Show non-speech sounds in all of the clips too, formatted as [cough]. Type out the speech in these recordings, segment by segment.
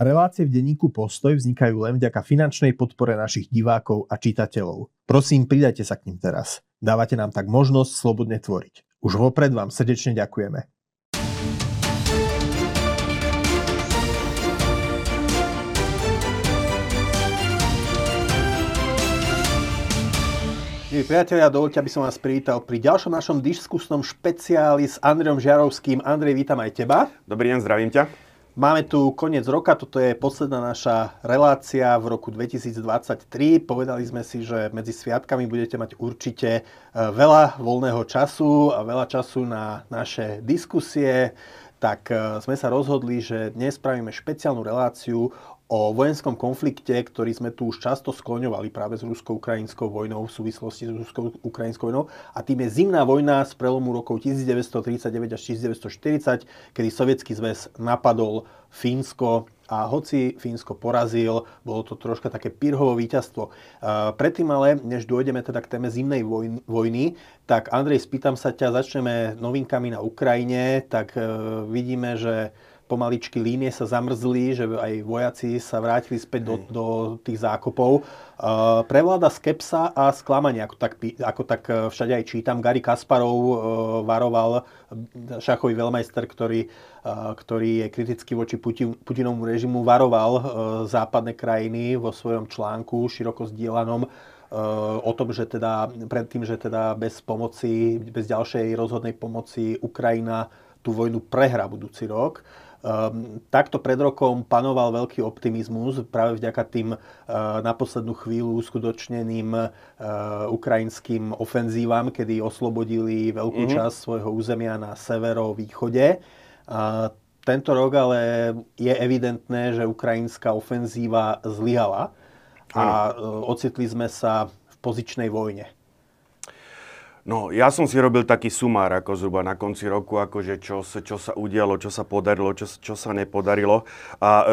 Relácie v denníku Postoj vznikajú len vďaka finančnej podpore našich divákov a čitateľov. Prosím, pridajte sa k ním teraz. Dávate nám tak možnosť slobodne tvoriť. Už vopred vám srdečne ďakujeme. Milí priatelia, dovolte, aby som vás privítal pri ďalšom našom diskusnom špeciáli s Andrejom Žiarovským. Andrej, vítam aj teba. Dobrý deň, zdravím ťa. Máme tu koniec roka, toto je posledná naša relácia v roku 2023. Povedali sme si, že medzi sviatkami budete mať určite e, veľa voľného času a veľa času na naše diskusie. Tak e, sme sa rozhodli, že dnes spravíme špeciálnu reláciu o vojenskom konflikte, ktorý sme tu už často skloňovali práve s rusko-ukrajinskou vojnou v súvislosti s rusko-ukrajinskou vojnou. A tým je zimná vojna z prelomu rokov 1939 až 1940, kedy Sovietský zväz napadol Fínsko a hoci Fínsko porazil, bolo to troška také pirhovo víťazstvo. Predtým ale, než dôjdeme teda k téme zimnej vojny, tak Andrej, spýtam sa ťa, začneme novinkami na Ukrajine, tak e, vidíme, že pomaličky línie sa zamrzli, že aj vojaci sa vrátili späť do, do tých zákopov. Uh, prevláda skepsa a sklamanie, ako tak, ako tak e, všade aj čítam. Gary Kasparov uh, varoval, šachový veľmajster, ktorý, uh, ktorý je kritický voči Putin, Putinovmu režimu, varoval uh, západné krajiny vo svojom článku široko zdieľanom o tom, že teda predtým, že teda bez pomoci, bez ďalšej rozhodnej pomoci Ukrajina tú vojnu prehrá budúci rok. Um, takto pred rokom panoval veľký optimizmus práve vďaka tým uh, na poslednú chvíľu uskutočneným uh, ukrajinským ofenzívam, kedy oslobodili veľkú mm-hmm. časť svojho územia na severovýchode. Uh, tento rok ale je evidentné, že ukrajinská ofenzíva zlyhala a uh, ocitli sme sa v pozičnej vojne. No, ja som si robil taký sumár, ako zhruba na konci roku, akože čo, čo sa udialo, čo sa podarilo, čo, čo sa nepodarilo. A e,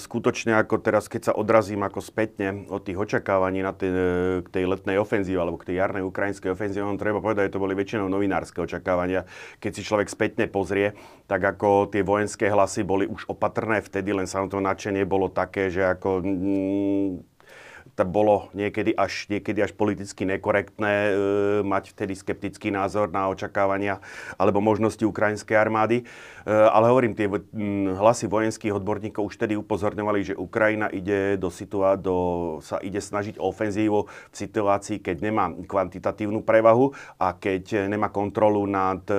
skutočne ako teraz, keď sa odrazím ako spätne od tých očakávaní na tej, k tej letnej ofenzíve, alebo k tej jarnej ukrajinskej ofenzíve, on treba povedať, že to boli väčšinou novinárske očakávania. Keď si človek spätne pozrie, tak ako tie vojenské hlasy boli už opatrné vtedy, len sa nadšenie bolo také, že ako... Mm, to bolo niekedy až, niekedy až politicky nekorektné e, mať vtedy skeptický názor na očakávania alebo možnosti ukrajinskej armády. E, ale hovorím, tie m, hlasy vojenských odborníkov už vtedy upozorňovali, že Ukrajina ide do situá- do, sa ide snažiť ofenzívu v situácii, keď nemá kvantitatívnu prevahu a keď nemá kontrolu nad e,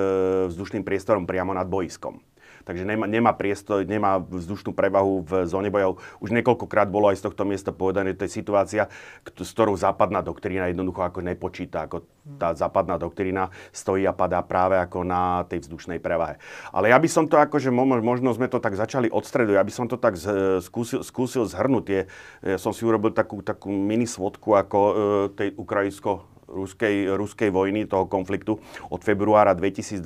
vzdušným priestorom priamo nad boiskom takže nemá, nemá priestor, nemá vzdušnú prevahu v zóne bojov. Už niekoľkokrát bolo aj z tohto miesta povedané, že to je situácia, s ktorou západná doktrína jednoducho ako nepočíta, ako tá západná doktrína stojí a padá práve ako na tej vzdušnej prevahe. Ale ja by som to akože, možno sme to tak začali od stredu, ja by som to tak skúsil, skúsil zhrnúť. Je, ja som si urobil takú, takú mini svodku ako e, tej ukrajinsko ruskej, ruskej vojny, toho konfliktu od februára 2022,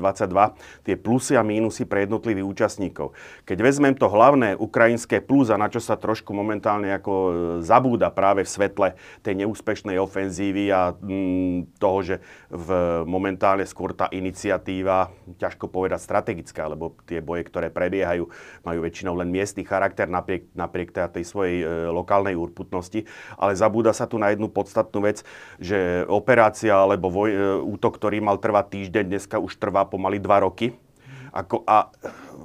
tie plusy a mínusy pre jednotlivých účastníkov. Keď vezmem to hlavné ukrajinské plus a na čo sa trošku momentálne ako e, zabúda práve v svetle tej neúspešnej ofenzívy a mm, toho, že v, momentálne skôr tá iniciatíva, ťažko povedať strategická, lebo tie boje, ktoré prebiehajú, majú väčšinou len miestny charakter napriek, napriek tej, tej svojej e, lokálnej urputnosti, ale zabúda sa tu na jednu podstatnú vec, že oper operácia alebo voj, e, útok, ktorý mal trvať týždeň, dneska už trvá pomaly dva roky. Ako, a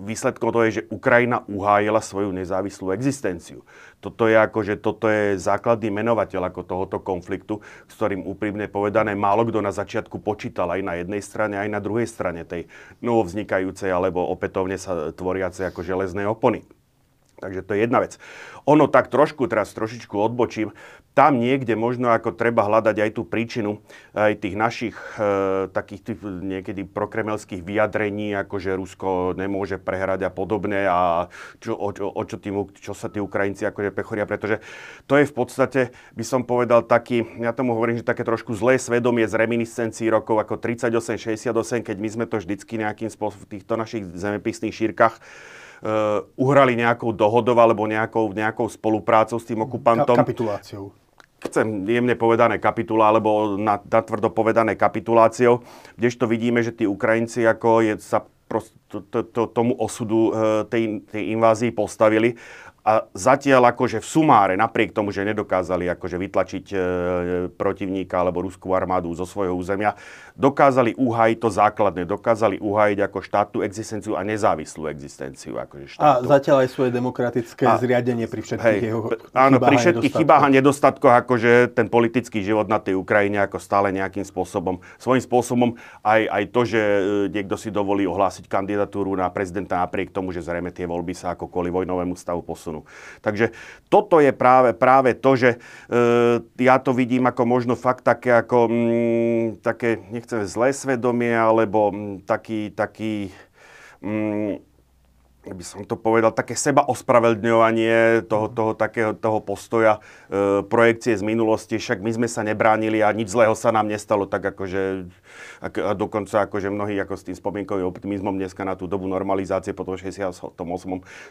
výsledkom toho je, že Ukrajina uhájila svoju nezávislú existenciu. Toto je, ako, že toto je základný menovateľ ako tohoto konfliktu, s ktorým úprimne povedané málo kto na začiatku počítal aj na jednej strane, aj na druhej strane tej novovznikajúcej alebo opätovne sa tvoriacej ako železné opony. Takže to je jedna vec. Ono tak trošku, teraz trošičku odbočím, tam niekde možno ako treba hľadať aj tú príčinu aj tých našich e, takých tých niekedy prokremelských vyjadrení, ako že Rusko nemôže prehrať a podobne a čo, o, o čo, tým, čo sa tí Ukrajinci akože pechoria, pretože to je v podstate, by som povedal, taký, ja tomu hovorím, že také trošku zlé svedomie z reminiscencií rokov ako 38-68, keď my sme to vždycky nejakým spôsobom v týchto našich zemepisných šírkach uh, uhrali nejakou dohodou alebo nejakou, nejakou spoluprácou s tým okupantom. Ka- kapituláciou. Chcem jemne povedané kapitula, alebo natvrdo povedané kapituláciou, kdežto vidíme, že tí Ukrajinci ako je, sa prost, to, to, to, tomu osudu uh, tej, tej invázii postavili. A zatiaľ akože v sumáre, napriek tomu, že nedokázali akože vytlačiť e, protivníka alebo ruskú armádu zo svojho územia, dokázali uhajiť to základné, dokázali uhajiť ako štátnu existenciu a nezávislú existenciu akože štátu. A zatiaľ aj svoje demokratické a, zriadenie pri všetkých hej, jeho Áno, pri všetkých chybách a nedostatkoch, akože ten politický život na tej Ukrajine ako stále nejakým spôsobom, svojím spôsobom aj, aj to, že e, niekto si dovolí ohlásiť kandidatúru na prezidenta napriek tomu, že zrejme tie voľby sa ako kvôli vojnovému stavu posunú. Takže toto je práve, práve to, že e, ja to vidím ako možno fakt také, ako, mm, také nechcem zlé svedomie, alebo taký, taký by som to povedal, také seba ospravedlňovanie toho, toho, takého, toho postoja, e, projekcie z minulosti, však my sme sa nebránili a nič zlého sa nám nestalo, tak akože a dokonca akože mnohí ako s tým spomienkovým optimizmom dneska na tú dobu normalizácie po tom 68.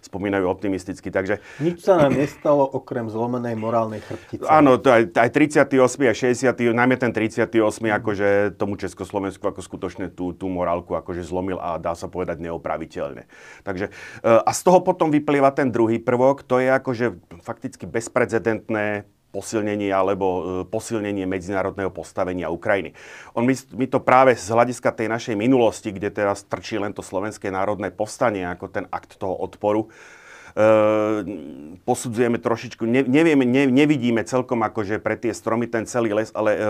spomínajú optimisticky. Takže... Nič sa nám nestalo okrem zlomenej morálnej chrbtice. Áno, to aj, aj 38. a 60. najmä ten 38. Mm. akože tomu Československu ako skutočne tú, tú morálku akože zlomil a dá sa povedať neopraviteľne. Takže a z toho potom vyplýva ten druhý prvok, to je akože fakticky bezprecedentné posilnenie alebo e, posilnenie medzinárodného postavenia Ukrajiny. On mi, to práve z hľadiska tej našej minulosti, kde teraz trčí len to slovenské národné povstanie ako ten akt toho odporu, posudzujeme trošičku, ne, nevieme, ne, nevidíme celkom akože pre tie stromy ten celý les, ale e,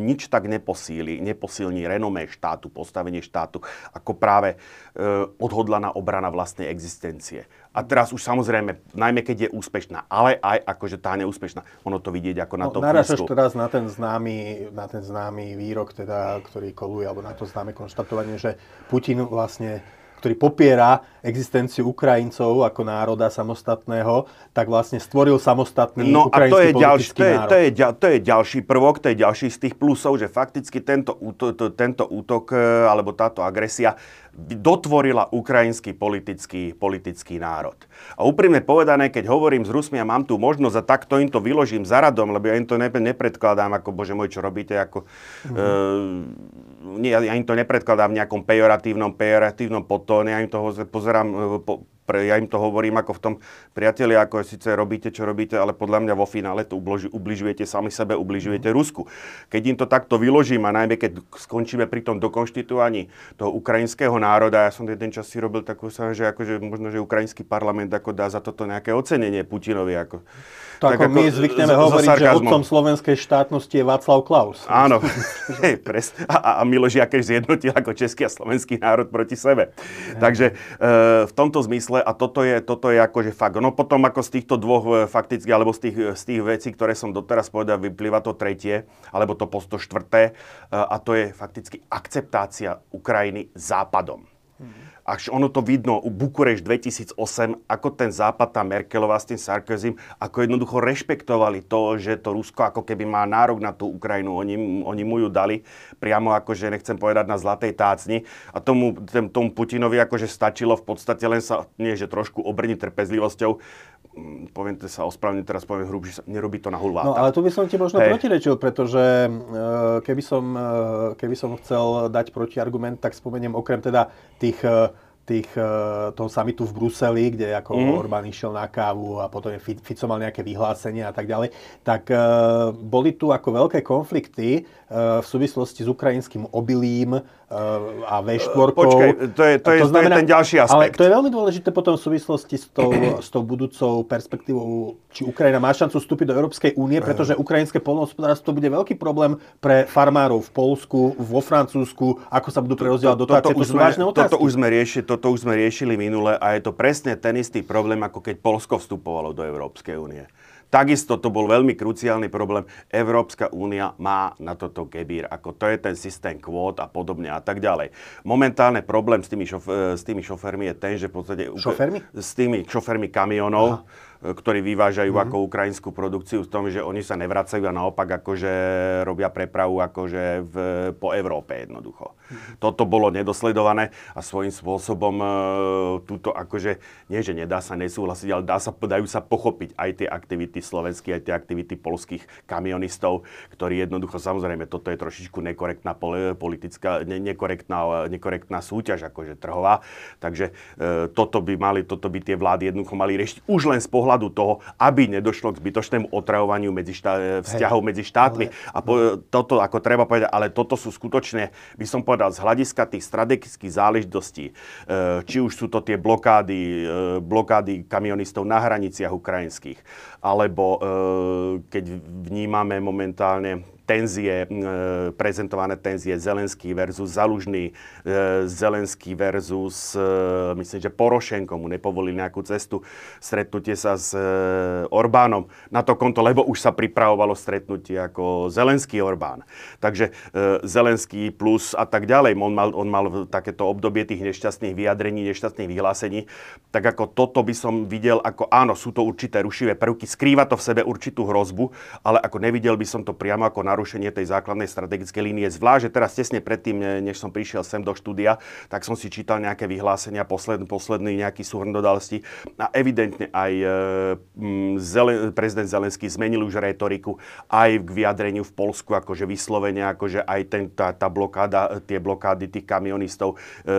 nič tak neposíli, neposilní renomé štátu, postavenie štátu, ako práve e, odhodlaná obrana vlastnej existencie. A teraz už samozrejme, najmä keď je úspešná, ale aj akože tá neúspešná, ono to vidieť ako na no, tom Narážaš teraz na ten, známy, na ten známy výrok, teda, ktorý koluje, alebo na to známe konštatovanie, že Putin vlastne ktorý popiera existenciu Ukrajincov ako národa samostatného, tak vlastne stvoril samostatný no ukrajinský a to je ďalší, to je. To je, to je ďalší prvok, to je ďalší z tých plusov, že fakticky tento útok, to, tento útok e, alebo táto agresia dotvorila ukrajinský politický, politický národ. A úprimne povedané, keď hovorím s Rusmi a mám tu možnosť a takto im to vyložím za radom, lebo ja im to ne, nepredkladám ako, bože môj, čo robíte, ako, mm-hmm. e, nie, ja im to nepredkladám v nejakom pejoratívnom, pejoratívnom potóne, ja im to pozerám e, po, pre, ja im to hovorím ako v tom, priatelia, ako síce robíte, čo robíte, ale podľa mňa vo finále to ubloži, ubližujete sami sebe, ubližujete Rusku. Keď im to takto vyložím a najmä keď skončíme pri tom dokonštitovaní toho ukrajinského národa, ja som jeden čas si robil takú že akože možno, že ukrajinský parlament ako dá za toto nejaké ocenenie Putinovi. Ako, to tak ako, ako my zvykneme z, hovoriť, že otcom slovenskej štátnosti je Václav Klaus. Áno, [laughs] hej, pres. A, a Miloš Jakeš zjednotil ako český a slovenský národ proti sebe. Ja. Takže e, v tomto zmysle, a toto je, toto je akože fakt. No potom ako z týchto dvoch e, fakticky, alebo z tých, z tých vecí, ktoré som doteraz povedal, vyplýva to tretie, alebo to posto štvrté, a to je fakticky akceptácia Ukrajiny západom. Hmm až ono to vidno u Bukureš 2008, ako ten západ, tá Merkelová s tým Sarkozym, ako jednoducho rešpektovali to, že to Rusko ako keby má nárok na tú Ukrajinu. Oni, oni mu ju dali priamo akože, nechcem povedať, na zlatej tácni. A tomu, tomu Putinovi akože stačilo v podstate len sa, nie že trošku obrniť trpezlivosťou, poviem to sa ospravne, teraz poviem hrubšie, nerobí to na hulváta. No ale tu by som ti možno hey. protirečil, pretože e, keby som, e, keby som chcel dať protiargument, tak spomeniem okrem teda tých e, tých, toho samitu v Bruseli, kde ako mm. Orbán išiel na kávu a potom Fico mal nejaké vyhlásenie a tak ďalej, tak boli tu ako veľké konflikty v súvislosti s ukrajinským obilím, a V4. Počkaj, to je, to, je, to, znamená, to je ten ďalší aspekt. Ale to je veľmi dôležité potom v súvislosti s tou, [clears throat] s tou budúcou perspektívou, či Ukrajina má šancu vstúpiť do Európskej únie, pretože ukrajinské polnohospodárstvo bude veľký problém pre farmárov v Polsku, vo Francúzsku, ako sa budú prerozdielovať dotácie. To, to, sme, toto, už sme riešili, toto už sme riešili minule a je to presne ten istý problém, ako keď Polsko vstupovalo do Európskej únie. Takisto to bol veľmi kruciálny problém. Európska únia má na toto gebír, ako to je ten systém kvót a podobne a tak ďalej. Momentálne problém s tými, šof- s tými šoférmi je ten, že v podstate... Šoférmi? S tými šoférmi kamionov. Aha ktorí vyvážajú mm-hmm. ako ukrajinskú produkciu v tom, že oni sa nevracajú a naopak akože robia prepravu akože v, po Európe jednoducho. Mm-hmm. Toto bolo nedosledované a svojím spôsobom e, túto akože, nie že nedá sa nesúhlasiť, ale dá sa, dajú sa pochopiť aj tie aktivity slovenských, aj tie aktivity polských kamionistov, ktorí jednoducho, samozrejme, toto je trošičku nekorektná politická, ne, nekorektná, nekorektná súťaž akože trhová, takže e, toto by mali, toto by tie vlády jednoducho mali riešiť už len z pohľadu ohľadu toho, aby nedošlo k zbytočnému otravovaniu medzi štá, vzťahov medzi štátmi. Ale, a po, toto, ako treba povedať, ale toto sú skutočne, by som povedal, z hľadiska tých strategických záležitostí, či už sú to tie blokády, blokády kamionistov na hraniciach ukrajinských, alebo keď vnímame momentálne tenzie, e, prezentované tenzie Zelenský versus Zalužný, e, Zelenský versus, e, myslím, že Porošenko mu nepovolili nejakú cestu, stretnutie sa s Orbánom na to konto, lebo už sa pripravovalo stretnutie ako Zelenský Orbán. Takže Zelenský plus a tak ďalej. On mal, on mal takéto obdobie tých nešťastných vyjadrení, nešťastných vyhlásení. Tak ako toto by som videl ako áno, sú to určité rušivé prvky, skrýva to v sebe určitú hrozbu, ale ako nevidel by som to priamo ako na narušenie tej základnej strategickej línie. Zvlášť, že teraz tesne predtým, než som prišiel sem do štúdia, tak som si čítal nejaké vyhlásenia, posledný, posledný nejaký súhrn dodalosti a evidentne aj e, Zelen, prezident Zelenský zmenil už retoriku aj k vyjadreniu v Polsku, akože vyslovene, akože aj ten, tá, tá blokáda, tie blokády tých kamionistov e,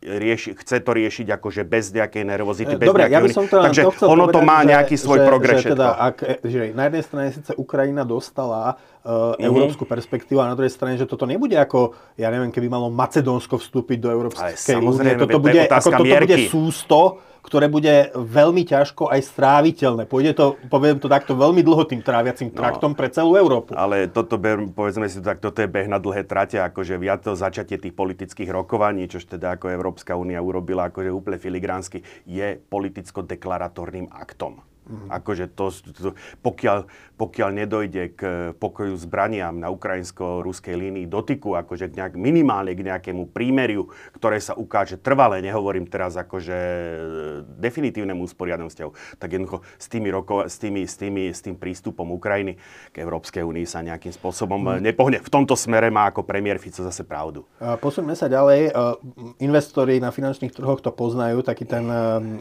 rieši, chce to riešiť akože bez nejakej nervozity, bez Dobre, ja by som to Takže to ono povedať, to má že, nejaký svoj že, progres že, teda, ak, že na jednej strane síce Ukrajina dostala mm-hmm. európsku perspektívu a na druhej strane, že toto nebude ako, ja neviem, keby malo Macedónsko vstúpiť do Európskej únie. Toto, bude, ako, toto bude sústo, ktoré bude veľmi ťažko aj stráviteľné. Pôjde to, poviem to takto, veľmi dlho tým tráviacim no. traktom no, pre celú Európu. Ale toto, povedzme si to tak, toto je beh na dlhé trate, akože viac to začatie tých politických rokovaní, čož teda ako Európska únia urobila akože úplne filigránsky, je politicko-deklaratórnym aktom. Mm. Akože to, to, pokiaľ, pokiaľ nedojde k pokoju zbraniam na ukrajinsko-ruskej línii dotyku, akože k nejak, minimálne k nejakému prímeriu, ktoré sa ukáže trvalé, nehovorím teraz akože definitívnemu usporiadnom vzťahu, tak jednoducho s, tými roko, s, tými, s, tými, s tým prístupom Ukrajiny k Európskej únii sa nejakým spôsobom mm. nepohne. V tomto smere má ako premiér Fico zase pravdu. Posuňme sa ďalej. Investori na finančných trhoch to poznajú, taký ten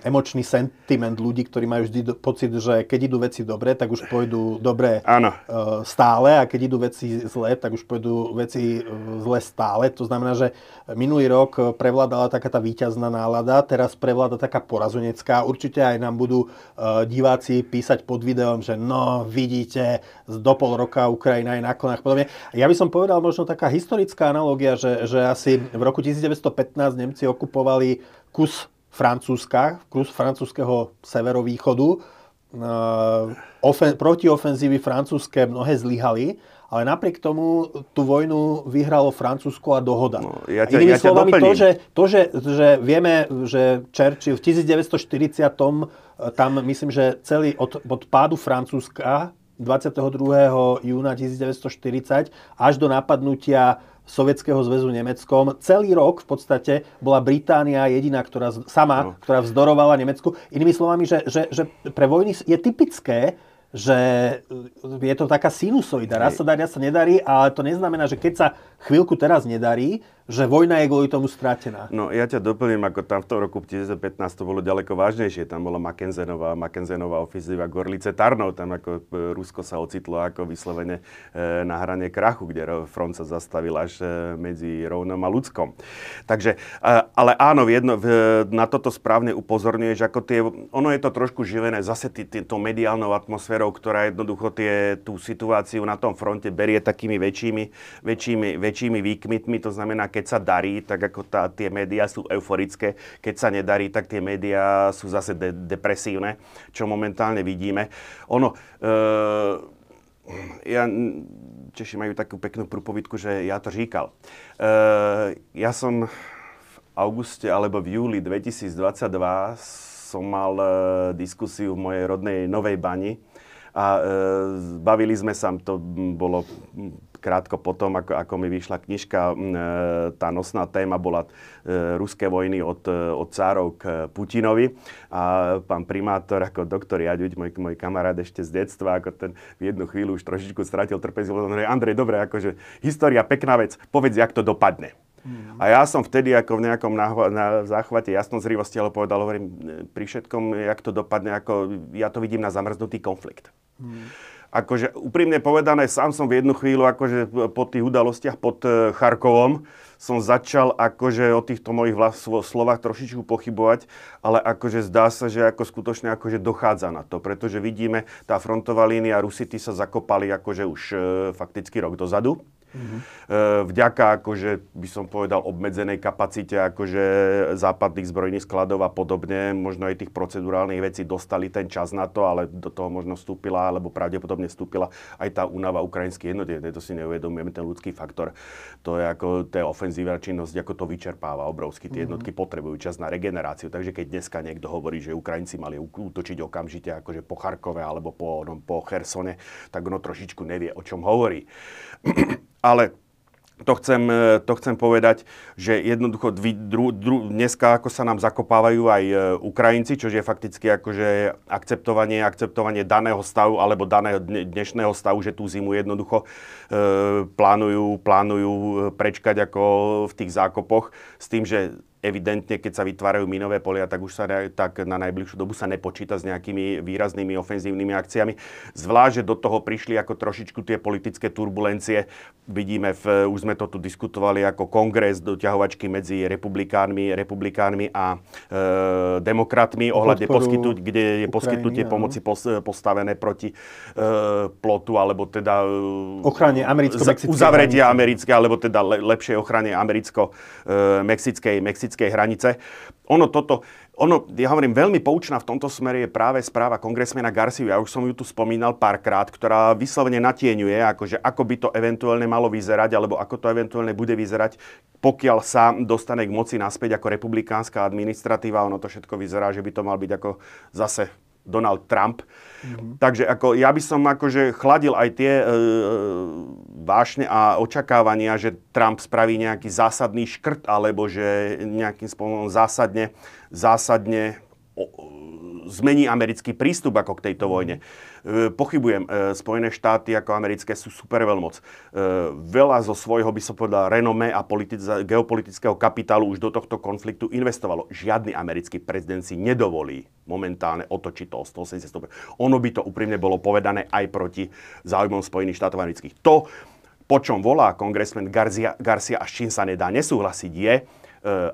emočný sentiment ľudí, ktorí majú vždy pocit pocit, že keď idú veci dobre, tak už pôjdu dobre Áno. E, stále a keď idú veci zle, tak už pôjdu veci e, zle stále. To znamená, že minulý rok prevládala taká tá víťazná nálada, teraz prevláda taká porazunecká. Určite aj nám budú e, diváci písať pod videom, že no, vidíte, do pol roka Ukrajina je na konách podobne. Ja by som povedal možno taká historická analogia, že, že asi v roku 1915 Nemci okupovali kus Francúzska, kus francúzského severovýchodu ofen- protiofenzívy francúzske mnohé zlyhali, ale napriek tomu tú vojnu vyhralo Francúzsko a dohoda. No, ja ťa, Inými ja slovami, to, že, to že, že vieme, že Churchill v 1940 eh, tam myslím, že celý od, od pádu Francúzska 22. júna 1940 až do napadnutia Sovietskeho zväzu Nemeckom. Celý rok v podstate bola Británia jediná, ktorá sama, no. ktorá vzdorovala Nemecku. Inými slovami, že, že, že pre vojny je typické, že je to taká sinusoida. Raz sa darí, raz sa nedarí, ale to neznamená, že keď sa chvíľku teraz nedarí, že vojna je kvôli tomu stratená. No ja ťa doplním, ako tam v tom roku 2015 to bolo ďaleko vážnejšie. Tam bola Mackenzenová, Mackenzenová ofenzíva Gorlice Tarnov. Tam ako e, Rusko sa ocitlo ako vyslovene e, na hrane krachu, kde front sa zastavil až e, medzi Rovnom a Ľudskom. Takže, ale áno, jedno, na toto správne upozorňuješ, ako tie, ono je to trošku živené zase tou mediálnou atmosférou, ktorá jednoducho tie, tú situáciu na tom fronte berie takými väčšími, väčšími, väčšími výkmitmi. To znamená, keď sa darí, tak ako tá, tie médiá sú euforické, keď sa nedarí, tak tie médiá sú zase de- depresívne, čo momentálne vidíme. Ono, e, ja, Češi majú takú peknú prúpovidku, že ja to říkal. E, ja som v auguste alebo v júli 2022 som mal e, diskusiu v mojej rodnej Novej Bani a e, bavili sme sa, to bolo krátko potom, ako, ako mi vyšla knižka, e, tá nosná téma bola e, ruské vojny od, e, od cárov k Putinovi. A pán primátor, ako doktor Jaďuť, môj, môj kamarát ešte z detstva, ako ten v jednu chvíľu už trošičku stratil trpezlivosť. Andrej, dobre, akože história, pekná vec, povedz, jak to dopadne. Mm. A ja som vtedy ako v nejakom na, na záchvate jasnozrivosti, ale povedal, hovorím, pri všetkom, jak to dopadne, ako ja to vidím na zamrznutý konflikt. Mm akože úprimne povedané, sám som v jednu chvíľu akože po tých udalostiach pod e, Charkovom som začal akože o týchto mojich vlast- slovách trošičku pochybovať, ale akože zdá sa, že ako skutočne akože dochádza na to, pretože vidíme, tá frontová línia Rusity sa zakopali akože už e, fakticky rok dozadu. Mm-hmm. Vďaka, akože by som povedal, obmedzenej kapacite akože západných zbrojných skladov a podobne, možno aj tých procedurálnych vecí dostali ten čas na to, ale do toho možno vstúpila, alebo pravdepodobne vstúpila aj tá únava ukrajinských jednotiek. To si neuvedomujeme, ten ľudský faktor. To je ako, tá ofenzívna činnosť, ako to vyčerpáva obrovsky. Tie mhm. jednotky mm-hmm. potrebujú čas na regeneráciu. Takže keď dneska niekto hovorí, že Ukrajinci mali útočiť okamžite akože po Charkove alebo po, no, po Chersone, tak ono trošičku nevie, o čom hovorí. Ale to chcem, e, to chcem povedať, že jednoducho dvi, dru, dru, dneska ako sa nám zakopávajú aj e, Ukrajinci, čo je fakticky akože akceptovanie, akceptovanie daného stavu alebo daného dnešného stavu, že tú zimu jednoducho e, plánujú, plánujú e, prečkať ako v tých zákopoch s tým, že evidentne, keď sa vytvárajú minové polia, tak už sa tak na najbližšiu dobu sa nepočíta s nejakými výraznými ofenzívnymi akciami. Zvlášť, že do toho prišli ako trošičku tie politické turbulencie. Vidíme, v, už sme to tu diskutovali ako kongres doťahovačky medzi republikánmi, republikánmi a e, demokratmi ohľadne poskytuť, kde je poskytnutie pomoci pos, postavené proti e, plotu, alebo teda e, ochrane americko-mexickej uzavretia americké, alebo teda le, lepšej ochrane americko-mexickej mexickej hranice. Ono toto, ono, ja hovorím, veľmi poučná v tomto smere je práve správa kongresmena Garciu. Ja už som ju tu spomínal párkrát, ktorá vyslovene natieňuje, akože ako by to eventuálne malo vyzerať, alebo ako to eventuálne bude vyzerať, pokiaľ sa dostane k moci naspäť ako republikánska administratíva. Ono to všetko vyzerá, že by to mal byť ako zase Donald Trump. Mm-hmm. Takže ako, ja by som akože chladil aj tie e, vášne a očakávania, že Trump spraví nejaký zásadný škrt, alebo že nejakým spôsobom zásadne, zásadne o, zmení americký prístup ako k tejto vojne. E, pochybujem, e, Spojené štáty ako americké sú super veľmoc. E, veľa zo svojho, by som povedal, renome a politic- geopolitického kapitálu už do tohto konfliktu investovalo. Žiadny americký prezident si nedovolí momentálne otočiť to o 180 stupňov. Ono by to úprimne bolo povedané aj proti záujmom Spojených štátov amerických. To, po čom volá kongresmen Garcia, Garcia a s čím sa nedá nesúhlasiť, je, E,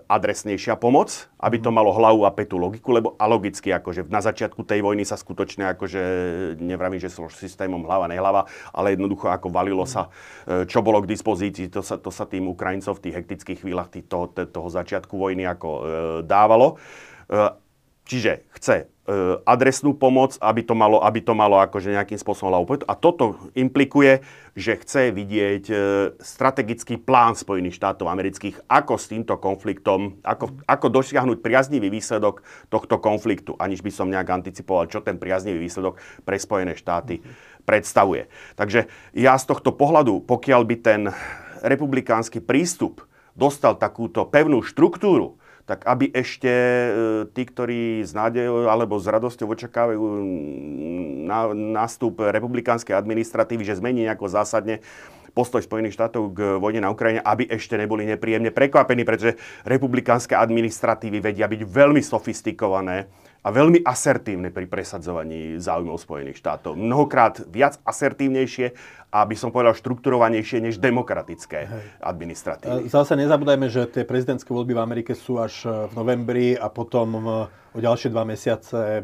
adresnejšia pomoc, aby to malo hlavu a petu logiku, lebo a logicky, akože na začiatku tej vojny sa skutočne, akože nevravím, že som systémom hlava, nehlava, ale jednoducho ako valilo sa, e, čo bolo k dispozícii, to sa, to sa tým Ukrajincov v tých hektických chvíľach tý, toho, toho začiatku vojny ako e, dávalo. E, čiže chce adresnú pomoc, aby to malo, aby to malo akože nejakým spôsobom hlavu. A toto implikuje, že chce vidieť e, strategický plán Spojených štátov amerických, ako s týmto konfliktom, ako, ako dosiahnuť priaznivý výsledok tohto konfliktu, aniž by som nejak anticipoval, čo ten priaznivý výsledok pre Spojené štáty predstavuje. Takže ja z tohto pohľadu, pokiaľ by ten republikánsky prístup dostal takúto pevnú štruktúru, tak aby ešte e, tí, ktorí s nádejou alebo s radosťou očakávajú na, nástup republikánskej administratívy, že zmení nejako zásadne postoj Spojených štátov k vojne na Ukrajine, aby ešte neboli nepríjemne prekvapení, pretože republikánske administratívy vedia byť veľmi sofistikované a veľmi asertívne pri presadzovaní záujmov Spojených štátov. Mnohokrát viac asertívnejšie a by som povedal štrukturovanejšie než demokratické Hej. administratívy. Zase nezabúdajme, že tie prezidentské voľby v Amerike sú až e, v novembri a potom o ďalšie dva mesiace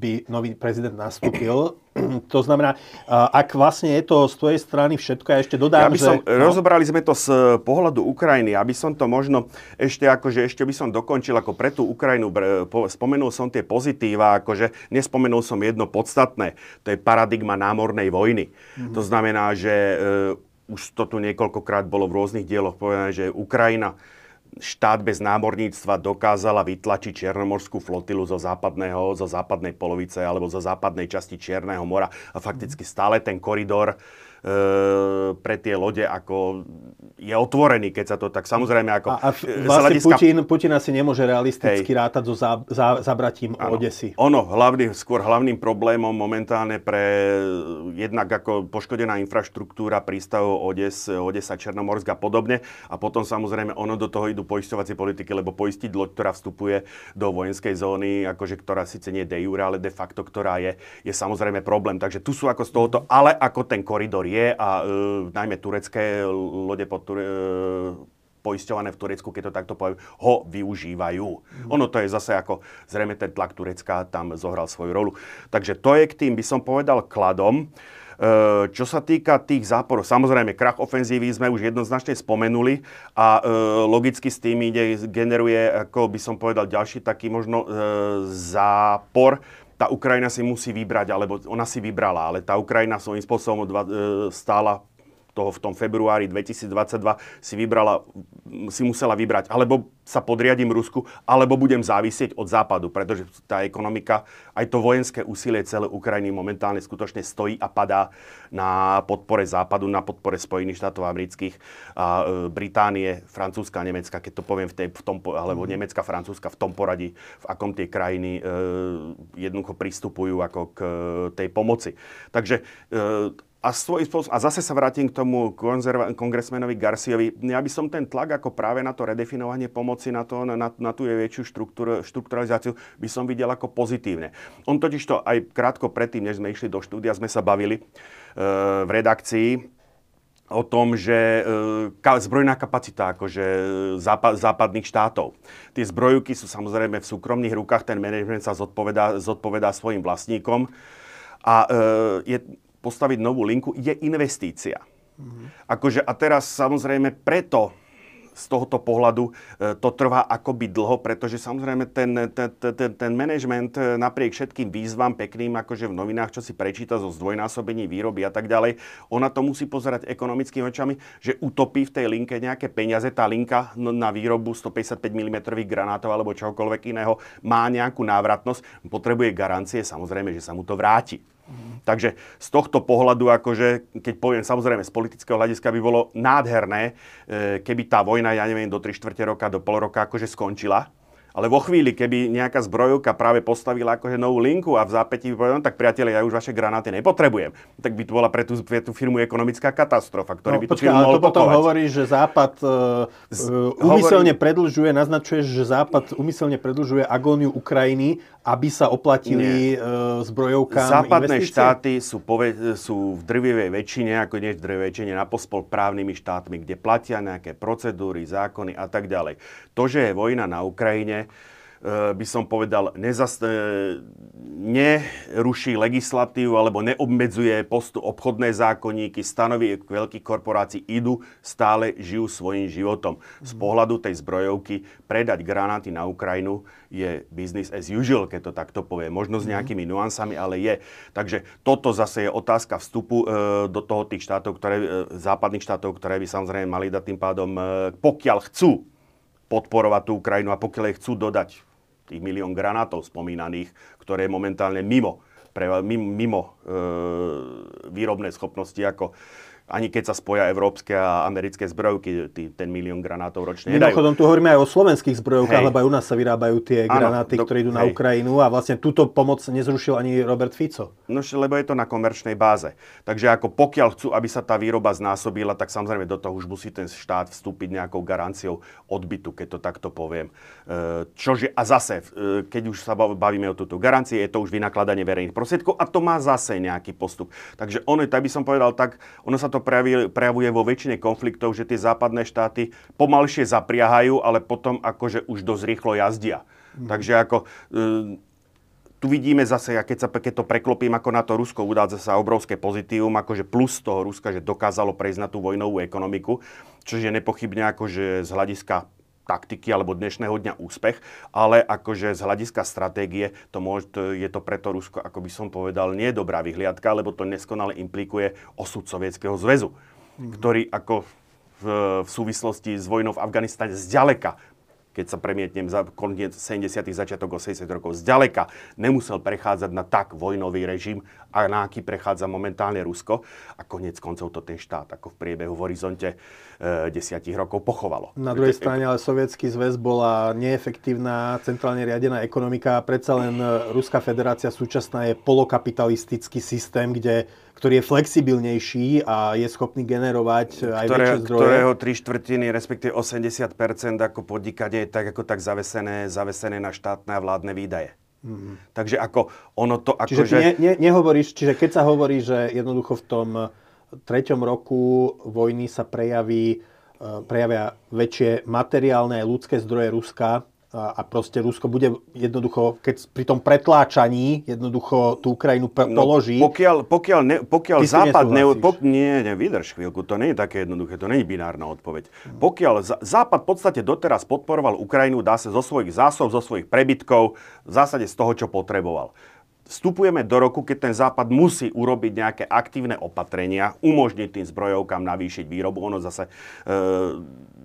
by nový prezident nastúpil. [clears throat] To znamená, ak vlastne je to z tvojej strany všetko, ja ešte dodám, ja by som, že... No? Rozobrali sme to z pohľadu Ukrajiny, aby som to možno ešte, akože, ešte by som dokončil ako pre tú Ukrajinu. Spomenul som tie pozitíva, akože nespomenul som jedno podstatné. To je paradigma námornej vojny. Mm-hmm. To znamená, že uh, už to tu niekoľkokrát bolo v rôznych dieloch povedané, že Ukrajina štát bez námorníctva dokázala vytlačiť Černomorskú flotilu zo, západného, zo západnej polovice alebo zo západnej časti Čierneho mora. A fakticky stále ten koridor pre tie lode ako je otvorený, keď sa to tak samozrejme ako... A, a vlastne hľadiska... Putin, Putin asi nemôže realisticky Hej. rátať so za, za, zabratím ano. Odesy. Ono, hlavný, skôr hlavným problémom momentálne pre jednak ako poškodená infraštruktúra prístavov Odes, Odesa, Černomorsk a podobne. A potom samozrejme ono do toho idú poisťovacie politiky, lebo poistiť loď, ktorá vstupuje do vojenskej zóny, akože ktorá síce nie de jure, ale de facto, ktorá je, je samozrejme problém. Takže tu sú ako z tohoto, ale ako ten koridor je, je a e, najmä turecké lode pod, Ture, poisťované v Turecku, keď to takto poviem, ho využívajú. Mm. Ono to je zase ako, zrejme ten tlak Turecka tam zohral svoju rolu. Takže to je k tým, by som povedal, kladom. E, čo sa týka tých záporov, samozrejme, krach ofenzívy sme už jednoznačne spomenuli a e, logicky s tým ide, generuje, ako by som povedal, ďalší taký možno e, zápor. Tá Ukrajina si musí vybrať, alebo ona si vybrala, ale tá Ukrajina svojím spôsobom stála toho v tom februári 2022 si vybrala, si musela vybrať, alebo sa podriadím Rusku, alebo budem závisieť od západu, pretože tá ekonomika, aj to vojenské úsilie celé Ukrajiny momentálne skutočne stojí a padá na podpore západu, na podpore Spojených štátov amerických, a, e, Británie, Francúzska, Nemecka, keď to poviem v, tej, v tom, alebo mm. Nemecka, Francúzska v tom poradí, v akom tie krajiny e, jednoducho pristupujú ako k tej pomoci. Takže e, a, svoj a zase sa vrátim k tomu konzerva- kongresmenovi Garciovi. Ja by som ten tlak ako práve na to redefinovanie pomoci, na, to, na, na tú väčšiu štruktúr, štrukturalizáciu by som videl ako pozitívne. On totiž to aj krátko predtým, než sme išli do štúdia, sme sa bavili e, v redakcii o tom, že e, zbrojná kapacita akože západ, západných štátov. Tie zbrojúky sú samozrejme v súkromných rukách, ten manažment sa zodpovedá, zodpovedá svojim vlastníkom. A e, je, postaviť novú linku, je investícia. Mm-hmm. Akože, a teraz samozrejme preto z tohoto pohľadu e, to trvá akoby dlho, pretože samozrejme ten, ten, ten, ten management e, napriek všetkým výzvam pekným, akože v novinách, čo si prečíta zo zdvojnásobení výroby a tak ďalej, ona to musí pozerať ekonomickými očami, že utopí v tej linke nejaké peniaze. Tá linka na výrobu 155 mm granátov alebo čokoľvek iného má nejakú návratnosť, potrebuje garancie, samozrejme, že sa mu to vráti. Takže z tohto pohľadu, akože, keď poviem samozrejme z politického hľadiska, by bolo nádherné, e, keby tá vojna, ja neviem, do 3 čtvrte roka, do pol roka akože skončila ale vo chvíli, keby nejaká zbrojovka práve postavila akože novú linku a v zápätí povedal, tak priatelia, ja už vaše granáty nepotrebujem, tak by to bola pre tú, pre tú firmu ekonomická katastrofa, ktorý no, by tú počkej, firmu ale to potom hovorí, že Západ uh, úmyselne hovorí... predlžuje, naznačuje, že Západ úmyselne predlžuje agóniu Ukrajiny, aby sa oplatili uh, zbrojovkám Západné investície? štáty sú, pove- sú v drvivej väčšine, ako nie v drvivej väčšine, napospol právnymi štátmi, kde platia nejaké procedúry, zákony a tak ďalej. To, že je vojna na Ukrajine, Eh, by som povedal, nezast- eh, neruší legislatívu alebo neobmedzuje postu obchodné zákonníky, stanovy veľkých korporácií idú, stále žijú svojim životom. Z mhm. pohľadu tej zbrojovky predať granáty na Ukrajinu je business as usual, keď to takto povie. Možno s mhm. nejakými nuansami, ale je. Takže toto zase je otázka vstupu e, do toho tých štátov, ktoré, západných štátov, ktoré by samozrejme mali dať tým pádom, pokiaľ chcú podporovať tú Ukrajinu a pokiaľ jej chcú dodať tých milión granátov spomínaných, ktoré je momentálne mimo, pre, mimo, e, výrobné schopnosti ako ani keď sa spoja európske a americké zbrojky, tý, ten milión granátov ročne Mimochodom, tu hovoríme aj o slovenských zbrojovkách, lebo aj u nás sa vyrábajú tie ano, granáty, do, ktoré idú hej. na Ukrajinu a vlastne túto pomoc nezrušil ani Robert Fico. No, lebo je to na komerčnej báze. Takže ako pokiaľ chcú, aby sa tá výroba znásobila, tak samozrejme do toho už musí ten štát vstúpiť nejakou garanciou odbytu, keď to takto poviem. E, čože, a zase, e, keď už sa bavíme o túto garancie, je to už vynakladanie verejných prostriedkov a to má zase nejaký postup. Takže ono, tak by som povedal tak, ono sa to to prejavuje, vo väčšine konfliktov, že tie západné štáty pomalšie zapriahajú, ale potom akože už dosť rýchlo jazdia. Mm. Takže ako... E, tu vidíme zase, keď, sa, keď to preklopím ako na to Rusko, udádza sa obrovské pozitívum, akože plus toho Ruska, že dokázalo prejsť na tú vojnovú ekonomiku, čo je nepochybne akože z hľadiska taktiky alebo dnešného dňa úspech, ale akože z hľadiska stratégie to, môže, to je to preto Rusko, ako by som povedal, nie je dobrá vyhliadka, lebo to neskonale implikuje osud Sovietskeho zväzu, mm-hmm. ktorý ako v, v súvislosti s vojnou v Afganistane zďaleka keď sa premietnem za koniec 70. začiatok 80. rokov, zďaleka nemusel prechádzať na tak vojnový režim, a na aký prechádza momentálne Rusko. A konec koncov to ten štát ako v priebehu v horizonte e, desiatich rokov pochovalo. Na druhej strane ale Sovietský zväz bola neefektívna, centrálne riadená ekonomika predsa len e, Ruská federácia súčasná je polokapitalistický systém, kde ktorý je flexibilnejší a je schopný generovať aj Ktoré, väčšie zdroje. Ktorého tri štvrtiny, respektíve 80% ako podnikanie je tak ako tak zavesené, zavesené na štátne a vládne výdaje. Mm-hmm. Takže ako ono to ako, Čiže že... ne, ne, nehovoríš, čiže keď sa hovorí, že jednoducho v tom treťom roku vojny sa prejaví prejavia väčšie materiálne aj ľudské zdroje Ruska a proste Rusko bude jednoducho, keď pri tom pretláčaní jednoducho tú Ukrajinu no, položí. Pokiaľ, pokiaľ, ne, pokiaľ Západ... Ne, pok, nie, nie, vydrž chvíľku, to nie je také jednoduché, to nie je binárna odpoveď. Hmm. Pokiaľ Západ v podstate doteraz podporoval Ukrajinu, dá sa zo svojich zásob, zo svojich prebytkov, v zásade z toho, čo potreboval vstupujeme do roku, keď ten Západ musí urobiť nejaké aktívne opatrenia, umožniť tým zbrojovkám navýšiť výrobu. Ono zase e,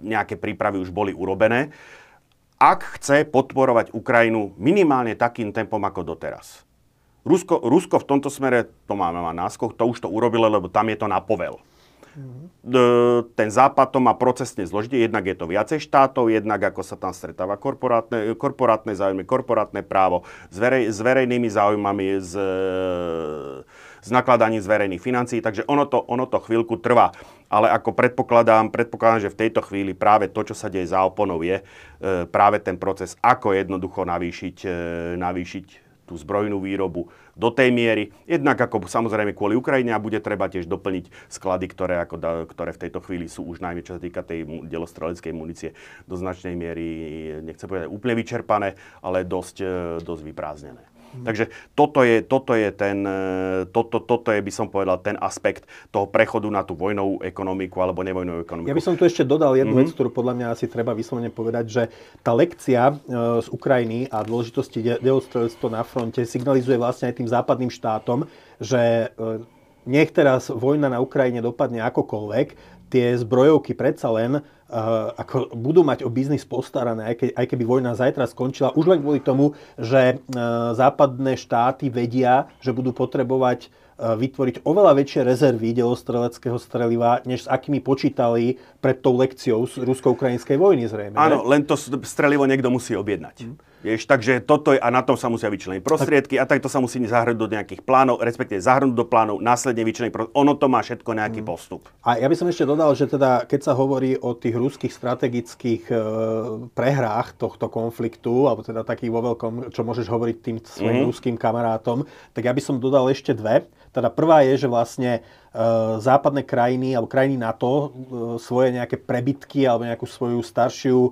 nejaké prípravy už boli urobené ak chce podporovať Ukrajinu minimálne takým tempom ako doteraz. Rusko, Rusko v tomto smere, to máme na náskok, to už to urobilo, lebo tam je to na povel. Mm-hmm. Ten západ to má procesne zložite, jednak je to viacej štátov, jednak ako sa tam stretáva korporátne, korporátne záujmy, korporátne právo s, verej, s verejnými záujmami, s, s nakladaním z verejných financií, takže ono to, ono to chvíľku trvá ale ako predpokladám, predpokladám, že v tejto chvíli práve to, čo sa deje za oponou, je e, práve ten proces, ako jednoducho navýšiť, e, navýšiť tú zbrojnú výrobu do tej miery. Jednak ako samozrejme kvôli Ukrajine a bude treba tiež doplniť sklady, ktoré, ako, ktoré v tejto chvíli sú už najmä čo sa týka tej delostreleckej munície do značnej miery, nechcem povedať úplne vyčerpané, ale dosť, e, dosť vyprázdnené. Mm. Takže toto je, toto je ten, e, toto, toto je, by som povedal, ten aspekt toho prechodu na tú vojnovú ekonomiku alebo nevojnovú ekonomiku. Ja by som tu ešte dodal jednu mm-hmm. vec, ktorú podľa mňa asi treba vyslovene povedať, že tá lekcia e, z Ukrajiny a dôležitosti deostrelectva na fronte signalizuje vlastne aj tým západným štátom, že e, nech teraz vojna na Ukrajine dopadne akokoľvek, tie zbrojovky predsa len uh, ako budú mať o biznis postarané, aj, ke, aj keby vojna zajtra skončila, už len kvôli tomu, že uh, západné štáty vedia, že budú potrebovať uh, vytvoriť oveľa väčšie rezervy delostreleckého streliva, než s akými počítali pred tou lekciou z rusko-ukrajinskej vojny zrejme. Áno, len to strelivo niekto musí objednať. Mm. Vieš, takže toto je, a na tom sa musia vyčleniť prostriedky a takto sa musí zahrnúť do nejakých plánov, respektíve zahrnúť do plánov, následne vyčleniť. Ono to má všetko nejaký mm. postup. A ja by som ešte dodal, že teda, keď sa hovorí o tých ruských strategických e, prehrách tohto konfliktu, alebo teda takých vo veľkom, čo môžeš hovoriť tým svojim mm. ruským kamarátom, tak ja by som dodal ešte dve. Teda prvá je, že vlastne západné krajiny alebo krajiny NATO e, svoje nejaké prebytky alebo nejakú svoju staršiu e,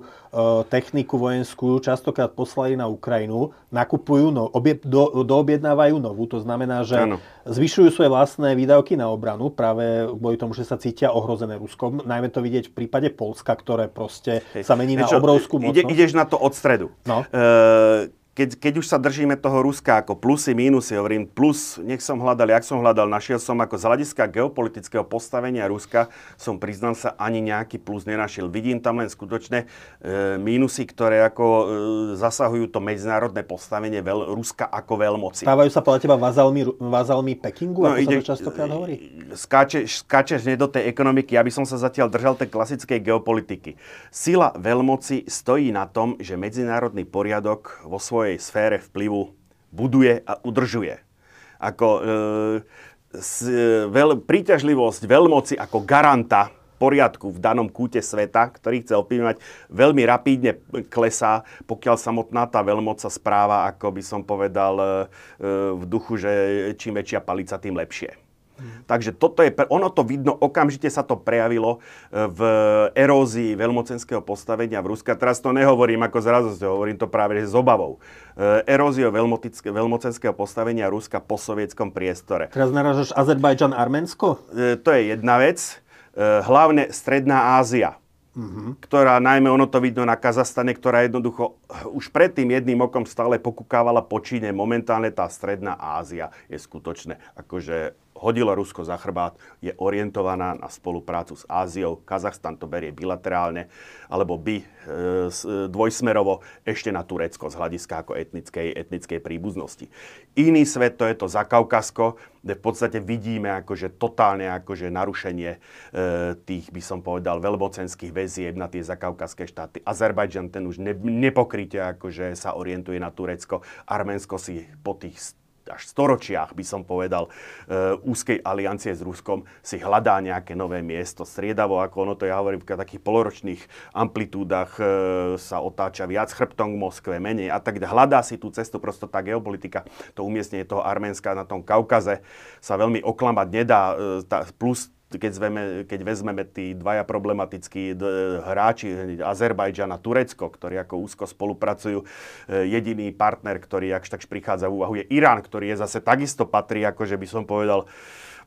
techniku vojenskú častokrát poslali na Ukrajinu, nakupujú, no, obie, do, doobjednávajú novú. To znamená, že ano. zvyšujú svoje vlastné výdavky na obranu práve kvôli tomu, že sa cítia ohrozené Ruskom. Najmä to vidieť v prípade Polska, ktoré proste Hej. sa mení na čo, obrovskú mocnosť. Ide, ideš na to od stredu. No. E, keď, keď už sa držíme toho Ruska ako plusy, mínusy, hovorím plus, nech som hľadal, jak som hľadal, našiel som ako z hľadiska geopolitického postavenia Ruska, som priznal sa, ani nejaký plus nenašiel. Vidím tam len skutočné e, mínusy, ktoré ako e, zasahujú to medzinárodné postavenie veľ, Ruska ako veľmoci. Stávajú sa podľa teba vazalmi, vazalmi Pekingu, no, ako ide, sa to častokrát hovorí? Skáčeš, skáčeš nie do tej ekonomiky, ja by som sa zatiaľ držal tej klasickej geopolitiky. Sila veľmoci stojí na tom, že medzinárodný poriadok vo svojej svojej sfére vplyvu buduje a udržuje. Ako e, s, e, veľ, príťažlivosť veľmoci ako garanta poriadku v danom kúte sveta, ktorý chce ovplyvňovať, veľmi rapídne klesá, pokiaľ samotná tá veľmoc sa správa, ako by som povedal, e, v duchu, že čím väčšia palica, tým lepšie. Takže toto je, ono to vidno, okamžite sa to prejavilo e, v erózii veľmocenského postavenia v Ruska. Teraz to nehovorím ako zrazu, hovorím to práve s obavou. E, eróziou veľmocenského postavenia Ruska po sovietskom priestore. Teraz naražaš Azerbajdžan, Arménsko? E, to je jedna vec. Hlavne Stredná Ázia. Uh-huh. ktorá, najmä ono to vidno na Kazastane, ktorá jednoducho už predtým jedným okom stále pokúkávala po Číne. Momentálne tá Stredná Ázia je skutočne akože hodilo Rusko za chrbát, je orientovaná na spoluprácu s Áziou. Kazachstan to berie bilaterálne, alebo by e, dvojsmerovo ešte na Turecko z hľadiska ako etnickej, etnickej príbuznosti. Iný svet to je to Zakaukasko, kde v podstate vidíme akože totálne akože narušenie e, tých, by som povedal, veľmocenských väzieb na tie zakaukaské štáty. Azerbajdžan ten už ne, nepokryte akože sa orientuje na Turecko. Arménsko si po tých až storočiach, by som povedal, e, úzkej aliancie s Ruskom si hľadá nejaké nové miesto. Striedavo, ako ono to ja hovorím, v takých poloročných amplitúdach e, sa otáča viac chrbtom k Moskve, menej a tak hľadá si tú cestu, prosto tá geopolitika, to umiestnenie toho Arménska na tom Kaukaze sa veľmi oklamať nedá, e, tá, plus keď, zveme, keď vezmeme tí dvaja problematickí hráči, Azerbajdžan a Turecko, ktorí ako úzko spolupracujú, e, jediný partner, ktorý akž takž prichádza v úvahu, je Irán, ktorý je zase takisto patrí, ako že by som povedal,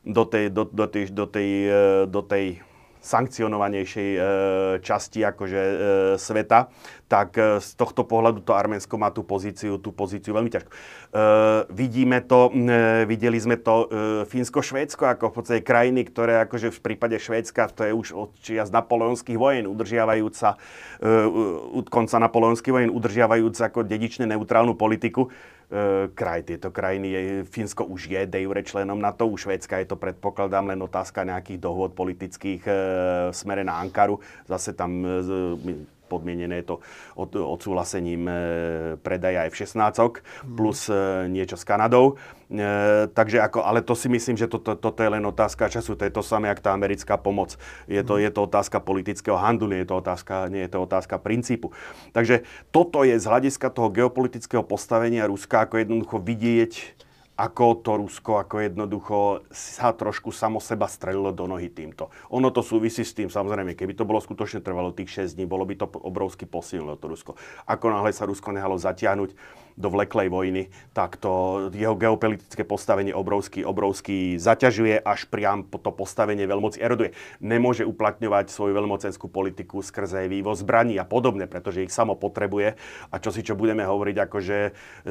do tej, do, do tej, do tej, e, do tej sankcionovanejšej e, časti akože e, sveta, tak e, z tohto pohľadu to Arménsko má tú pozíciu, tú pozíciu veľmi ťažkú. Vidíme to, videli sme to Fínsko-Švédsko ako v podstate krajiny, ktoré akože v prípade Švédska, to je už od čias napoleonských vojen, udržiavajúca, e, konca napoleonských vojen, udržiavajúca ako dedične neutrálnu politiku kraj. Tieto krajiny, je, Fínsko už je de jure členom NATO, u Švédska je to predpokladám len otázka nejakých dohôd politických e, smere na Ankaru. Zase tam e, podmienené je to od, odsúhlasením e, predaja F-16 plus e, niečo s Kanadou. E, takže ako, ale to si myslím, že toto to, to je len otázka času. To je to samé, jak tá americká pomoc. Je to, je to otázka politického handlu, nie je to otázka, nie je to otázka princípu. Takže toto je z hľadiska toho geopolitického postavenia Ruska ako jednoducho vidieť ako to Rusko ako jednoducho sa trošku samo seba strelilo do nohy týmto. Ono to súvisí s tým, samozrejme, keby to bolo skutočne trvalo tých 6 dní, bolo by to obrovsky posilnilo to Rusko. Ako náhle sa Rusko nehalo zatiahnuť, do vleklej vojny, tak to jeho geopolitické postavenie obrovský, obrovský zaťažuje, až priam to postavenie veľmoci eroduje. Nemôže uplatňovať svoju veľmocenskú politiku skrze vývoz zbraní a podobne, pretože ich samo potrebuje. A čo si čo budeme hovoriť, ako že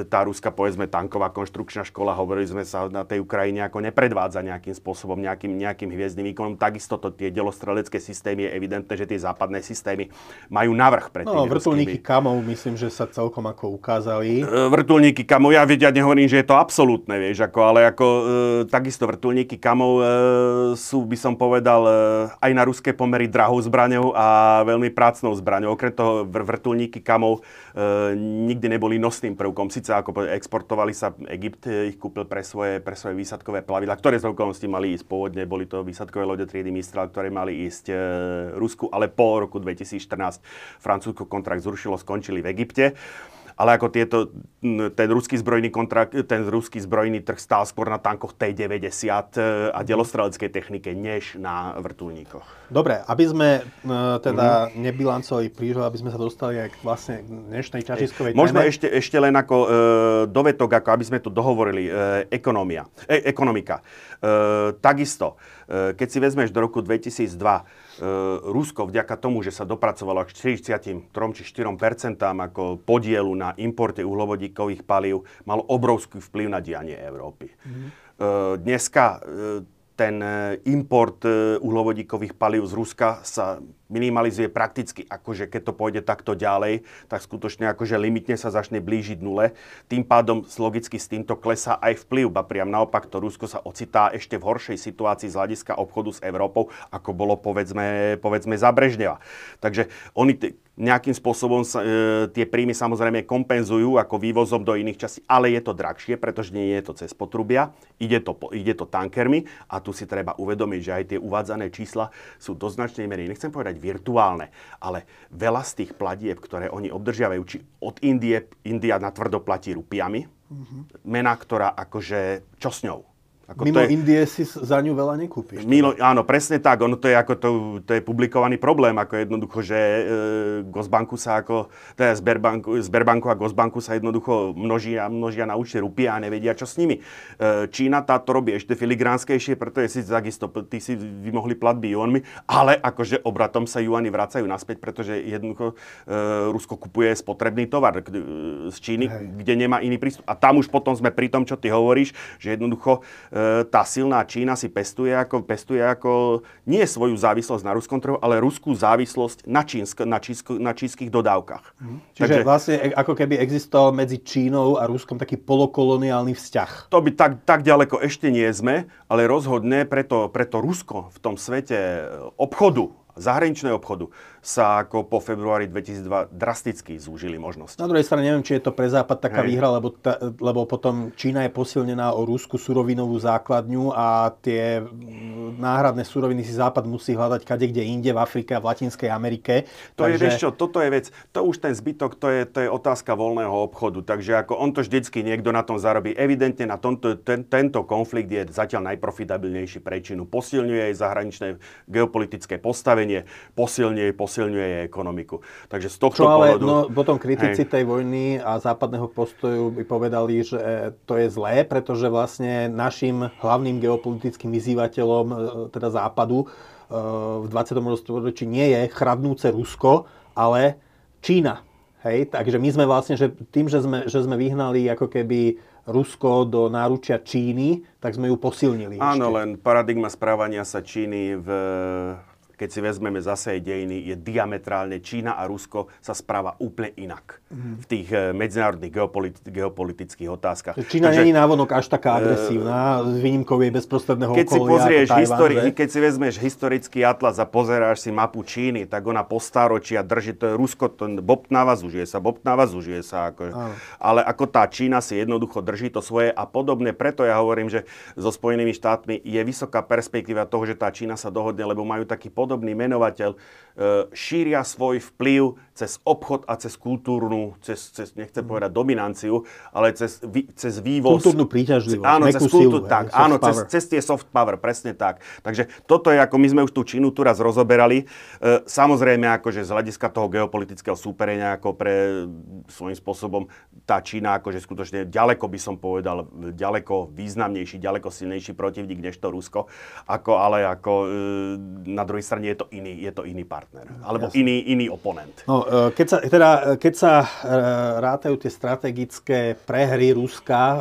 tá ruská, povedzme, tanková konštrukčná škola, hovorili sme sa na tej Ukrajine, ako nepredvádza nejakým spôsobom, nejakým, nejakým hviezdnym výkonom. Takisto to tie delostrelecké systémy je evidentné, že tie západné systémy majú navrh pred No, vrtulníky kamov, myslím, že sa celkom ako ukázali. E, vrtulníky kamov, ja, ja nehovorím, že je to absolútne, vieš, ako, ale ako e, takisto vrtulníky kamov e, sú, by som povedal, e, aj na ruské pomery drahou zbraňou a veľmi prácnou zbraňou. Okrem toho vrtulníky kamov e, nikdy neboli nosným prvkom. Sice ako exportovali sa, Egypt e, ich kúpil pre svoje, pre svoje výsadkové plavidla, ktoré z okolností mali ísť pôvodne, boli to výsadkové lode triedy Mistral, ktoré mali ísť e, Rusku, ale po roku 2014 Francúzsko kontrakt zrušilo, skončili v Egypte ale ako tieto, ten ruský zbrojný kontrakt, ten ruský zbrojný trh stál skôr na tankoch T-90 e, a mhm. delostreleckej technike, než na vrtulníkoch. Dobre, aby sme uh, teda mm. nebilancovali príliš, aby sme sa dostali aj k vlastne dnešnej ťažiskovej téme. Možno ešte, ešte len ako uh, dovetok, ako aby sme to dohovorili, uh, ekonomia, e, ekonomika. Uh, takisto, keď si vezmeš do roku 2002, E, Rusko vďaka tomu, že sa dopracovalo k 43 či 4% ako podielu na importe uhlovodíkových palív, malo obrovský vplyv na dianie Európy. Mm. Dneska ten import uhlovodíkových palív z Ruska sa minimalizuje prakticky, akože keď to pôjde takto ďalej, tak skutočne akože limitne sa začne blížiť nule. Tým pádom logicky s týmto klesá aj vplyv, ba priam naopak to Rusko sa ocitá ešte v horšej situácii z hľadiska obchodu s Európou, ako bolo povedzme, povedzme za Brežneva. Takže oni t- nejakým spôsobom sa, e, tie príjmy samozrejme kompenzujú ako vývozom do iných častí, ale je to drahšie, pretože nie je to cez potrubia, ide to, ide to tankermi a tu si treba uvedomiť, že aj tie uvádzané čísla sú do značnej miery, nechcem povedať virtuálne, ale veľa z tých platieb, ktoré oni obdržiavajú, či od Indie, India na tvrdo platí rupiami, mm-hmm. mena, ktorá akože, čo s ňou? Ako Mimo to je, Indie si za ňu veľa nekúpiš. Milo, áno, presne tak. Ono to je, ako to, to je publikovaný problém, ako jednoducho, že e, Gosbanku sa ako, teda Sberbanku, Sberbanku a Gosbanku sa jednoducho množia, množia na účte rupia a nevedia, čo s nimi. E, Čína táto robí ešte filigránskejšie, preto je si takisto, tí si vymohli platby juanmi, ale akože obratom sa juany vracajú naspäť, pretože jednoducho e, Rusko kupuje spotrebný tovar e, z Číny, Hej. kde nemá iný prístup. A tam už potom sme pri tom, čo ty hovoríš, že jednoducho tá silná Čína si pestuje ako, pestuje ako nie svoju závislosť na ruskom trhu, ale ruskú závislosť na, čínsk, na, čínsk, na čínskych dodávkach. Mhm. Čiže Takže, vlastne e, ako keby existoval medzi Čínou a Ruskom taký polokoloniálny vzťah. To by tak, tak ďaleko ešte nie sme, ale rozhodne preto, preto Rusko v tom svete obchodu zahraničného obchodu sa ako po februári 2002 drasticky zúžili možnosti. Na druhej strane neviem, či je to pre Západ taká Hej. výhra, lebo, ta, lebo potom Čína je posilnená o rúsku surovinovú základňu a tie náhradné suroviny si Západ musí hľadať kade kde inde, v Afrike a v Latinskej Amerike. To Takže... je, vieš čo, toto je vec, to už ten zbytok, to je, to je otázka voľného obchodu. Takže ako on to vždycky niekto na tom zarobí. Evidentne na tomto, ten, tento konflikt je zatiaľ najprofitabilnejší pre Čínu. Posilňuje jej zahraničné geopolitické postavenie, posilňuje, posilňuje posilňuje jej ekonomiku. Takže z tohto Čo ale, pohľadu... no, potom kritici hej. tej vojny a západného postoju by povedali, že to je zlé, pretože vlastne našim hlavným geopolitickým vyzývateľom, e, teda západu, e, v 20. storočí nie je chradnúce Rusko, ale Čína. Hej, takže my sme vlastne, že tým, že sme, že sme vyhnali ako keby Rusko do náručia Číny, tak sme ju posilnili. Áno, ešte. len paradigma správania sa Číny v keď si vezmeme zase dejiny, je diametrálne Čína a Rusko sa správa úplne inak mm. v tých eh, medzinárodných geopoliti- geopolitických otázkach. Čína Takže, není návonok až taká agresívna, uh, s výnimkou jej bezprostredného keď okolia. Si pozrieš histori- keď si vezmeš historický atlas a pozeráš si mapu Číny, tak ona po staročia drží, to je Rusko, to bobtnáva, zužije sa, bobtnáva, zužije sa. Ako, ale ako tá Čína si jednoducho drží to svoje a podobne, preto ja hovorím, že so Spojenými štátmi je vysoká perspektíva toho, že tá Čína sa dohodne, lebo majú taký podobný menovateľ, e, šíria svoj vplyv cez obchod a cez kultúrnu, cez, cez nechcem povedať dominanciu, ale cez, cez vývoz. Kultúrnu príťažlivosť, áno, cez kultúr, tak, hej, áno cez, cez tie soft power, presne tak. Takže toto je, ako my sme už tú Čínu tu raz rozoberali. E, samozrejme, akože z hľadiska toho geopolitického súperenia, ako pre svojím spôsobom tá Čína, akože skutočne ďaleko by som povedal, ďaleko významnejší, ďaleko silnejší protivník než to Rusko, ako, ale ako e, na druhej strane je to iný, je to iný partner, alebo iný, iný oponent. No, e, keď sa, teda, keď sa e, rátajú tie strategické prehry Ruska e,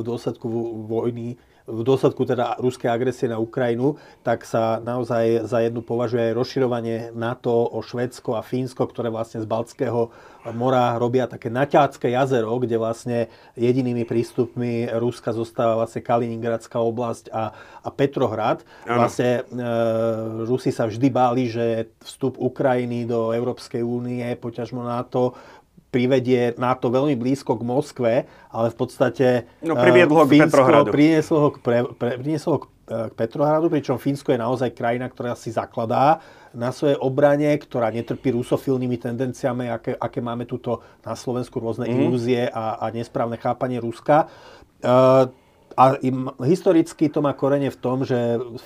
v dôsledku vojny v dôsledku teda ruskej agresie na Ukrajinu, tak sa naozaj za jednu považuje aj rozširovanie NATO o Švedsko a Fínsko, ktoré vlastne z Baltského mora robia také naťácké jazero, kde vlastne jedinými prístupmi Ruska zostáva vlastne Kaliningradská oblasť a, a Petrohrad. Ano. Vlastne e, Rusi sa vždy báli, že vstup Ukrajiny do Európskej únie, poťažmo NATO, privedie NATO veľmi blízko k Moskve, ale v podstate no, priviedlo ho k Petrohradu. Prinieslo ho k, pre, pre, prinieslo ho k, k Petrohradu, pričom Fínsko je naozaj krajina, ktorá si zakladá na svojej obrane, ktorá netrpí rusofilnými tendenciami, aké, aké máme tuto na Slovensku rôzne mm. ilúzie a, a nesprávne chápanie Ruska. Uh, a im, historicky to má korene v tom, že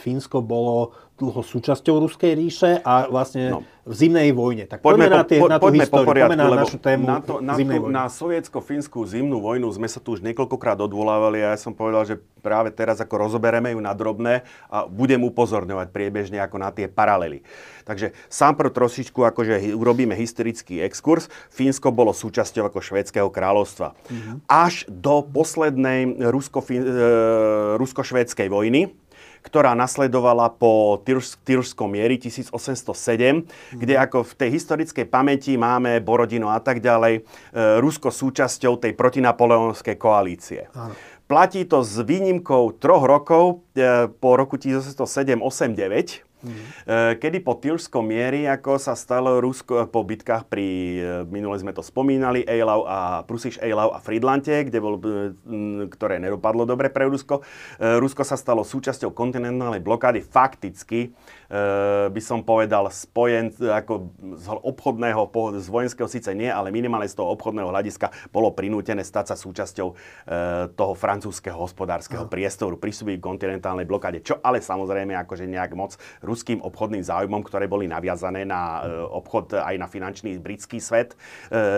Fínsko bolo dlho súčasťou Ruskej ríše a vlastne no v zimnej vojne. Tak poďme, poďme na, tie, po, na tú poďme históriu, po poriadku, poďme na našu tému na, to, na, tú, na sovietsko-fínsku zimnú vojnu sme sa tu už niekoľkokrát odvolávali a ja som povedal, že práve teraz ako rozobereme ju na drobné a budem upozorňovať priebežne ako na tie paralely. Takže sám pro trošičku akože urobíme historický exkurs. Fínsko bolo súčasťou ako švédskeho kráľovstva. Mm-hmm. Až do poslednej rusko-švédskej rusko vojny, ktorá nasledovala po Tyrskom mieri 1807, mm. kde ako v tej historickej pamäti máme Borodino a tak ďalej, e, Rusko súčasťou tej protinapoleonskej koalície. Áno. Platí to s výnimkou troch rokov e, po roku 1807-8-9, Mm. Kedy po Tyrskom miery, ako sa stalo Rusko po bitkách pri, e, minule sme to spomínali, Eilau a Prusiš Eilau a Friedlante, kde bol, ktoré nedopadlo dobre pre Rusko. Rusko sa stalo súčasťou kontinentálnej blokády fakticky Eh, by som povedal, spojen ako z obchodného, z vojenského síce nie, ale minimálne z toho obchodného hľadiska bolo prinútené stať sa súčasťou eh, toho francúzského hospodárskeho priestoru, prisúbiť kontinentálnej blokáde, čo ale samozrejme akože nejak moc ruským obchodným záujmom, ktoré boli naviazané na eh, obchod aj na finančný britský svet,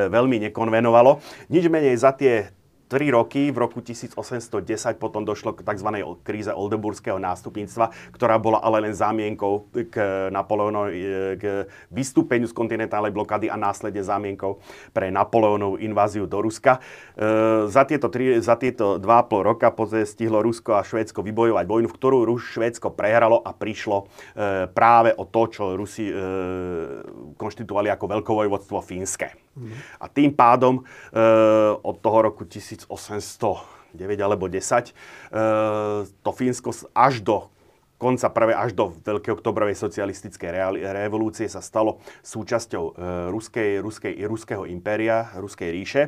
veľmi nekonvenovalo. Nič menej za tie 3 roky, v roku 1810 potom došlo k tzv. kríze Oldenburského nástupníctva, ktorá bola ale len zámienkou k Napoleónu, e, k vystúpeniu z kontinentálnej blokády a následne zámienkou pre Napoleónovú inváziu do Ruska. E, za, tieto tri, za tieto 2,5 roka podzaj stihlo Rusko a Švédsko vybojovať vojnu, v ktorú Rus Švédsko prehralo a prišlo e, práve o to, čo Rusi e, konštituovali ako veľkovojvodstvo fínske. A tým pádom e, od toho roku 1809 alebo 10 e, to Fínsko až do konca prvé až do Veľkej oktobrovej socialistickej revolúcie sa stalo súčasťou e, ruskej, ruskej, ruského impéria, ruskej ríše,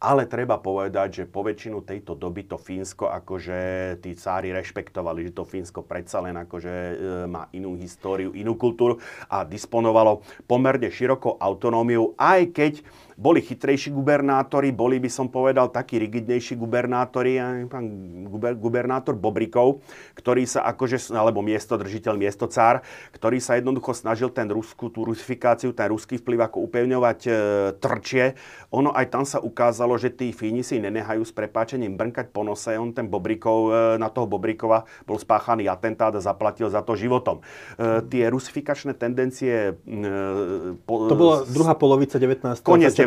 ale treba povedať, že po väčšinu tejto doby to Fínsko akože tí cári rešpektovali, že to Fínsko predsa len akože e, má inú históriu, inú kultúru a disponovalo pomerne širokou autonómiou, aj keď boli chytrejší gubernátori, boli by som povedal takí rigidnejší gubernátori, pán guber, gubernátor Bobrikov, ktorý sa akože, alebo miestodržiteľ, miestocár, ktorý sa jednoducho snažil ten rusku, tú rusifikáciu, ten ruský vplyv ako upevňovať e, trčie. Ono aj tam sa ukázalo, že tí Fíni si nenehajú s prepáčením brnkať po nose. On ten Bobrikov, e, na toho Bobrikova bol spáchaný atentát a zaplatil za to životom. E, tie rusifikačné tendencie... E, po, to bola druhá polovica 19. Koniec 19.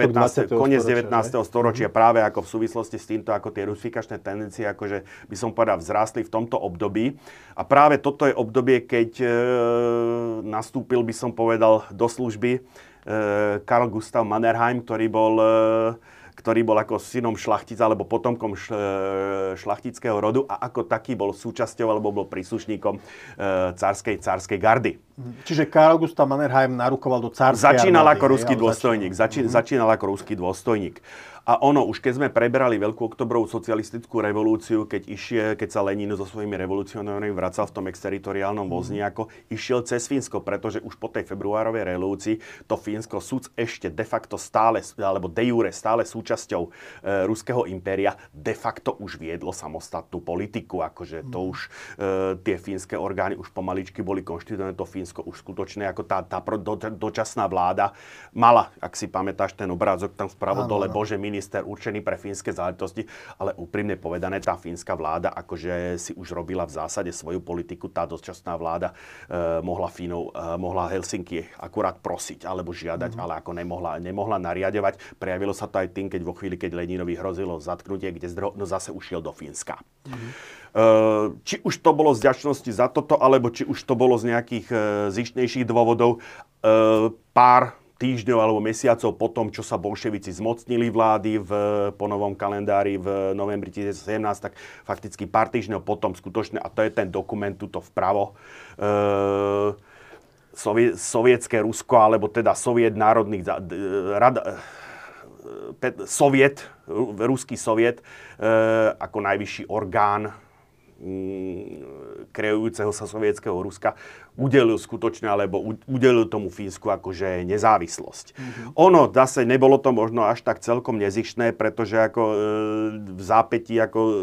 koniec 19. storočia, práve ako v súvislosti s týmto, ako tie rusifikačné tendencie, akože by som povedal, vzrástli v tomto období. A práve toto je obdobie, keď e, nastúpil, by som povedal, do služby e, Karl Gustav Mannerheim, ktorý bol e, ktorý bol ako synom šlachtica alebo potomkom e, šlachtického rodu a ako taký bol súčasťou alebo bol príslušníkom e, cárskej, cárskej gardy. Čiže Karl Gustav Mannerheim narukoval do cárskej Začínal ako ruský dôstojník. Začínal, mm-hmm. začínal ako ruský dôstojník. A ono, už keď sme preberali Veľkú oktobrovú socialistickú revolúciu, keď, išiel, keď sa Lenin so svojimi revolucionármi vracal v tom exteritoriálnom vozni, ako išiel cez Fínsko, pretože už po tej februárovej revolúcii to Fínsko súd ešte de facto stále, alebo de jure stále súčasťou e, ruského impéria, de facto už viedlo samostatnú politiku, akože to už e, tie fínske orgány už pomaličky boli konštituované, to Fínsko už skutočne ako tá, tá do, dočasná vláda mala, ak si pamätáš ten obrázok tam vpravo dole, bože, mini minister určený pre fínske záležitosti, ale úprimne povedané, tá fínska vláda akože si už robila v zásade svoju politiku, tá dočasná vláda e, mohla Fínov, e, mohla Helsinki akurát prosiť alebo žiadať, mm-hmm. ale ako nemohla, nemohla nariadovať. Prejavilo sa to aj tým, keď vo chvíli, keď Leninovi hrozilo zatknutie, kde zdro, no zase ušiel do Fínska. Mm-hmm. Či už to bolo z ďačnosti za toto, alebo či už to bolo z nejakých zištnejších dôvodov, pár týždňov alebo mesiacov po tom, čo sa bolševici zmocnili vlády v, po novom kalendári v novembri 1917, tak fakticky pár týždňov potom skutočne, a to je ten dokument tuto vpravo, e, sovie, sovietské Rusko, alebo teda Soviet národných rad, e, Soviet, ruský soviet, e, ako najvyšší orgán kreujúceho sa sovietského Ruska udelil skutočne, alebo udelil tomu Fínsku akože nezávislosť. Mm-hmm. Ono zase nebolo to možno až tak celkom nezištné, pretože ako e, v zápätí ako e,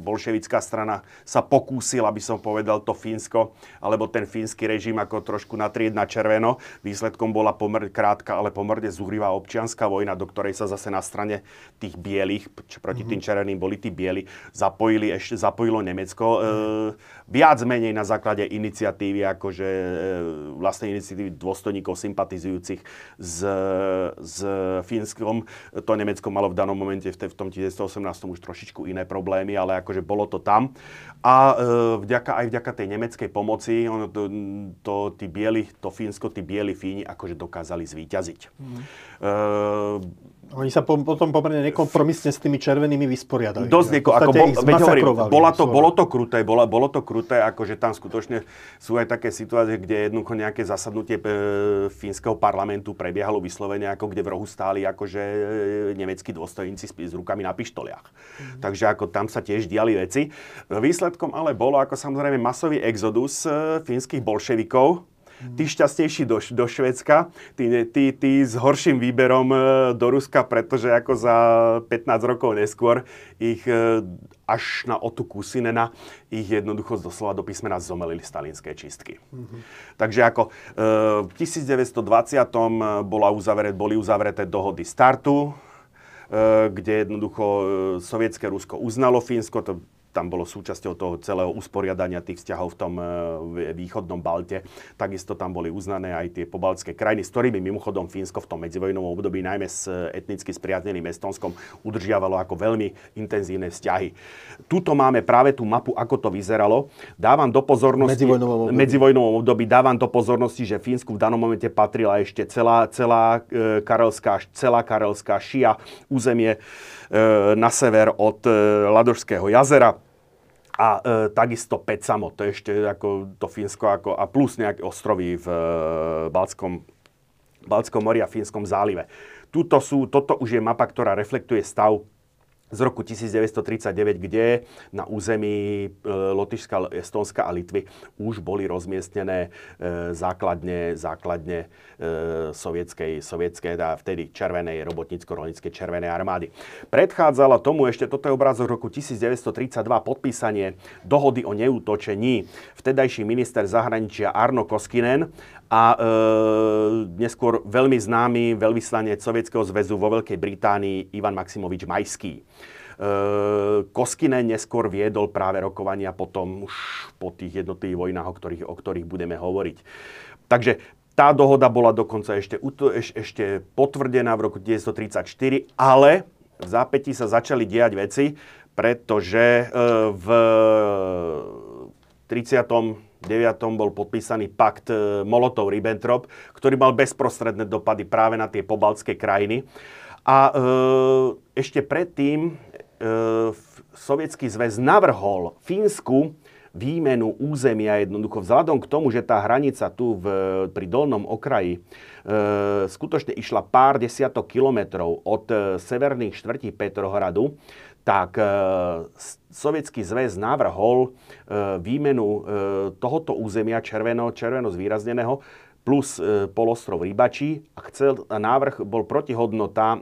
bolševická strana sa pokúsila, aby som povedal, to Fínsko, alebo ten fínsky režim ako trošku natrieť na červeno. Výsledkom bola pomerne krátka, ale pomerne zúrivá občianská vojna, do ktorej sa zase na strane tých bielých, proti mm-hmm. tým červeným boli tí bieli, zapojili ešte, zapojilo Nemecko. Mm-hmm. E, viac menej na základe iniciatívy akože e, vlastne iniciatívy dôstojníkov sympatizujúcich s, s Fínskom. To Nemecko malo v danom momente v, v tom 1918 už trošičku iné problémy, ale akože bolo to tam. A e, vďaka, aj vďaka tej nemeckej pomoci, ono to, to, tí bieli, to Fínsko, tí bieli Fíni akože dokázali zvíťaziť. Mm. E, oni sa po, potom pomerne nekompromisne s tými červenými vysporiadali. Dosť nieko, ako bol, veď hovorím, bola to, bolo to kruté, bola, bolo to kruté, akože tam skutočne sú aj také situácie, kde jednoducho nejaké zasadnutie e, fínskeho parlamentu prebiehalo vyslovene, ako kde v rohu stáli akože e, nemeckí dôstojníci s, s rukami na pištoliach. Mm. Takže ako tam sa tiež diali veci. Výsledkom ale bolo ako samozrejme masový exodus e, fínskych bolševikov, tí šťastnejší do, do Švedska, tí, tí, tí s horším výberom e, do Ruska, pretože ako za 15 rokov neskôr ich e, až na otu Kusinena ich jednoducho doslova do písmena zomelili stalinské čistky. Mm-hmm. Takže ako e, v 1920 bola uzavret, boli uzavreté dohody startu, kde jednoducho sovietské Rusko uznalo Fínsko, to tam bolo súčasťou toho celého usporiadania tých vzťahov v tom e, východnom Balte. Takisto tam boli uznané aj tie pobaltské krajiny, s ktorými mimochodom Fínsko v tom medzivojnovom období, najmä s e, etnicky spriazneným Estonskom, udržiavalo ako veľmi intenzívne vzťahy. Tuto máme práve tú mapu, ako to vyzeralo. Dávam do pozornosti... Medzivojnovom období. Medzivojnovom období dávam do pozornosti, že Fínsku v danom momente patrila ešte celá, celá, e, karelská, celá karelská šia, územie e, na sever od e, Ladožského jazera a e, takisto Pecamo, to je ešte ako to Fínsko, ako, a plus nejaké ostrovy v e, Baltskom, Baltskom mori a Fínskom zálive. Tuto sú, toto už je mapa, ktorá reflektuje stav z roku 1939, kde na území e, Lotyšska, Estonska a Litvy už boli rozmiestnené e, základne, základne e, sovietskej, sovietskej, teda vtedy červenej, robotnícko-rolníckej červenej armády. Predchádzala tomu ešte, toto je obrazok roku 1932, podpísanie dohody o neútočení. Vtedajší minister zahraničia Arno Koskinen a e, neskôr veľmi známy veľvyslanec Sovietskeho zväzu vo Veľkej Británii Ivan Maximovič Majský. E, Koskinen neskôr viedol práve rokovania potom už po tých jednotlivých vojnách, o ktorých, o ktorých budeme hovoriť. Takže tá dohoda bola dokonca ešte, ešte potvrdená v roku 1934, ale v zápätí sa začali diať veci, pretože e, v 30 bol podpísaný pakt e, Molotov-Ribbentrop, ktorý mal bezprostredné dopady práve na tie pobaltské krajiny. A e, ešte predtým Sovietský zväz navrhol Fínsku výmenu územia jednoducho vzhľadom k tomu, že tá hranica tu v, pri dolnom okraji e, skutočne išla pár desiatok kilometrov od e, severných štvrtí Petrohradu, tak e, Sovietský zväz navrhol e, výmenu e, tohoto územia červeno, červeno zvýrazneného plus polostrov Rybačí a chcel, návrh bol protihodnota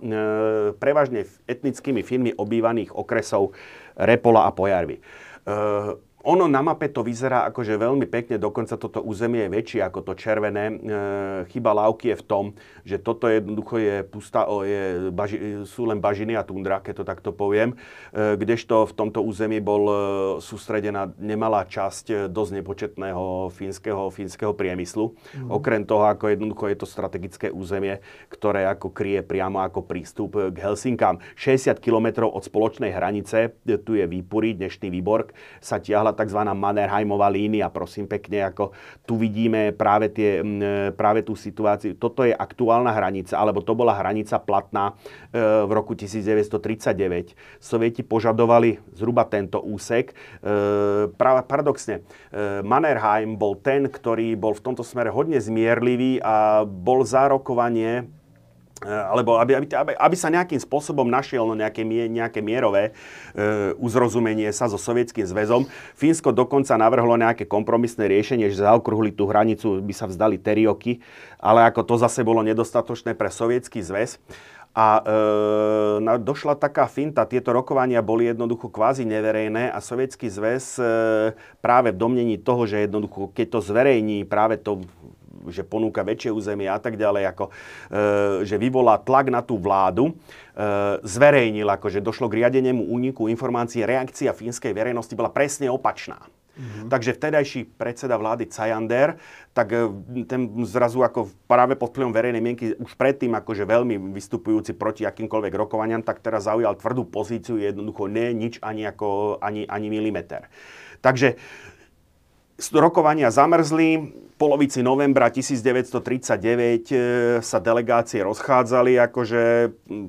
prevažne etnickými firmy obývaných okresov Repola a Pojarvy. Ono na mape to vyzerá akože veľmi pekne, dokonca toto územie je väčšie ako to červené. E, chyba lávky je v tom, že toto jednoducho je pustá, je, baži, sú len bažiny a tundra, keď to takto poviem, e, kdežto v tomto území bol e, sústredená nemalá časť e, dosť nepočetného fínskeho, fínskeho priemyslu. Mm. Okrem toho, ako jednoducho je to strategické územie, ktoré ako kryje priamo ako prístup k Helsinkám. 60 km od spoločnej hranice, tu je Výpury, dnešný Výborg, sa tiahla tzv. Mannerheimová línia, prosím pekne, ako tu vidíme práve, tie, práve tú situáciu. Toto je aktuálna hranica, alebo to bola hranica platná e, v roku 1939. Sovieti požadovali zhruba tento úsek. E, paradoxne, e, Mannerheim bol ten, ktorý bol v tomto smere hodne zmierlivý a bol zárokovanie alebo aby, aby, aby, aby sa nejakým spôsobom našiel no nejaké, nejaké mierové e, uzrozumenie sa so Sovietským zväzom. Fínsko dokonca navrhlo nejaké kompromisné riešenie, že zaokrúhli tú hranicu, by sa vzdali terioky, ale ako to zase bolo nedostatočné pre Sovietský zväz. A e, došla taká finta, tieto rokovania boli jednoducho kvázi neverejné a Sovietský zväz e, práve v domnení toho, že jednoducho, keď to zverejní práve to že ponúka väčšie územie a tak ďalej, ako, e, že vyvolá tlak na tú vládu, e, zverejnil, ako, že došlo k riadeniemu úniku informácií, reakcia fínskej verejnosti bola presne opačná. Mm-hmm. Takže vtedajší predseda vlády Cajander, tak e, ten zrazu ako práve pod vplyvom verejnej mienky už predtým akože veľmi vystupujúci proti akýmkoľvek rokovaniam, tak teraz zaujal tvrdú pozíciu, jednoducho nie nič ani, ako, ani, ani milimeter. Takže rokovania zamrzli, polovici novembra 1939 e, sa delegácie rozchádzali, akože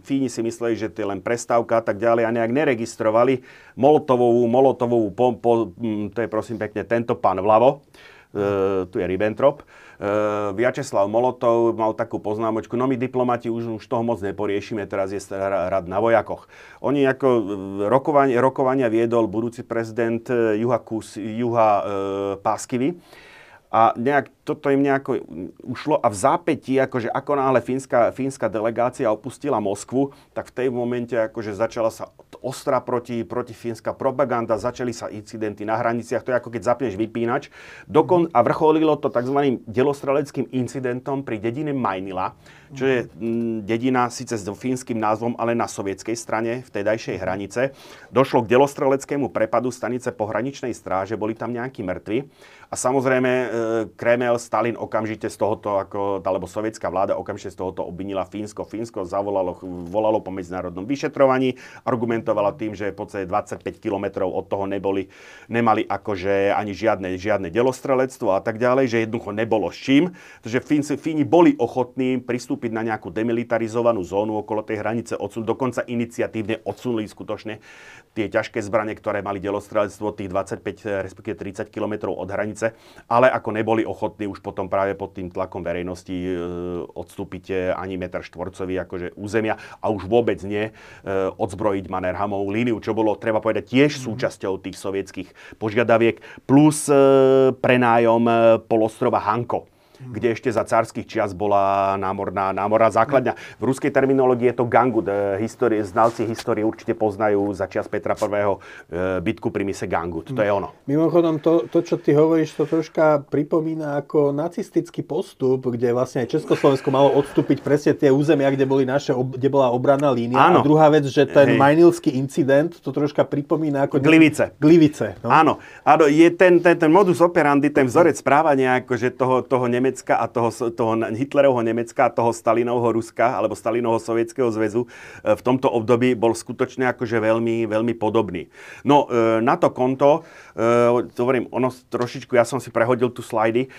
Fíni si mysleli, že to je len prestávka a tak ďalej a nejak neregistrovali Molotovovú, Molotovovú, po, po, to je prosím pekne tento pán vľavo, e, tu je Ribbentrop. E, Vyačeslav Molotov mal takú poznámočku, no my diplomati už, už toho moc neporiešime, teraz je rad na vojakoch. Oni ako e, rokovania, rokovania viedol budúci prezident e, Juha, Kus, Juha e, Páskivy, a nejak, toto im nejako ušlo a v zápätí, akože ako náhle fínska, fínska delegácia opustila Moskvu, tak v tej momente akože začala sa ostra proti, proti fínska propaganda, začali sa incidenty na hraniciach, to je ako keď zapneš vypínač. Dokon, a vrcholilo to tzv. delostreleckým incidentom pri dedine Majnila, čo je m, dedina síce s fínskym názvom, ale na sovietskej strane vtedajšej hranice. Došlo k delostreleckému prepadu stanice pohraničnej stráže, boli tam nejakí mŕtvi. A samozrejme e, Stalin okamžite z tohoto, ako, alebo sovietská vláda okamžite z tohoto obvinila Fínsko. Fínsko zavolalo, volalo po medzinárodnom vyšetrovaní, argumentovala tým, že v podstate 25 kilometrov od toho neboli, nemali akože ani žiadne, žiadne delostrelectvo a tak ďalej, že jednoducho nebolo s čím. Takže Fíni, Fíni boli ochotní pristúpiť na nejakú demilitarizovanú zónu okolo tej hranice, odsun, dokonca iniciatívne odsunuli skutočne tie ťažké zbranie, ktoré mali delostrelectvo tých 25, respektíve 30 kilometrov od hranice, ale ako neboli ochotní už potom práve pod tým tlakom verejnosti e, odstúpiť ani meter štvorcový akože územia a už vôbec nie e, odzbrojiť Mannerhamovú líniu, čo bolo, treba povedať, tiež mhm. súčasťou tých sovietských požiadaviek, plus e, prenájom polostrova Hanko kde ešte za cárskych čias bola námorná, námorná základňa. V ruskej terminológii je to Gangut. Histórie, znalci histórie určite poznajú za čias Petra I. E, bitku pri mise Gangut. To je ono. Mimochodom, to, to, čo ty hovoríš, to troška pripomína ako nacistický postup, kde vlastne aj Československo malo odstúpiť presne tie územia, kde, boli naše, kde bola obranná línia. Áno. A druhá vec, že ten Hej. Majnilský incident, to troška pripomína ako... Glivice. Glivice. No. Áno. Áno, je ten, ten, ten modus operandi, ten vzorec správania akože toho, toho Nemecka a toho, toho Hitlerovho Nemecka a toho Stalinovho Ruska alebo Stalinovho Sovietskeho zväzu e, v tomto období bol skutočne akože veľmi, veľmi podobný. No e, na to konto, e, to hovorím, ono trošičku, ja som si prehodil tu slajdy,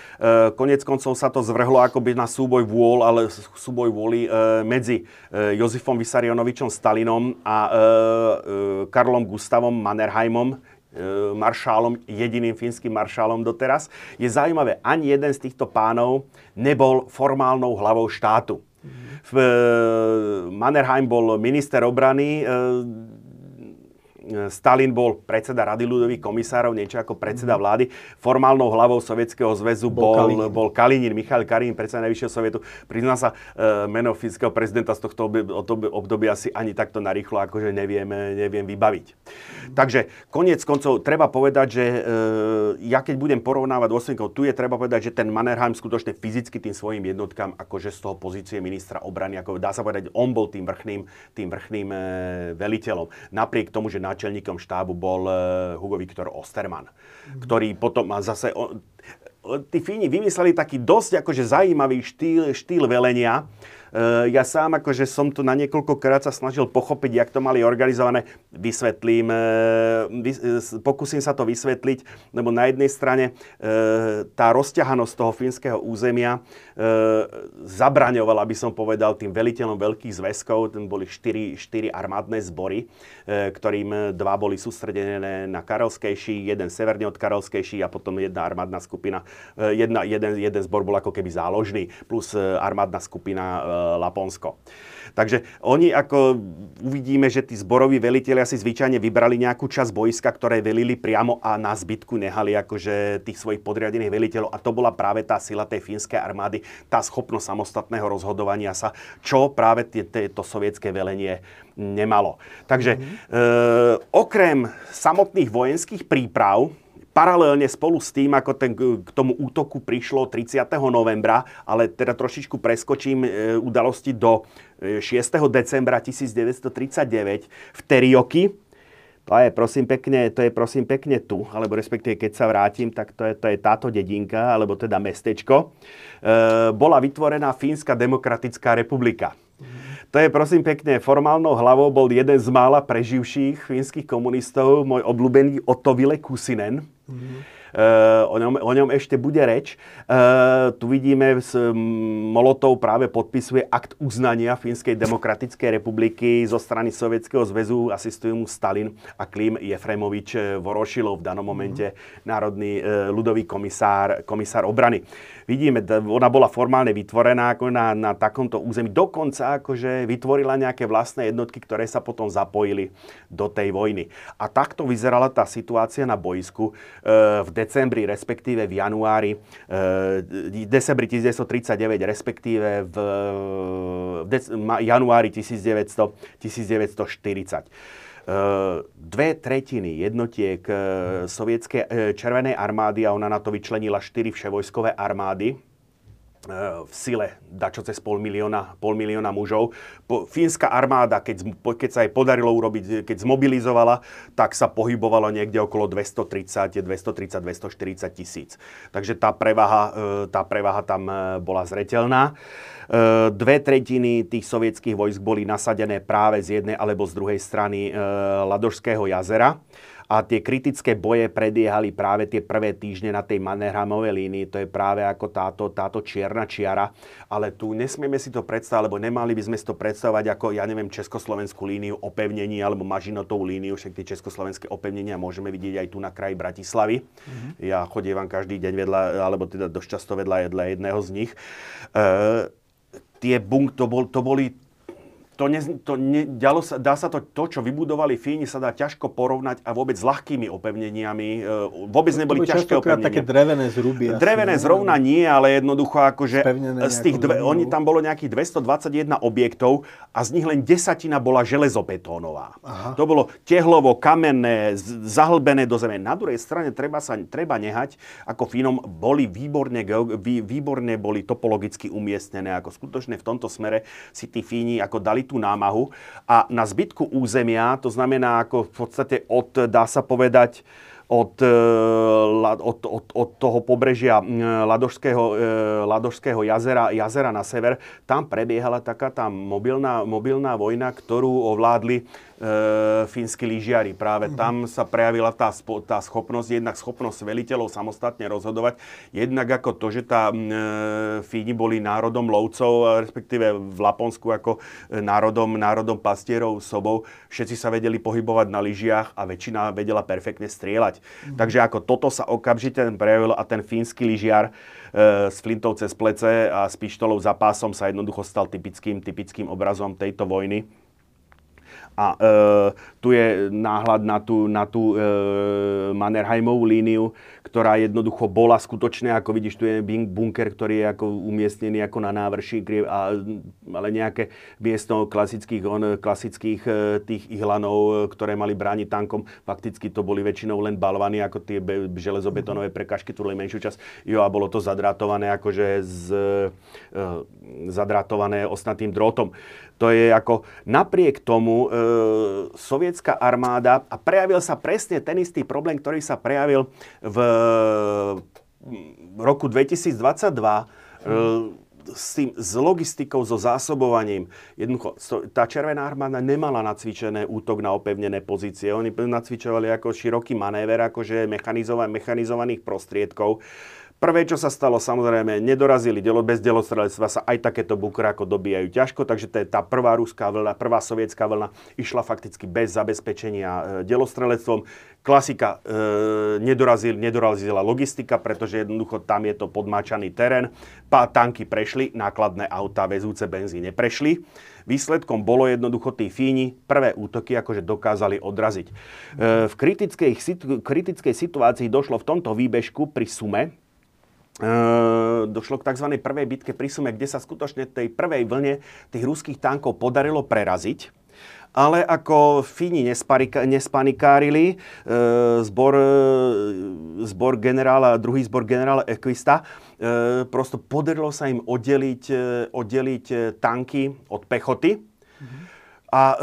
konec koncov sa to zvrhlo akoby na súboj vôľ, ale súboj vôli medzi Jozifom Vysarionovičom Stalinom a Karlom Gustavom Mannerheimom, maršálom, jediným fínskym maršálom doteraz. Je zaujímavé, ani jeden z týchto pánov nebol formálnou hlavou štátu. Mm-hmm. Mannerheim bol minister obrany, e, Stalin bol predseda Rady ľudových komisárov, niečo ako predseda mhm. vlády. Formálnou hlavou Sovietskeho zväzu bol, bol, Kalinin. bol Kalinin, Michal Kalinin, predseda Najvyššieho sovietu. Prizná sa, e, meno fyzického prezidenta z tohto obdobia si ani takto narýchlo akože neviem, neviem vybaviť. Mhm. Takže koniec koncov treba povedať, že e, ja keď budem porovnávať dôsledkov, tu je treba povedať, že ten Mannerheim skutočne fyzicky tým svojim jednotkám, akože z toho pozície ministra obrany, ako dá sa povedať, on bol tým vrchným, tým vrchným e, veliteľom. Napriek tomu, že na náčelníkom štábu bol eh, Hugo Viktor Osterman, mm. ktorý potom zase... Tí Fíni vymysleli taký dosť akože zaujímavý štýl, štýl velenia, ja sám akože som to na niekoľkokrát sa snažil pochopiť, jak to mali organizované. Vysvetlím, eh, eh, pokúsim sa to vysvetliť, lebo na jednej strane tá rozťahanosť toho fínskeho územia zabraňovala, by som povedal, tým veliteľom veľkých zväzkov. Ten boli štyri, štyri armádne zbory, ktorým dva boli sústredené na Karelskejší, jeden severne od Karelskejší a potom jedna armádna skupina. Jedna, jeden, jeden zbor bol ako keby záložný, plus armádna skupina Laponsko. Takže oni ako uvidíme, že tí zboroví veliteľi si zvyčajne vybrali nejakú časť boiska, ktoré velili priamo a na zbytku nehali akože tých svojich podriadených veliteľov. A to bola práve tá sila tej fínskej armády, tá schopnosť samostatného rozhodovania sa, čo práve to sovietské velenie nemalo. Takže mm-hmm. e, okrem samotných vojenských príprav, paralelne spolu s tým, ako ten, k tomu útoku prišlo 30. novembra, ale teda trošičku preskočím e, udalosti do 6. E, decembra 1939 v Terioky, to je prosím pekne, to je prosím pekne tu, alebo respektíve keď sa vrátim, tak to je, to je táto dedinka, alebo teda mestečko. E, bola vytvorená Fínska demokratická republika. To je prosím pekne, formálnou hlavou bol jeden z mála preživších fínskych komunistov, môj obľúbený Otto Ville Kusinen. Mm-hmm. Uh, o, ňom, o ňom ešte bude reč. Uh, tu vidíme, s Molotov práve podpisuje akt uznania Fínskej demokratickej republiky zo strany Sovietskeho zväzu. Asistujú mu Stalin a Klim Jefremovič eh, Vorošilov, v danom momente mm. národný ľudový komisár, komisár obrany. Vidíme, ona bola formálne vytvorená ako na, na takomto území. Dokonca akože vytvorila nejaké vlastné jednotky, ktoré sa potom zapojili do tej vojny. A takto vyzerala tá situácia na boisku v decembri, respektíve v januári, e, decembri 1939, respektíve v, v dec- januári 1900, 1940 dve tretiny jednotiek sovietskej červenej armády a ona na to vyčlenila štyri vševojskové armády, v sile dačo cez pol milióna, pol milióna mužov. Po, fínska armáda, keď, keď sa jej podarilo urobiť, keď zmobilizovala, tak sa pohybovalo niekde okolo 230, 230, 240 tisíc. Takže tá prevaha, e, tá prevaha tam e, bola zretelná. E, dve tretiny tých sovietských vojsk boli nasadené práve z jednej alebo z druhej strany Ladožského jazera a tie kritické boje prebiehali práve tie prvé týždne na tej Mannerheimovej línii, to je práve ako táto, táto čierna čiara, ale tu nesmieme si to predstavať, lebo nemali by sme si to predstavovať ako, ja neviem, československú líniu opevnení alebo mažinotovú líniu, však tie československé opevnenia môžeme vidieť aj tu na kraji Bratislavy. Mm-hmm. Ja chodievam každý deň vedľa, alebo teda dosť často vedľa jedného z nich. E, tie bunk, to, bol, to boli to, ne, to ne, ďalo sa, dá sa to, to, čo vybudovali Fíni, sa dá ťažko porovnať a vôbec s ľahkými opevneniami. E, vôbec neboli to ťažké opevnenia. také drevené zruby. Drevené asi, zrovna nie, ale jednoducho akože z tých dve, oni tam bolo nejakých 221 objektov a z nich len desatina bola železobetónová. Aha. To bolo tehlovo, kamenné, zahlbené do zeme. Na druhej strane treba sa treba nehať, ako Fínom boli výborne, výborne boli topologicky umiestnené, ako skutočne v tomto smere si tí Fíni ako dali tú námahu. A na zbytku územia, to znamená ako v podstate od, dá sa povedať, od, e, od, od, od toho pobrežia Ladožského, e, Ladožského jazera, jazera na sever, tam prebiehala taká tá mobilná, mobilná vojna, ktorú ovládli fínsky lyžiari. Práve mm-hmm. tam sa prejavila tá, tá schopnosť, jednak schopnosť veliteľov samostatne rozhodovať, jednak ako to, že tá e, Fíni boli národom lovcov, respektíve v Laponsku ako e, národom, národom pastierov, sobov. Všetci sa vedeli pohybovať na lyžiach a väčšina vedela perfektne strieľať. Mm-hmm. Takže ako toto sa okamžite prejavilo a ten fínsky lyžiar e, s flintou cez plece a s pištolou za pásom sa jednoducho stal typickým, typickým obrazom tejto vojny. A e, tu je náhľad na tú, na tú e, Mannerheimovú líniu, ktorá jednoducho bola skutočne, ako vidíš, tu je bunker, ktorý je ako umiestnený ako na návrši, a, ale nejaké miesto klasických, on, klasických e, tých ihlanov, e, ktoré mali brániť tankom, fakticky to boli väčšinou len balvany, ako tie be, železobetonové prekažky, tvorili menšiu časť. Jo, a bolo to zadrátované akože z, e, zadrátované osnatým drôtom. To je ako napriek tomu e, sovietská armáda a prejavil sa presne ten istý problém, ktorý sa prejavil v roku 2022 e, s, tým, s logistikou, so zásobovaním. Jednoducho, tá Červená armáda nemala nacvičené útok na opevnené pozície. Oni nacvičovali ako široký manéver, akože mechanizovaných prostriedkov. Prvé, čo sa stalo, samozrejme, nedorazili, bez delostrelectva sa aj takéto bukry ako dobíjajú ťažko, takže je tá prvá ruská vlna, prvá sovietská vlna išla fakticky bez zabezpečenia e, delostrelectvom. Klasika, e, nedorazil, nedorazila logistika, pretože jednoducho tam je to podmáčaný terén. Pá, tanky prešli, nákladné autá vezúce benzín neprešli. Výsledkom bolo jednoducho tí Fíni prvé útoky akože dokázali odraziť. E, v kritickej, kritickej situácii došlo v tomto výbežku pri Sume, došlo k tzv. prvej bitke pri Sume, kde sa skutočne tej prvej vlne tých ruských tankov podarilo preraziť. Ale ako Fíni nespanikárili, ehm, zbor, zbor generála, druhý zbor generála Equista, ehm, prosto podarilo sa im oddeliť, oddeliť tanky od pechoty. Mm-hmm. A e,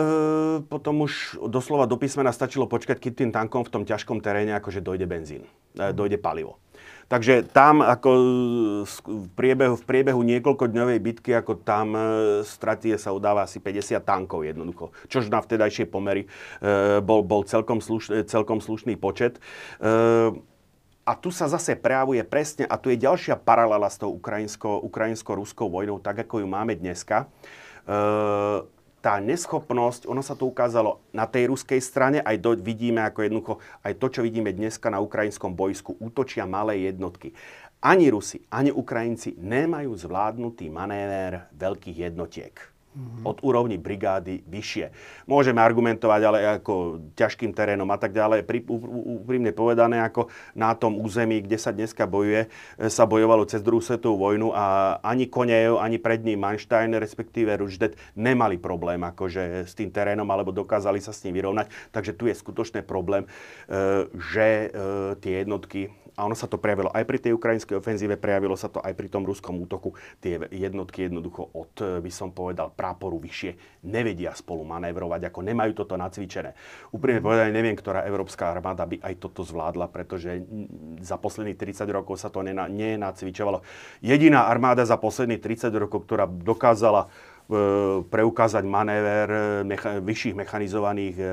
potom už doslova do písmena stačilo počkať, keď tým tankom v tom ťažkom teréne akože dojde benzín, e, dojde palivo. Takže tam ako v priebehu, v priebehu niekoľkodňovej bitky, ako tam e, stratie sa udáva asi 50 tankov jednoducho, čož na vtedajšie pomery e, bol, bol celkom, slušný, celkom slušný počet. E, a tu sa zase prejavuje presne, a tu je ďalšia paralela s tou ukrajinsko, ukrajinsko-ruskou vojnou, tak ako ju máme dneska. E, tá neschopnosť, ono sa to ukázalo na tej ruskej strane, aj do, vidíme ako jednoducho, aj to, čo vidíme dneska na ukrajinskom bojsku, útočia malé jednotky. Ani Rusi, ani Ukrajinci nemajú zvládnutý manéver veľkých jednotiek mm-hmm. od úrovni brigády vyššie. Môžeme argumentovať ale ako ťažkým terénom a tak ďalej. Pri, úprimne povedané, ako na tom území, kde sa dneska bojuje, e, sa bojovalo cez druhú svetovú vojnu a ani Konejev, ani prední Manstein, respektíve Ruždet, nemali problém akože s tým terénom, alebo dokázali sa s ním vyrovnať. Takže tu je skutočný problém, e, že e, tie jednotky a ono sa to prejavilo aj pri tej ukrajinskej ofenzíve, prejavilo sa to aj pri tom ruskom útoku. Tie jednotky jednoducho od, by som povedal, práporu vyššie nevedia spolu manévrovať, ako nemajú toto nacvičené. Úprimne povedané, neviem, ktorá európska armáda by aj toto zvládla, pretože za posledných 30 rokov sa to nenacvičovalo. Jediná armáda za posledných 30 rokov, ktorá dokázala E, preukázať manéver e, mecha- vyšších mechanizovaných e,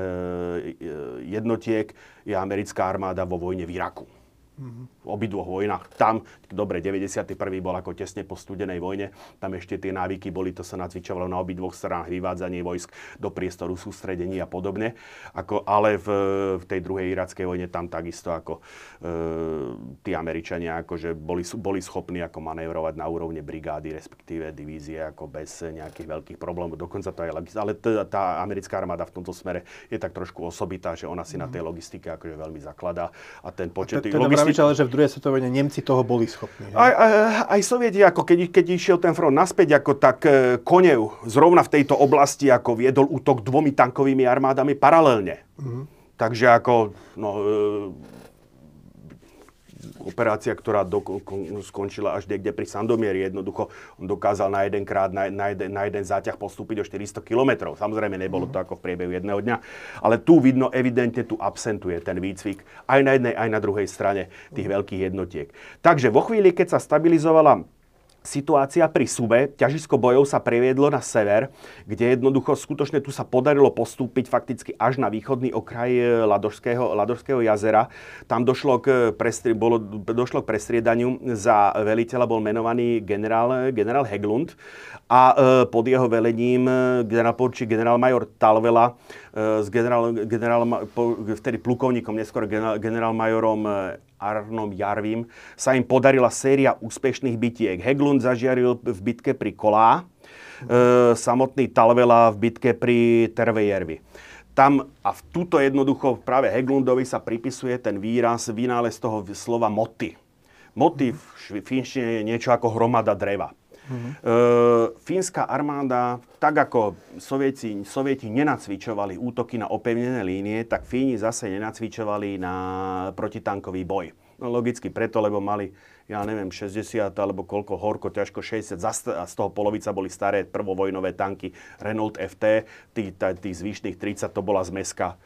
jednotiek je americká armáda vo vojne v Iraku v obidvoch vojnách. Tam, dobre, 91. bol ako tesne po studenej vojne, tam ešte tie návyky boli, to sa nacvičovalo na obidvoch stranách, vyvádzanie vojsk do priestoru sústredení a podobne. Ako, ale v, v tej druhej irackej vojne tam takisto ako e, tí Američania akože boli, boli schopní ako manévrovať na úrovne brigády, respektíve divízie ako bez nejakých veľkých problémov. Dokonca to aj, ale tá, tá americká armáda v tomto smere je tak trošku osobitá, že ona si na tej logistike akože veľmi zakladá a ten počet tých vravíš, ale že v druhej svetovej vojne Nemci toho boli schopní. Aj, aj, aj Sovieti, ako keď, keď išiel ten front naspäť, ako tak e, Konev zrovna v tejto oblasti ako viedol útok dvomi tankovými armádami paralelne. Mm-hmm. Takže ako, no, e, operácia, ktorá do, skončila až niekde pri Sandomieri. Jednoducho on dokázal na jeden krát, na, na, jeden, na jeden záťah postúpiť o 400 km. Samozrejme, nebolo to ako v priebehu jedného dňa, ale tu vidno evidentne, tu absentuje ten výcvik aj na jednej, aj na druhej strane tých veľkých jednotiek. Takže vo chvíli, keď sa stabilizovala situácia pri Sube, ťažisko bojov sa previedlo na sever, kde jednoducho skutočne tu sa podarilo postúpiť fakticky až na východný okraj e, Ladošského, Ladošského jazera. Tam došlo k, prestri, bolo, došlo k prestriedaniu. Za veliteľa bol menovaný generál, generál Heglund a e, pod jeho velením e, generál generál major Talvela s generál, generál, po, vtedy plukovníkom, neskôr generál, generál majorom e, Arnom Jarvim, sa im podarila séria úspešných bitiek. Heglund zažiaril v bitke pri Kolá, e, samotný Talvela v bitke pri Tervejervi. Tam a v túto jednoducho práve Heglundovi sa pripisuje ten výraz, vynález toho slova moty. Moty v finštine je niečo ako hromada dreva. Uh-huh. E, fínska armáda, tak ako sovieti, sovieti nenacvičovali útoky na opevnené línie, tak Fíni zase nenacvičovali na protitankový boj. No logicky preto, lebo mali, ja neviem, 60 alebo koľko, horko, ťažko 60, a z toho polovica boli staré prvovojnové tanky Renault FT, tých tí zvyšných 30 to bola zmeska,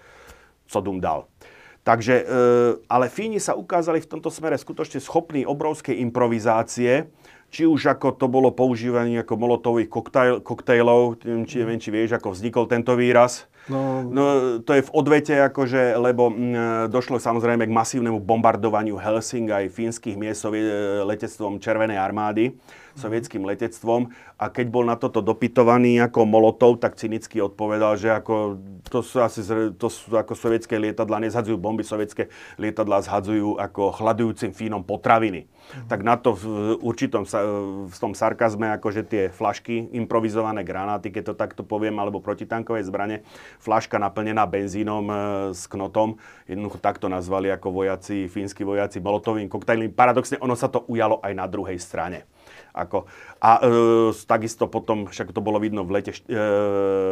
co dum dal. Takže, e, ale Fíni sa ukázali v tomto smere skutočne schopní obrovskej improvizácie, či už ako to bolo používanie ako molotových koktajl, koktejlov, či neviem, či vieš, ako vznikol tento výraz. No, no to je v odvete, akože, lebo m, došlo samozrejme k masívnemu bombardovaniu Helsing aj fínskych miest letectvom Červenej armády sovietským letectvom a keď bol na toto dopytovaný ako Molotov, tak cynicky odpovedal, že ako, to sú asi to sú ako sovietské lietadla, nezhadzujú bomby, sovietské lietadla zhadzujú ako chladujúcim fínom potraviny. Tak na to v určitom v tom sarkazme, akože tie flašky, improvizované granáty, keď to takto poviem, alebo protitankové zbrane, flaška naplnená benzínom e, s knotom, jednoducho takto nazvali ako vojaci, fínsky vojaci molotovým koktajlom. Paradoxne ono sa to ujalo aj na druhej strane. Ako, a e, takisto potom, však to bolo vidno v lete, e,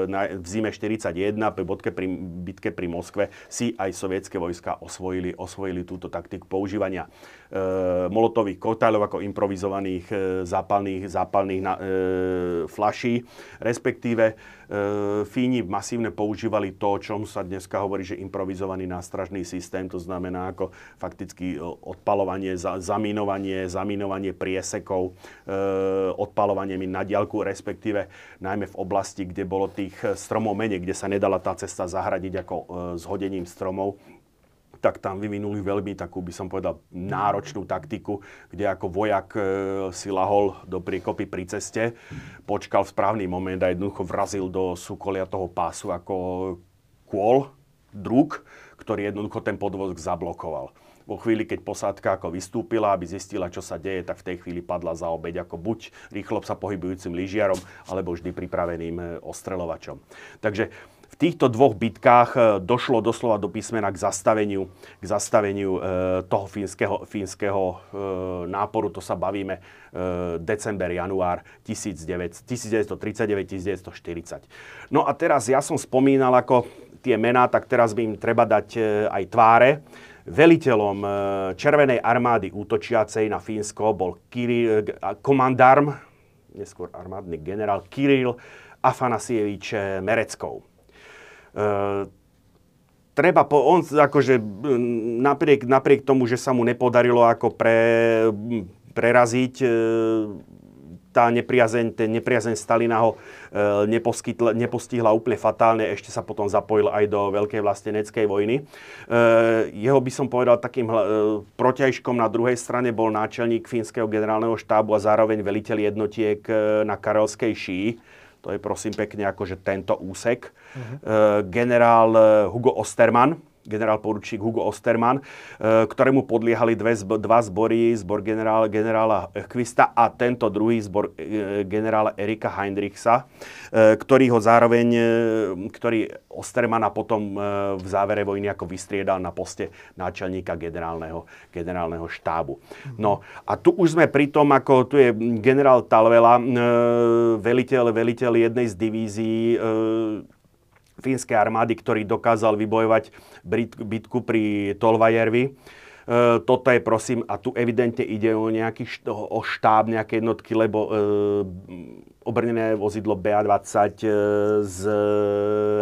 na, v zime 41, pri bodke pri, bitke pri Moskve, si aj sovietské vojska osvojili, osvojili túto taktiku používania e, molotových koktajlov ako improvizovaných e, zápalných, zápalných na, e, flaší, respektíve E, Fíni masívne používali to, o čom sa dneska hovorí, že improvizovaný nástražný systém, to znamená ako fakticky e, odpalovanie, zamínovanie, zamínovanie priesekov, e, odpalovanie na diaľku, respektíve najmä v oblasti, kde bolo tých stromov menej, kde sa nedala tá cesta zahradiť ako zhodením stromov, tak tam vyvinuli veľmi takú, by som povedal, náročnú taktiku, kde ako vojak e, si lahol do priekopy pri ceste, počkal v správny moment a jednoducho vrazil do súkolia toho pásu ako kôl, druk, ktorý jednoducho ten podvozok zablokoval. Vo chvíli, keď posádka ako vystúpila, aby zistila, čo sa deje, tak v tej chvíli padla za obeď ako buď rýchlo sa pohybujúcim lyžiarom, alebo vždy pripraveným e, ostreľovačom. Takže v týchto dvoch bitkách e, došlo doslova do písmena k zastaveniu, k zastaveniu e, toho fínskeho, fínskeho e, náporu. To sa bavíme december, január 1939-1940. No a teraz ja som spomínal ako tie mená, tak teraz by im treba dať aj tváre. Veliteľom Červenej armády útočiacej na Fínsko bol Kiril, komandarm, neskôr armádny generál Kiril Afanasievič Mereckov. E, treba, po, on akože napriek, napriek tomu, že sa mu nepodarilo ako pre, preraziť e, tá nepriazeň, ten nepriazeň Stalina ho e, nepostihla úplne fatálne, ešte sa potom zapojil aj do Veľkej vlasteneckej vojny. E, jeho by som povedal takým e, protiažkom na druhej strane bol náčelník fínskeho generálneho štábu a zároveň veliteľ jednotiek na Karelskej šíji. To je prosím pekne akože tento úsek. Uh-huh. Generál Hugo Osterman, generál poručík Hugo Osterman, e, ktorému podliehali dve, dva zbory, zbor generála, generála Kvista a tento druhý zbor e, generála Erika Heinrichsa, e, ktorý ho zároveň, ktorý Ostermana potom v závere vojny ako vystriedal na poste náčelníka generálneho, generálneho štábu. No a tu už sme pri tom, ako tu je generál Talvela, veliteľ, veliteľ jednej z divízií fínskej armády, ktorý dokázal vybojovať bitku pri Tolvajervi. E, toto je prosím, a tu evidentne ide o nejaký o štáb, nejaké jednotky, lebo e, obrnené vozidlo BA-20 e, s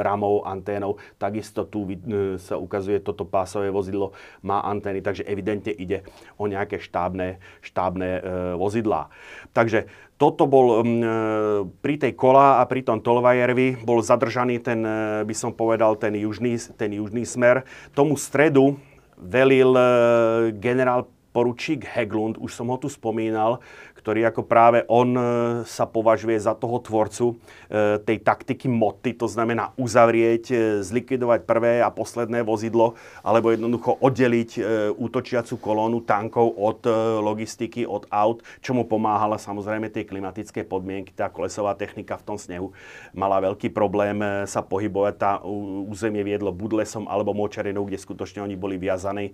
ramou, anténou. Takisto tu e, sa ukazuje, toto pásové vozidlo má antény, takže evidentne ide o nejaké štábne, štábne vozidlá. Takže toto bol pri tej kola a pri tom Tolvajervi bol zadržaný ten, by som povedal, ten južný, ten južný smer. Tomu stredu velil generál poručík Heglund, už som ho tu spomínal, ktorý ako práve on e, sa považuje za toho tvorcu e, tej taktiky moty, to znamená uzavrieť, e, zlikvidovať prvé a posledné vozidlo, alebo jednoducho oddeliť útočiacu kolónu tankov od logistiky, od aut, čo mu pomáhala samozrejme tie klimatické podmienky, tá kolesová technika v tom snehu mala veľký problém sa pohybovať, tá územie viedlo buď lesom alebo močarinou, kde skutočne oni boli viazaní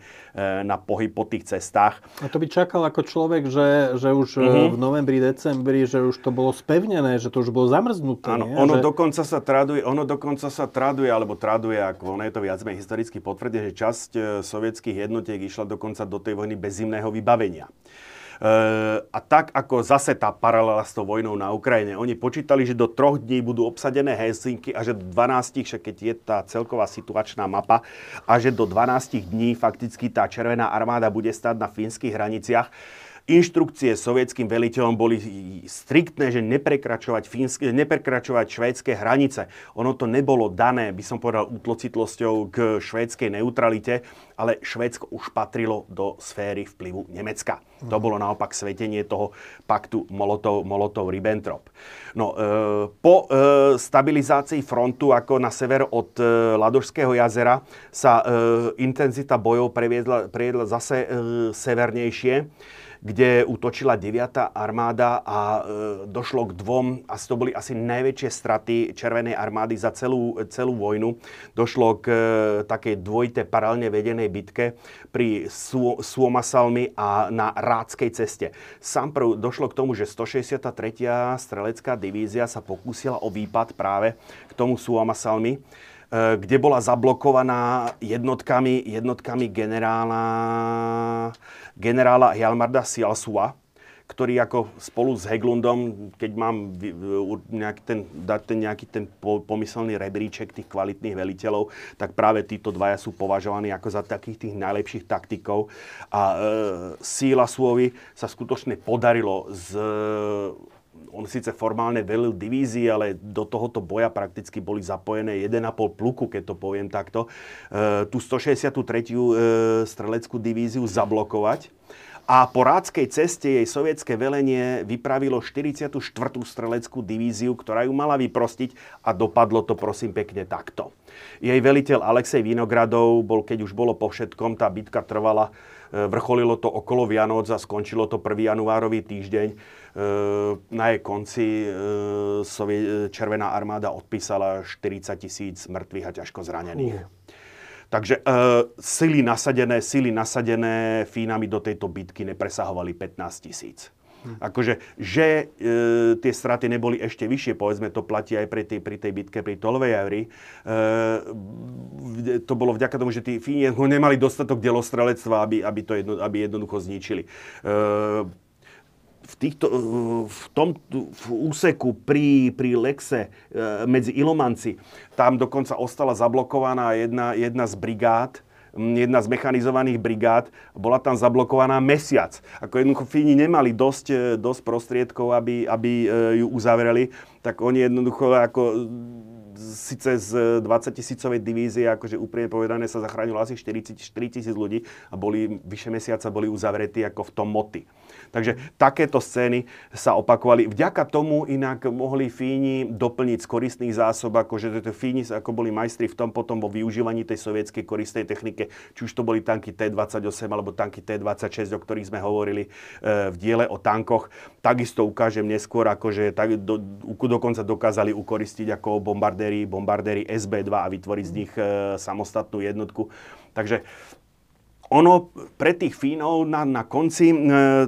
na pohyb po tých cestách. A to by čakal ako človek, že, že už mm-hmm mm-hmm. v novembri, decembri, že už to bolo spevnené, že to už bolo zamrznuté. Áno, nie? ono že... dokonca sa traduje, ono dokonca sa traduje, alebo traduje, ako ono je to viac menej historicky potvrdené, že časť e, sovietských jednotiek išla dokonca do tej vojny bez zimného vybavenia. E, a tak ako zase tá paralela s tou vojnou na Ukrajine, oni počítali, že do troch dní budú obsadené Helsinky a že do 12, však keď je tá celková situačná mapa, a že do 12 dní fakticky tá Červená armáda bude stať na fínskych hraniciach Inštrukcie sovietským veliteľom boli striktné, že neprekračovať, fínske, neprekračovať švédske hranice. Ono to nebolo dané, by som povedal, útlocitlosťou k švédskej neutralite, ale Švédsko už patrilo do sféry vplyvu Nemecka. To bolo naopak svetenie toho paktu Molotov-Ribbentrop. No, e, po e, stabilizácii frontu ako na sever od e, Ladožského jazera sa e, intenzita bojov previedla, previedla zase e, severnejšie kde útočila 9. armáda a e, došlo k dvom, asi to boli asi najväčšie straty Červenej armády za celú, celú vojnu. Došlo k e, takej dvojite paralelne vedenej bitke pri Su, Suomasalmi a na Rádskej ceste. Sám prv došlo k tomu, že 163. strelecká divízia sa pokúsila o výpad práve k tomu Suomasalmi kde bola zablokovaná jednotkami, jednotkami generála, generála Hjalmarda Sialsua, ktorý ako spolu s Heglundom, keď mám nejaký ten, dať ten nejaký ten pomyselný rebríček tých kvalitných veliteľov, tak práve títo dvaja sú považovaní ako za takých tých najlepších taktikov. A e, Síla Suovi sa skutočne podarilo z on síce formálne velil divízii, ale do tohoto boja prakticky boli zapojené 1,5 pluku, keď to poviem takto, e, tú 163. E, streleckú divíziu zablokovať. A po rádskej ceste jej sovietské velenie vypravilo 44. streleckú divíziu, ktorá ju mala vyprostiť a dopadlo to prosím pekne takto. Jej veliteľ Alexej Vinogradov bol, keď už bolo po všetkom, tá bitka trvala, vrcholilo to okolo Vianoc a skončilo to 1. januárový týždeň Eh, na jej konci eh, Červená armáda odpísala 40 tisíc mŕtvych a ťažko zranených. Uh. Takže e, sily nasadené, sily nasadené Fínami do tejto bitky nepresahovali 15 tisíc. Akože, že e, tie straty neboli ešte vyššie, povedzme, to platí aj pri tej, pri tej bitke pri Tolvejavri. E, to bolo vďaka tomu, že tí Fíni nemali dostatok delostrelectva, aby, aby to jedno, aby jednoducho zničili. E, v, týchto, v tom v úseku pri, pri Lexe e, medzi Ilomanci, tam dokonca ostala zablokovaná jedna, jedna z brigád, jedna z mechanizovaných brigád, bola tam zablokovaná mesiac. Ako jednoducho Fíni nemali dosť, e, dosť prostriedkov, aby, aby e, ju uzavreli, tak oni jednoducho ako síce z 20 tisícovej divízie, akože úprimne povedané sa zachránilo asi 40, 4 tisíc ľudí a boli vyše mesiaca boli uzavretí ako v tom moty. Takže takéto scény sa opakovali. Vďaka tomu inak mohli Fíni doplniť z koristných zásob, akože Fíni ako boli majstri v tom potom vo využívaní tej sovietskej koristnej technike, či už to boli tanky T-28 alebo tanky T-26, o ktorých sme hovorili e, v diele o tankoch. Takisto ukážem neskôr, akože tak, do, dokonca dokázali ukoristiť ako bombardéry, bombardéry SB-2 a vytvoriť z nich e, samostatnú jednotku. Takže ono pre tých Fínov na, na konci, e,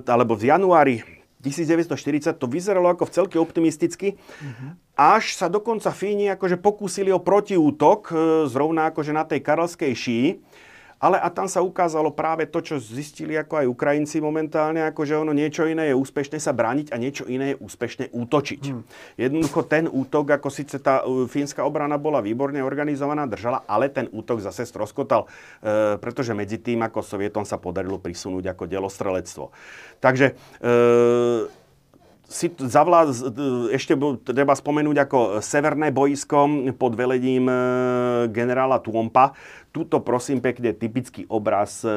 alebo v januári 1940 to vyzeralo ako v optimisticky, mm-hmm. až sa dokonca Fíni akože pokúsili o protiútok, e, zrovna akože na tej karelskej šíji. Ale a tam sa ukázalo práve to, čo zistili ako aj Ukrajinci momentálne, ako že ono niečo iné je úspešné sa brániť a niečo iné je úspešne útočiť. Hmm. Jednoducho ten útok, ako síce tá uh, fínska obrana bola výborne organizovaná, držala, ale ten útok zase stroskotal, e, pretože medzi tým, ako Sovietom sa podarilo prisunúť ako delostrelectvo. Takže e, si zavlád, ešte treba spomenúť ako severné boisko pod velením e, generála Tuompa. Tuto prosím pekne typický obraz e,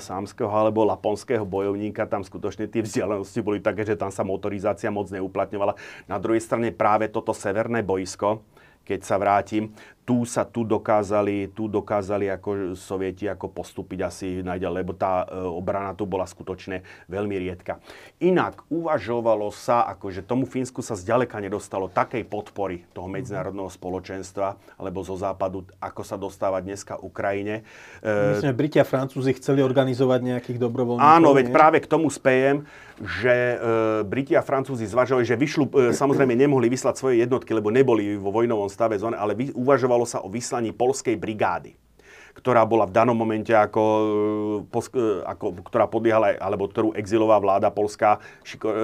sámskeho alebo laponského bojovníka. Tam skutočne tie vzdialenosti boli také, že tam sa motorizácia moc neuplatňovala. Na druhej strane práve toto severné boisko, keď sa vrátim, tu sa tu dokázali, tu dokázali ako sovieti ako postúpiť asi najďalej, lebo tá e, obrana tu bola skutočne veľmi riedka. Inak uvažovalo sa, ako že tomu Fínsku sa zďaleka nedostalo takej podpory toho medzinárodného spoločenstva alebo zo západu, ako sa dostáva dneska Ukrajine. E, Myslím, že Briti a Francúzi chceli organizovať nejakých dobrovoľníkov. Áno, veď nie? práve k tomu spejem, že e, Briti a Francúzi zvažovali, že vyšľú, e, samozrejme nemohli vyslať svoje jednotky, lebo neboli vo vojnovom stave zóne, ale uvažovali uvažovalo sa o vyslaní polskej brigády ktorá bola v danom momente ako, e, e, ako ktorá podliehala, alebo ktorú exilová vláda polská, šikor, e,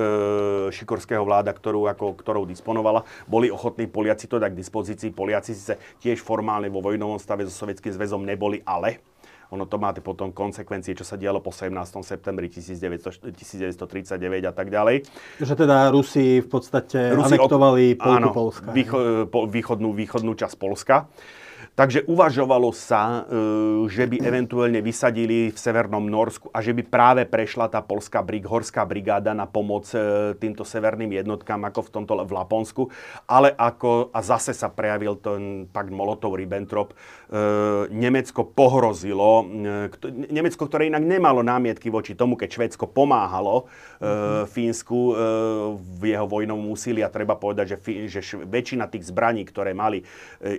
šikorského vláda, ktorú, ako, ktorou disponovala, boli ochotní Poliaci to dať k dispozícii. Poliaci sa tiež formálne vo vojnovom stave so Sovietským zväzom neboli, ale ono to má potom konsekvencie, čo sa dialo po 17. septembri 1939 a tak ďalej. Že teda Rusi v podstate Rusi anektovali Polku áno, Polska. Výcho, po, východnú, východnú časť Polska. Takže uvažovalo sa, e, že by eventuálne vysadili v Severnom Norsku a že by práve prešla tá polská brig, horská brigáda na pomoc e, týmto severným jednotkám, ako v tomto v Laponsku. Ale ako, a zase sa prejavil ten pakt Molotov-Ribbentrop, Nemecko pohrozilo, Nemecko, ktoré inak nemalo námietky voči tomu, keď Švédsko pomáhalo mm-hmm. Fínsku v jeho vojnovom úsilí a treba povedať, že, že väčšina tých zbraní, ktoré mali,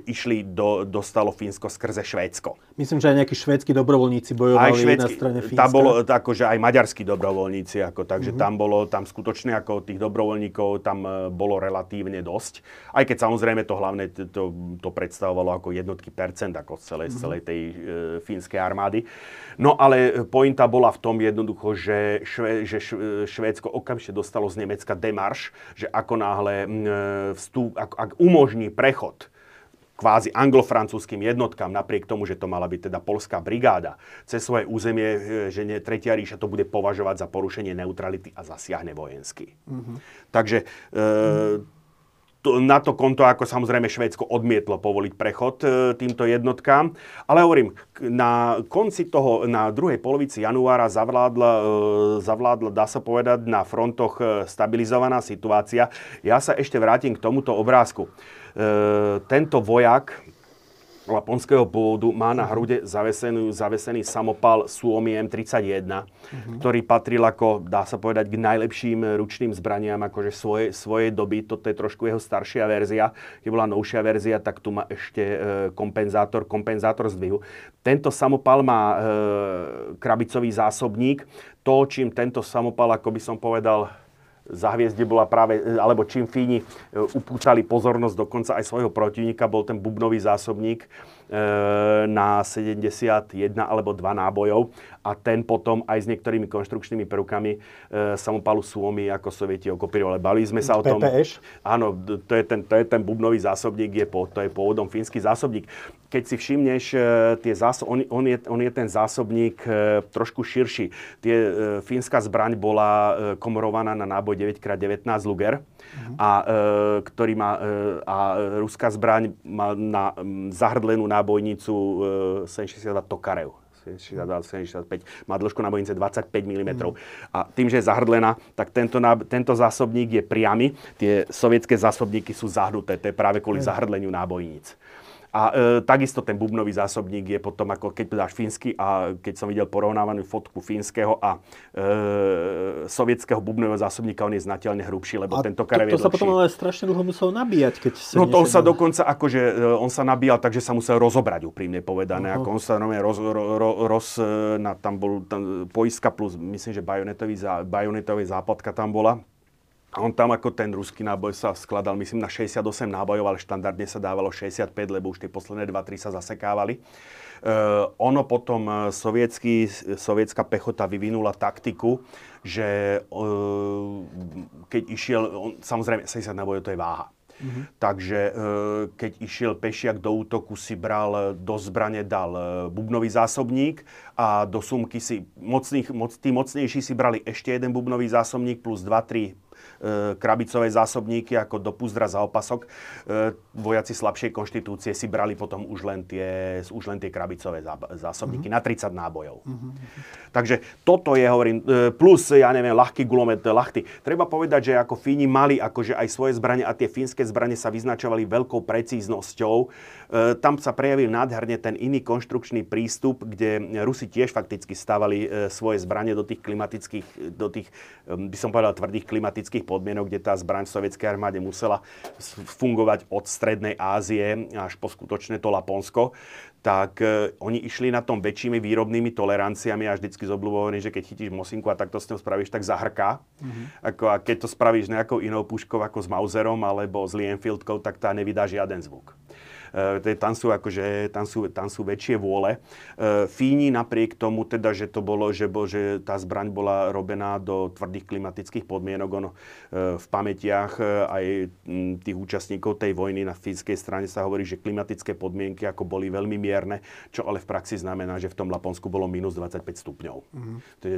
išli do, do dostalo Fínsko skrze Švédsko. Myslím, že aj nejakí švédsky dobrovoľníci bojovali aj švédsky, na strane Fínska. Tam bolo akože aj maďarskí dobrovoľníci, ako, takže mm-hmm. tam bolo, tam skutočne ako tých dobrovoľníkov tam e, bolo relatívne dosť. Aj keď samozrejme to hlavne to, to predstavovalo ako jednotky percent ako z celej, mm-hmm. celej tej e, fínskej armády. No ale pointa bola v tom jednoducho, že, šve, že Švédsko okamžite dostalo z Nemecka demarš, že ako náhle e, vstup, ak, ak umožní prechod kvázi anglo-francúzským jednotkám, napriek tomu, že to mala byť teda polská brigáda, cez svoje územie, e, že ne, Tretia ríša to bude považovať za porušenie neutrality a zasiahne vojensky. Mm-hmm. Takže e, to, na to konto, ako samozrejme Švédsko odmietlo povoliť prechod e, týmto jednotkám. Ale hovorím, na konci toho, na druhej polovici januára zavládla, e, zavládla, dá sa povedať, na frontoch e, stabilizovaná situácia. Ja sa ešte vrátim k tomuto obrázku. Tento vojak laponského pôvodu má na hrude zavesenú, zavesený samopal Suomi M31, mm-hmm. ktorý patril ako, dá sa povedať, k najlepším ručným zbraniam akože svoje, svojej doby. Toto je trošku jeho staršia verzia. Keď bola novšia verzia, tak tu má ešte e, kompenzátor, kompenzátor zdvihu. Tento samopal má e, krabicový zásobník. To, čím tento samopal, ako by som povedal, za hviezde bola práve, alebo čím Fíni e, upútali pozornosť dokonca aj svojho protivníka, bol ten bubnový zásobník e, na 71 alebo 2 nábojov a ten potom aj s niektorými konštrukčnými prvkami e, samopalu Suomi ako sovieti okopírovali. Bali sme sa o tom... PPŠ? Áno, to je ten, to je ten bubnový zásobník, je po, to je pôvodom fínsky zásobník. Keď si všimneš, e, tie zásob, on, on, je, on je ten zásobník e, trošku širší. Tie, e, fínska zbraň bola komorovaná na náboj 9x19 Luger, uh-huh. a, ktorý má, a ruská zbraň má na zahrdlenú nábojnicu 762 Tokarev. 72, 75, má dĺžku na bojnice 25 mm. Mm. A tým, že je zahrdlená, tak tento, tento zásobník je priamy. Tie sovietské zásobníky sú zahnuté, to je práve kvôli mm. zahrdleniu nábojníc. A e, takisto ten bubnový zásobník je potom, ako keď dáš fínsky a keď som videl porovnávanú fotku fínskeho a e, sovietského bubnového zásobníka, on je znateľne hrubší, lebo a tento karev to, to sa potom ale strašne dlho musel nabíjať, keď sa No to on sa dokonca, akože e, on sa nabíjal, takže sa musel rozobrať, úprimne povedané. Uh-huh. Ako on sa roz, ro, ro, roz, e, na, tam bol tam, poiska plus, myslím, že bajonetový, bajonetový západka tam bola a on tam ako ten ruský náboj sa skladal, myslím, na 68 nábojov, ale štandardne sa dávalo 65, lebo už tie posledné 2-3 sa zasekávali. Uh, ono potom e, sovietský, sovietská pechota vyvinula taktiku, že uh, keď išiel, on, samozrejme 70 nábojov to je váha. Mm-hmm. Takže uh, keď išiel pešiak do útoku, si bral do zbrane dal bubnový zásobník a do sumky si mocných, moc, tí mocnejší si brali ešte jeden bubnový zásobník plus 2-3 E, krabicové zásobníky ako do púzdra za opasok. E, vojaci slabšej konštitúcie si brali potom už len tie, už len tie krabicové zásobníky uh-huh. na 30 nábojov. Uh-huh. Takže toto je, hovorím, e, plus, ja neviem, ľahký gulomet, ľahty. Treba povedať, že ako Fíni mali akože aj svoje zbranie a tie fínske zbranie sa vyznačovali veľkou precíznosťou. Tam sa prejavil nádherne ten iný konštrukčný prístup, kde Rusi tiež fakticky stávali svoje zbranie do tých klimatických, do tých, by som povedal, tvrdých klimatických podmienok, kde tá zbraň v sovietskej armáde musela fungovať od Strednej Ázie až po skutočné to Laponsko, tak e, oni išli na tom väčšími výrobnými toleranciami a vždycky z že keď chytíš Mosinku a takto s ňou spravíš, tak zahrká. Mm-hmm. Ako, a keď to spravíš nejakou inou puškou ako s Mauserom alebo s Lienfieldkou, tak tá nevydá žiaden zvuk. E, tam sú, akože, tam sú, tam sú väčšie vôle. E, Fíni napriek tomu, teda, že to bolo, že, bol, že tá zbraň bola robená do tvrdých klimatických podmienok, ono e, v pamätiach aj tých účastníkov tej vojny na fínskej strane sa hovorí, že klimatické podmienky ako boli veľmi mierne, čo ale v praxi znamená, že v tom Laponsku bolo minus 25 stupňov. Mm-hmm. To je,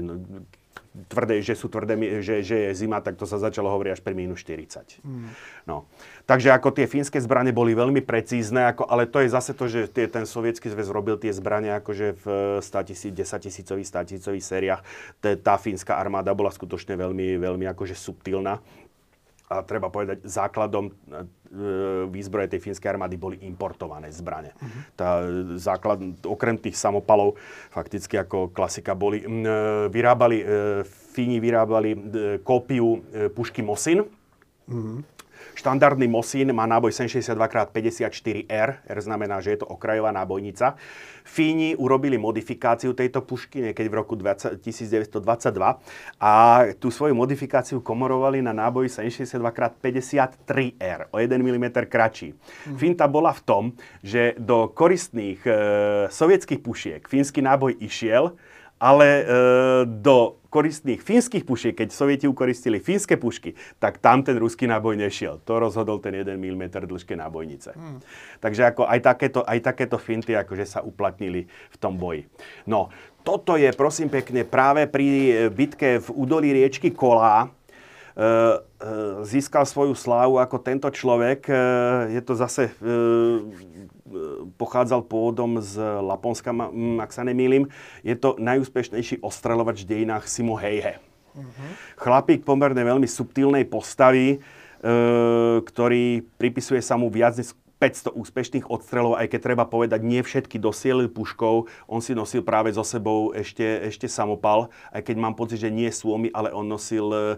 tvrdé, že sú tvrdé, že, že je zima, tak to sa začalo hovoriť až pri minus 40. Mm. No. Takže ako tie fínske zbranie boli veľmi precízne, ako, ale to je zase to, že tie, ten sovietský zväz robil tie zbranie akože v 100 tisíc, 10 tisícových, 100 tisícových sériách. Tá fínska armáda bola skutočne veľmi, veľmi akože subtilná a treba povedať, základom e, výzbroje tej fínskej armády boli importované zbrane. Uh-huh. Tá základ, okrem tých samopalov, fakticky ako klasika boli, e, vyrábali, e, Fíni vyrábali kópiu pušky Mosin, uh-huh. Štandardný Mosin má náboj 762x54R, R znamená, že je to okrajová nábojnica. Fíni urobili modifikáciu tejto pušky niekedy v roku 20, 1922 a tú svoju modifikáciu komorovali na náboj 762x53R, o 1 mm kratší. Mm. Finta bola v tom, že do koristných e, sovietských pušiek fínsky náboj išiel, ale e, do koristných fínskych pušiek, keď Sovieti ukoristili fínske pušky, tak tam ten ruský náboj nešiel. To rozhodol ten 1 mm dĺžke nábojnice. Hmm. Takže ako aj takéto, aj takéto finty akože sa uplatnili v tom boji. No, toto je prosím pekne práve pri bitke v údolí riečky Kolá, E, e, získal svoju slávu ako tento človek. E, je to zase, pochádzal pôvodom z Laponska, ak sa nemýlim. Je to najúspešnejší ostreľovač v dejinách Simo Heihe. Uh-huh. Chlapík pomerne veľmi subtilnej postavy, ktorý pripisuje sa mu viac 500 úspešných odstrelov, aj keď treba povedať, nie všetky dosielili puškou. On si nosil práve so sebou ešte, ešte samopal, aj keď mám pocit, že nie suomy, ale on nosil, uh,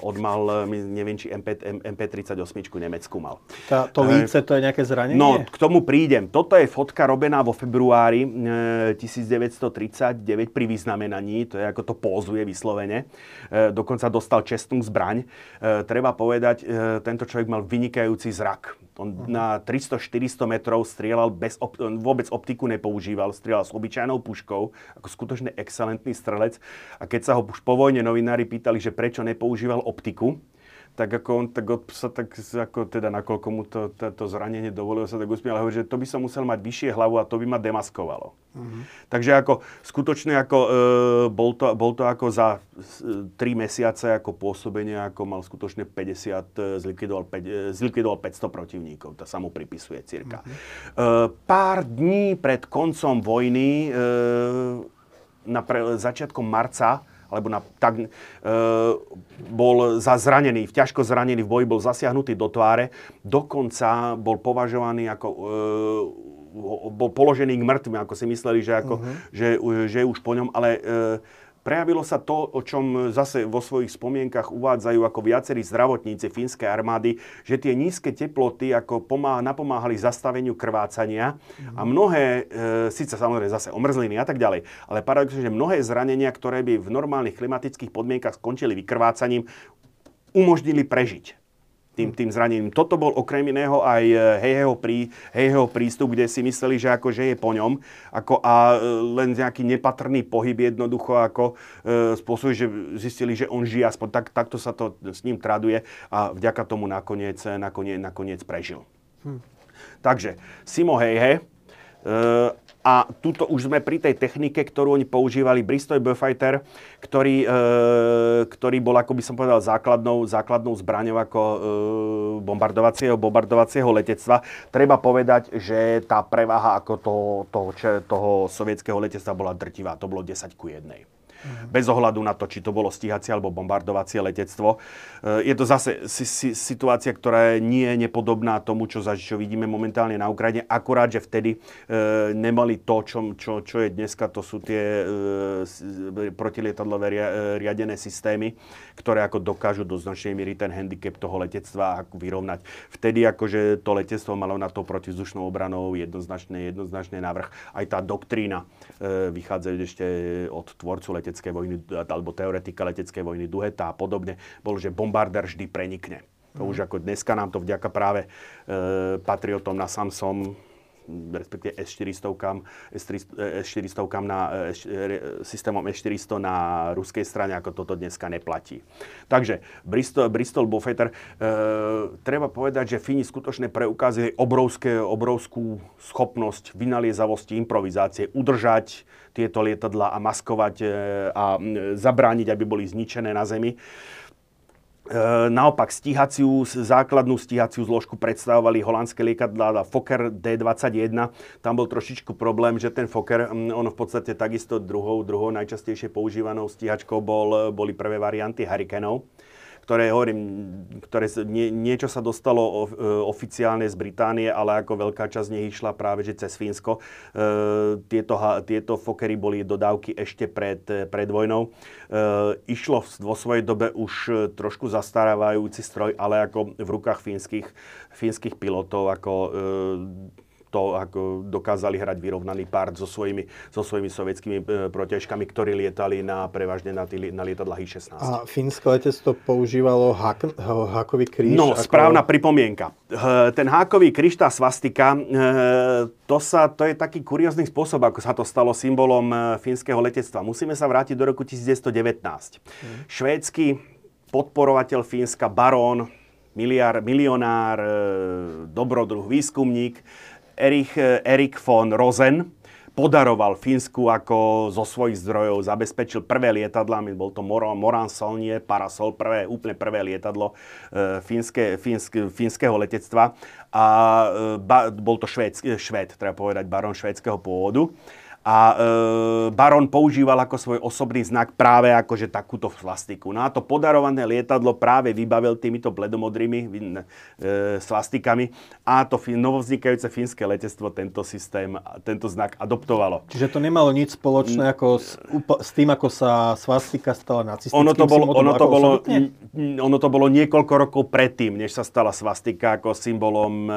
odmal, neviem, či MP, MP38 Nemecku mal. Tá, to líce, to je nejaké zranenie? No, k tomu prídem. Toto je fotka robená vo februári uh, 1939 pri vyznamenaní, to je ako to pózuje vyslovene. Dokonca dostal čestnú zbraň. Treba povedať, tento človek mal vynikajúci zrak. On uh-huh. Na 300-400 metrov strieľal bez, op- vôbec optiku nepoužíval, strieľal s obyčajnou puškou, ako skutočne excelentný strelec. A keď sa ho už po vojne novinári pýtali, že prečo nepoužíval optiku, tak ako on tak od, sa tak, ako teda nakoľko mu to, to, to zranenie dovolilo sa tak usmiel, ale hovorí, že to by som musel mať vyššie hlavu a to by ma demaskovalo. Uh-huh. Takže ako skutočne ako, e, bol, to, bol to ako za e, 3 mesiace ako pôsobenie, ako mal skutočne 50, e, zlikvidoval, 5, e, zlikvidoval 500 protivníkov. To sa mu pripisuje cirka. Uh-huh. E, pár dní pred koncom vojny, e, na pre, začiatkom marca, alebo na, tak, e, bol za zranený, ťažko zranený v boji, bol zasiahnutý do tváre, dokonca bol považovaný ako, e, bol položený k mŕtvým, ako si mysleli, že, ako, uh-huh. že, že je už po ňom, ale e, Prejavilo sa to, o čom zase vo svojich spomienkach uvádzajú ako viacerí zdravotníci fínskej armády, že tie nízke teploty ako pomáha, napomáhali zastaveniu krvácania mm. a mnohé, e, síce samozrejme zase omrzliny a tak ďalej, ale paradoxne, že mnohé zranenia, ktoré by v normálnych klimatických podmienkach skončili vykrvácaním, umožnili prežiť tým, tým zranením. Toto bol okrem iného aj e, Hejheho, prí, Hejheho prístup, kde si mysleli, že ako, že je po ňom ako, a e, len nejaký nepatrný pohyb jednoducho ako e, spôsobí, že zistili, že on žije, aspoň tak, takto sa to s ním traduje a vďaka tomu nakoniec, nakoniec, nakoniec prežil. Hm. Takže Simo Hejhe, e, a tuto už sme pri tej technike, ktorú oni používali, Bristol Bullfighter, ktorý, e, ktorý bol, ako by som povedal, základnou, základnou zbraňou ako e, bombardovacieho, bombardovacieho letectva. Treba povedať, že tá prevaha ako to, toho, toho sovietského letectva bola drtivá. To bolo 10 ku 1 bez ohľadu na to, či to bolo stíhacie alebo bombardovacie letectvo. E, je to zase situácia, ktorá nie je nepodobná tomu, čo, čo vidíme momentálne na Ukrajine, akurát, že vtedy e, nemali to, čo, čo, čo je dneska, to sú tie e, protilietadlové riadené systémy, ktoré ako dokážu do značnej miery ten handicap toho letectva vyrovnať. Vtedy akože to letectvo malo na to protizdušnou obranou jednoznačne, jednoznačne návrh. Aj tá doktrína vychádza ešte od tvorcu letectva leteckej vojny, alebo teoretika leteckej vojny Duheta a podobne, bol, že bombardér vždy prenikne. To už ako dneska nám to vďaka práve e, patriotom na Samsom respektíve S-400, S-400 na, S, systémom S-400 na ruskej strane, ako toto dneska neplatí. Takže Bristol, Bristol Buffeter, e, treba povedať, že Fíni skutočne preukázali obrovské, obrovskú schopnosť vynaliezavosti, improvizácie, udržať tieto lietadla a maskovať e, a zabrániť, aby boli zničené na zemi. E, naopak stíhaciu, základnú stíhaciu zložku predstavovali holandské lietadlá Fokker D21. Tam bol trošičku problém, že ten Fokker, on v podstate takisto druhou, druhou najčastejšie používanou stíhačkou bol, boli prvé varianty Hurricaneov ktoré, hovorím, ktoré nie, niečo sa dostalo o, e, oficiálne z Británie, ale ako veľká časť nich išla práve že cez Fínsko. E, tieto, tieto fokery boli dodávky ešte pred, pred vojnou. E, išlo vo svojej dobe už trošku zastarávajúci stroj, ale ako v rukách fínskych, fínskych pilotov, ako e, to ako dokázali hrať vyrovnaný part so svojimi, so svojimi sovietskými e, protiažkami, ktorí lietali na, prevažne na, tý, na lietadlách I-16. A fínske letectvo používalo hak, hákový kríž? No, ako... správna pripomienka. Ten hákový kríž, tá svastika, e, to, sa, to je taký kuriózny spôsob, ako sa to stalo symbolom e, fínskeho letectva. Musíme sa vrátiť do roku 1919. Hmm. Švédsky podporovateľ Fínska, barón, miliár, milionár, dobrodruh, výskumník, Erich, Erik von Rosen podaroval Fínsku ako zo svojich zdrojov, zabezpečil prvé lietadla, bol to Moran Solnier, Parasol, prvé, úplne prvé lietadlo e, fínske, fínske, fínskeho letectva a e, ba, bol to švéd, švéd, treba povedať, baron švédskeho pôvodu. A e, Baron používal ako svoj osobný znak práve akože takúto svastiku. No a to podarované lietadlo práve vybavil týmito bledomodrými e, svastikami a to novovznikajúce fínske letectvo tento systém, tento znak adoptovalo. Čiže to nemalo nič spoločné ako s, s tým, ako sa svastika stala nacistickým ono to bolo, ono to bolo, ono to bolo niekoľko rokov predtým, než sa stala svastika ako symbolom e,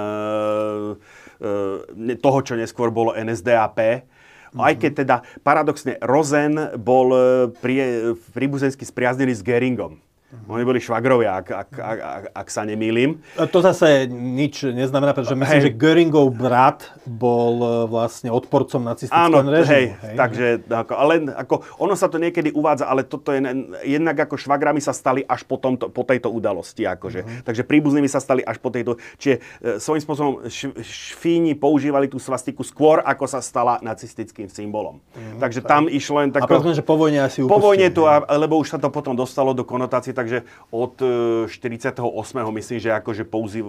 e, toho, čo neskôr bolo NSDAP. Mm-hmm. Aj keď teda paradoxne Rozen bol e, prie, príbuzensky spriaznený s Geringom. Oni boli švagrovia, ak, ak, ak, ak, ak sa nemýlim. To zase nič neznamená, pretože myslím, hej. že Göringov brat bol e, vlastne odporcom nacistického režimu. Hej, hej. takže ako, ale ako, ono sa to niekedy uvádza, ale toto je jednak ako švagrami sa stali až po, tomto, po tejto udalosti. Akože. Uh-huh. Takže príbuznými sa stali až po tejto. Čiže e, svojím spôsobom š, Šfíni používali tú svastiku skôr, ako sa stala nacistickým symbolom. Uh-huh. Takže tam išlo len tak... A preto, že po vojne asi upustili. Po vojne to, lebo už sa to potom dostalo do konotácie takže od 48. E, myslím, že akože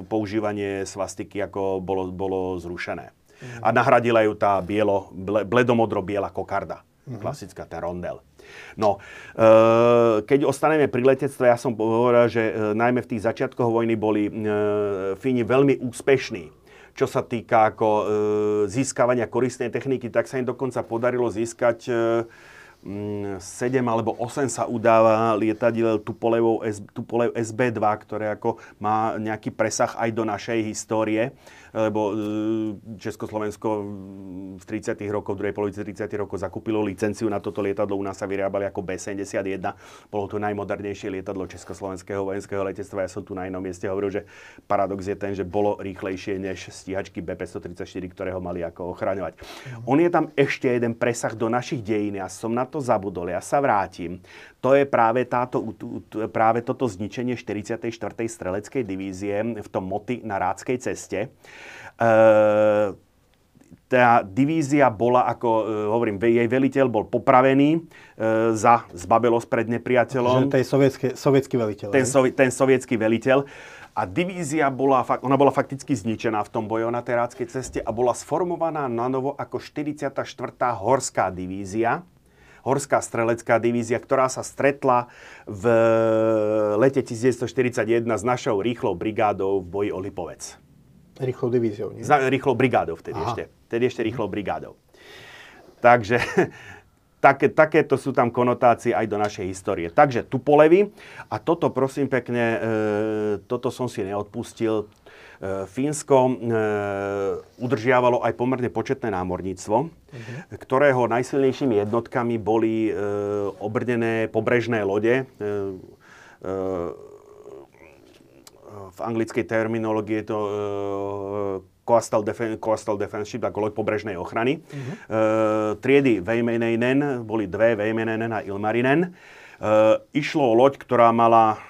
používanie svastiky ako bolo, bolo zrušené. Mm. A nahradila ju tá bielo, bledomodro-biela kokarda. Mm. Klasická, ten rondel. No, e, keď ostaneme pri letectve, ja som povedal, že e, najmä v tých začiatkoch vojny boli Fíni veľmi úspešní čo sa týka ako získavania koristnej techniky, tak sa im dokonca podarilo získať 7 alebo 8 sa udáva lietadiel Tupolev SB2, ktoré ako má nejaký presah aj do našej histórie lebo e, Československo v 30. rokoch, v druhej polovici 30. rokov zakúpilo licenciu na toto lietadlo. U nás sa vyrábali ako B-71. Bolo to najmodernejšie lietadlo Československého vojenského letectva. Ja som tu na inom mieste hovoril, že paradox je ten, že bolo rýchlejšie než stíhačky B-534, ktoré ho mali ako ochraňovať. On je tam ešte jeden presah do našich dejín. Ja som na to zabudol. Ja sa vrátim. To je práve, táto, práve toto zničenie 44. streleckej divízie v tom Moty na Rádskej ceste. Uh, tá divízia bola, ako uh, hovorím, jej veliteľ bol popravený uh, za zbabelosť pred nepriateľom. Že ten sovietský, sovietský veliteľ. Ten, sovi, ten sovietský veliteľ. A divízia bola, ona bola fakticky zničená v tom boji na teráckej ceste a bola sformovaná na novo ako 44. horská divízia. Horská strelecká divízia, ktorá sa stretla v lete 1941 s našou rýchlou brigádou v boji o Lipovec. Rýchlou divíziou, nie? Za, rýchlou brigádou vtedy Aha. ešte. Vtedy ešte rýchlou brigádou. Takže [laughs] také, takéto sú tam konotácie aj do našej histórie. Takže tu polevy. A toto prosím pekne, e, toto som si neodpustil. Fínsko e, udržiavalo aj pomerne početné námorníctvo, uh-huh. ktorého najsilnejšími jednotkami boli e, obrnené pobrežné lode. E, v anglickej terminológii je to Coastal, Defen- Coastal Defense Ship, ako loď pobrežnej ochrany. Uh-huh. Uh, triedy Veimeneinen, boli dve, Veimeneinen a Ilmarinen. Išlo o loď, ktorá mala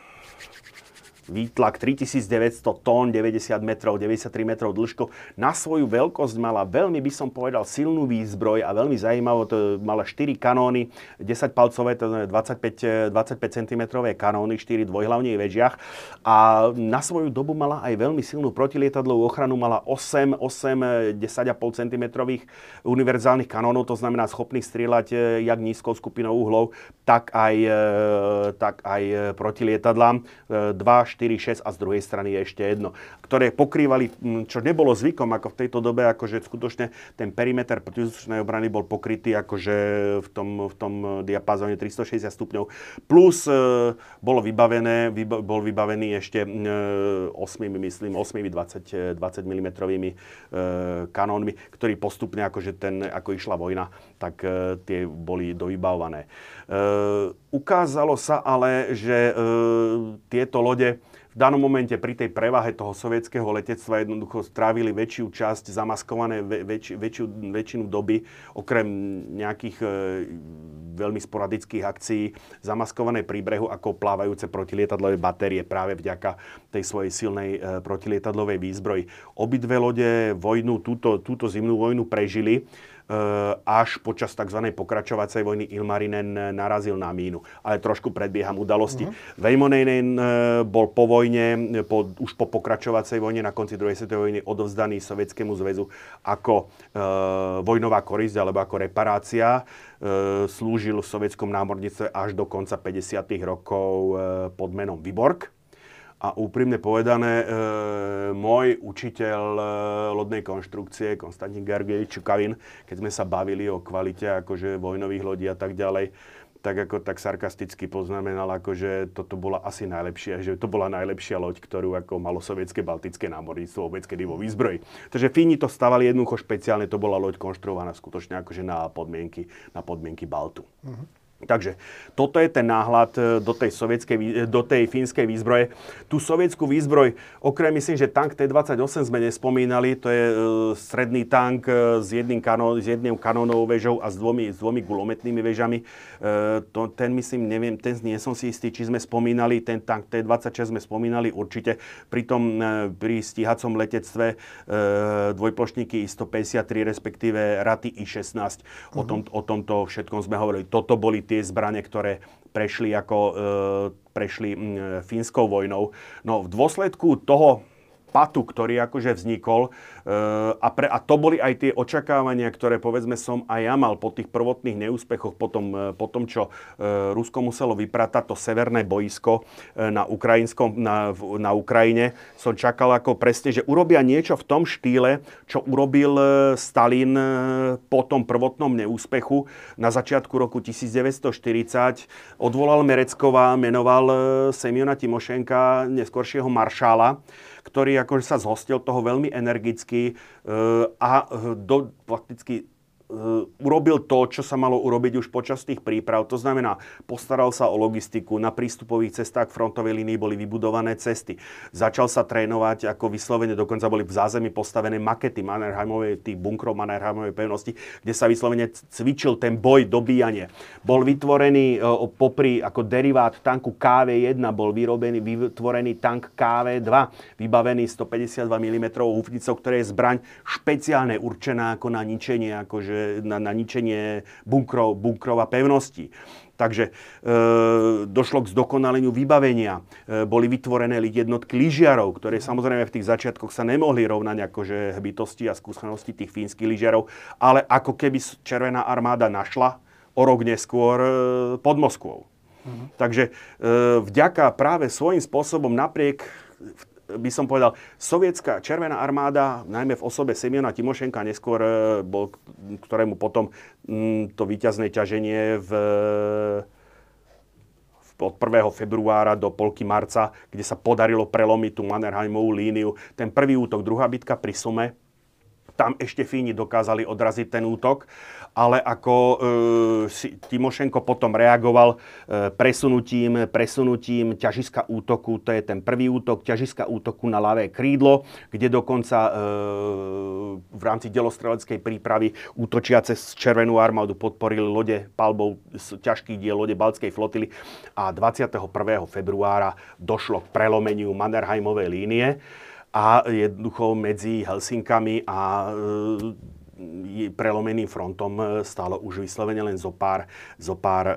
výtlak 3900 tón, 90 metrov, 93 metrov dĺžko. Na svoju veľkosť mala veľmi, by som povedal, silnú výzbroj a veľmi zaujímavé, to mala 4 kanóny, 10 palcové, to je 25, 25 cm kanóny, 4 dvojhlavných vežiach a na svoju dobu mala aj veľmi silnú protilietadlovú ochranu, mala 8, 8, 10,5 cm univerzálnych kanónov, to znamená schopných strieľať eh, jak nízkou skupinou uhlov, tak aj, eh, tak aj protilietadlám. 2, eh, 4, 6 a z druhej strany je ešte jedno, ktoré pokrývali, čo nebolo zvykom, ako v tejto dobe, akože skutočne ten perimeter protizdušnej obrany bol pokrytý akože v tom, v tom diapazóne 360 stupňov. Plus e, bolo vybavené, vyba, bol vybavený ešte e, 8, myslím, 8 20, 20 mm e, kanónmi, ktorí postupne, akože ten, ako išla vojna, tak e, tie boli dovybavované. E, ukázalo sa ale, že e, tieto lode v danom momente pri tej prevahe toho sovietského letectva jednoducho strávili väčšiu časť zamaskované väč, väčšiu, väčšinu doby, okrem nejakých e, veľmi sporadických akcií, zamaskované pri brehu ako plávajúce protilietadlové batérie práve vďaka tej svojej silnej e, protilietadlovej výzbroji. Obidve lode vojnu, túto, túto zimnú vojnu prežili. E, až počas tzv. pokračovacej vojny Ilmarinen narazil na mínu. Ale trošku predbieham udalosti. Uh-huh. Vejmonejnen bol po vojne, po, už po pokračovacej vojne na konci druhej svetovej vojny odovzdaný Sovietskému zväzu ako e, vojnová korisť alebo ako reparácia. E, slúžil v sovietskom námornice až do konca 50. rokov e, pod menom Vyborg. A úprimne povedané, e, môj učiteľ e, lodnej konštrukcie, Konstantin Gergej Čukavin, keď sme sa bavili o kvalite akože vojnových lodí a tak ďalej, tak ako tak sarkasticky poznamenal, ako že toto bola asi najlepšia, že to bola najlepšia loď, ktorú ako malo sovietské baltické námorníctvo vôbec kedy vo výzbroji. Takže Fíni to stavali jednoducho špeciálne, to bola loď konštruovaná skutočne akože na podmienky, na podmienky Baltu. Uh-huh. Takže toto je ten náhľad e, do tej, sovietskej, e, do tej fínskej výzbroje. Tú sovietskú výzbroj, okrem myslím, že tank T-28 sme nespomínali, to je e, stredný tank s, jedným kanón, s jednou kanónovou väžou a s dvomi, s dvomi gulometnými väžami. To, ten myslím, neviem, ten nie som si istý, či sme spomínali, ten tank T-26 sme spomínali určite. Pri tom, pri stíhacom letectve dvojplošníky I-153, respektíve Raty I-16. Uh-huh. O, tom, o tomto všetkom sme hovorili. Toto boli tie zbranie, ktoré prešli ako e, prešli m, fínskou vojnou. No v dôsledku toho patu, ktorý akože vznikol. E, a, pre, a to boli aj tie očakávania, ktoré povedzme som aj ja mal po tých prvotných neúspechoch, po tom, e, po tom čo e, Rusko muselo vypratať to severné boisko na, ukrajinskom, na, na Ukrajine. Som čakal ako presne, že urobia niečo v tom štýle, čo urobil Stalin po tom prvotnom neúspechu na začiatku roku 1940. Odvolal Mereckova, menoval Semiona Timošenka, neskoršieho maršála ktorý akože sa zhostil toho veľmi energicky e, a do, fakticky E, urobil to, čo sa malo urobiť už počas tých príprav. To znamená, postaral sa o logistiku, na prístupových cestách frontovej línii boli vybudované cesty. Začal sa trénovať ako vyslovene, dokonca boli v zázemí postavené makety Mannerheimovej, tých bunkrov Mannerheimovej pevnosti, kde sa vyslovene cvičil ten boj, dobíjanie. Bol vytvorený e, popri ako derivát tanku KV-1, bol vyrobený, vytvorený tank KV-2, vybavený 152 mm hufnicou, ktoré je zbraň špeciálne určená ako na ničenie, akože na, na ničenie bunkrov, bunkrov a pevností. Takže e, došlo k zdokonaleniu vybavenia. E, boli vytvorené jednotky lyžiarov, ktoré samozrejme v tých začiatkoch sa nemohli rovnať akože bytosti a skúsenosti tých fínskych lyžiarov, ale ako keby Červená armáda našla o rok neskôr e, pod Moskvou. Mhm. Takže e, vďaka práve svojím spôsobom napriek by som povedal, sovietská červená armáda, najmä v osobe Semiona Timošenka, neskôr e, bol, ktorému potom mm, to víťazné ťaženie v od 1. februára do polky marca, kde sa podarilo prelomiť tú Mannerheimovú líniu. Ten prvý útok, druhá bitka pri Sume, tam ešte Fíni dokázali odraziť ten útok, ale ako e, Timošenko potom reagoval e, presunutím, presunutím ťažiska útoku, to je ten prvý útok, ťažiska útoku na ľavé krídlo, kde dokonca e, v rámci delostreleckej prípravy útočiace z Červenú armádu podporili lode palbou z ťažkých diel lode Balckej flotily a 21. februára došlo k prelomeniu Mannerheimovej línie a jednoducho medzi Helsinkami a e, prelomeným frontom e, stálo už vyslovene len zo pár, zo pár e,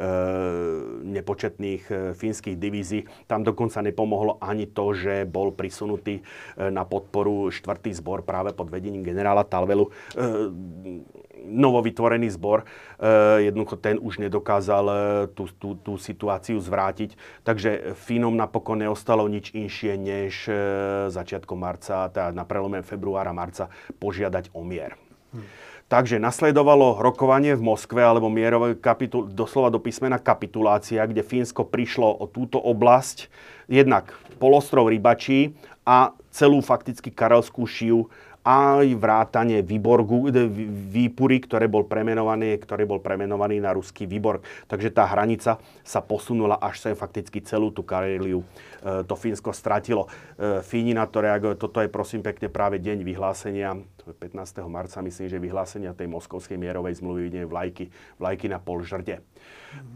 nepočetných e, fínskych divízií. Tam dokonca nepomohlo ani to, že bol prisunutý e, na podporu štvrtý zbor práve pod vedením generála Talvelu. E, novovytvorený zbor, jednoducho ten už nedokázal tú, tú, tú situáciu zvrátiť. Takže Fínom napokon neostalo nič inšie, než začiatkom marca, teda na prelome februára, marca, požiadať o mier. Takže nasledovalo rokovanie v Moskve, alebo mierové kapitul, doslova do písmena kapitulácia, kde Fínsko prišlo o túto oblasť, jednak polostrov Rybačí a celú fakticky Karelskú šiu aj vrátanie Výborgu, e, Výpury, ktoré bol premenovaný, ktorý bol premenovaný na ruský Výborg. Takže tá hranica sa posunula až sem fakticky celú tú Kareliu. E, to Fínsko stratilo. E, Fíni na to reagujú. Toto je prosím pekne práve deň vyhlásenia, 15. marca myslím, že vyhlásenia tej moskovskej mierovej zmluvy, deň vlajky, vlajky na polžrde.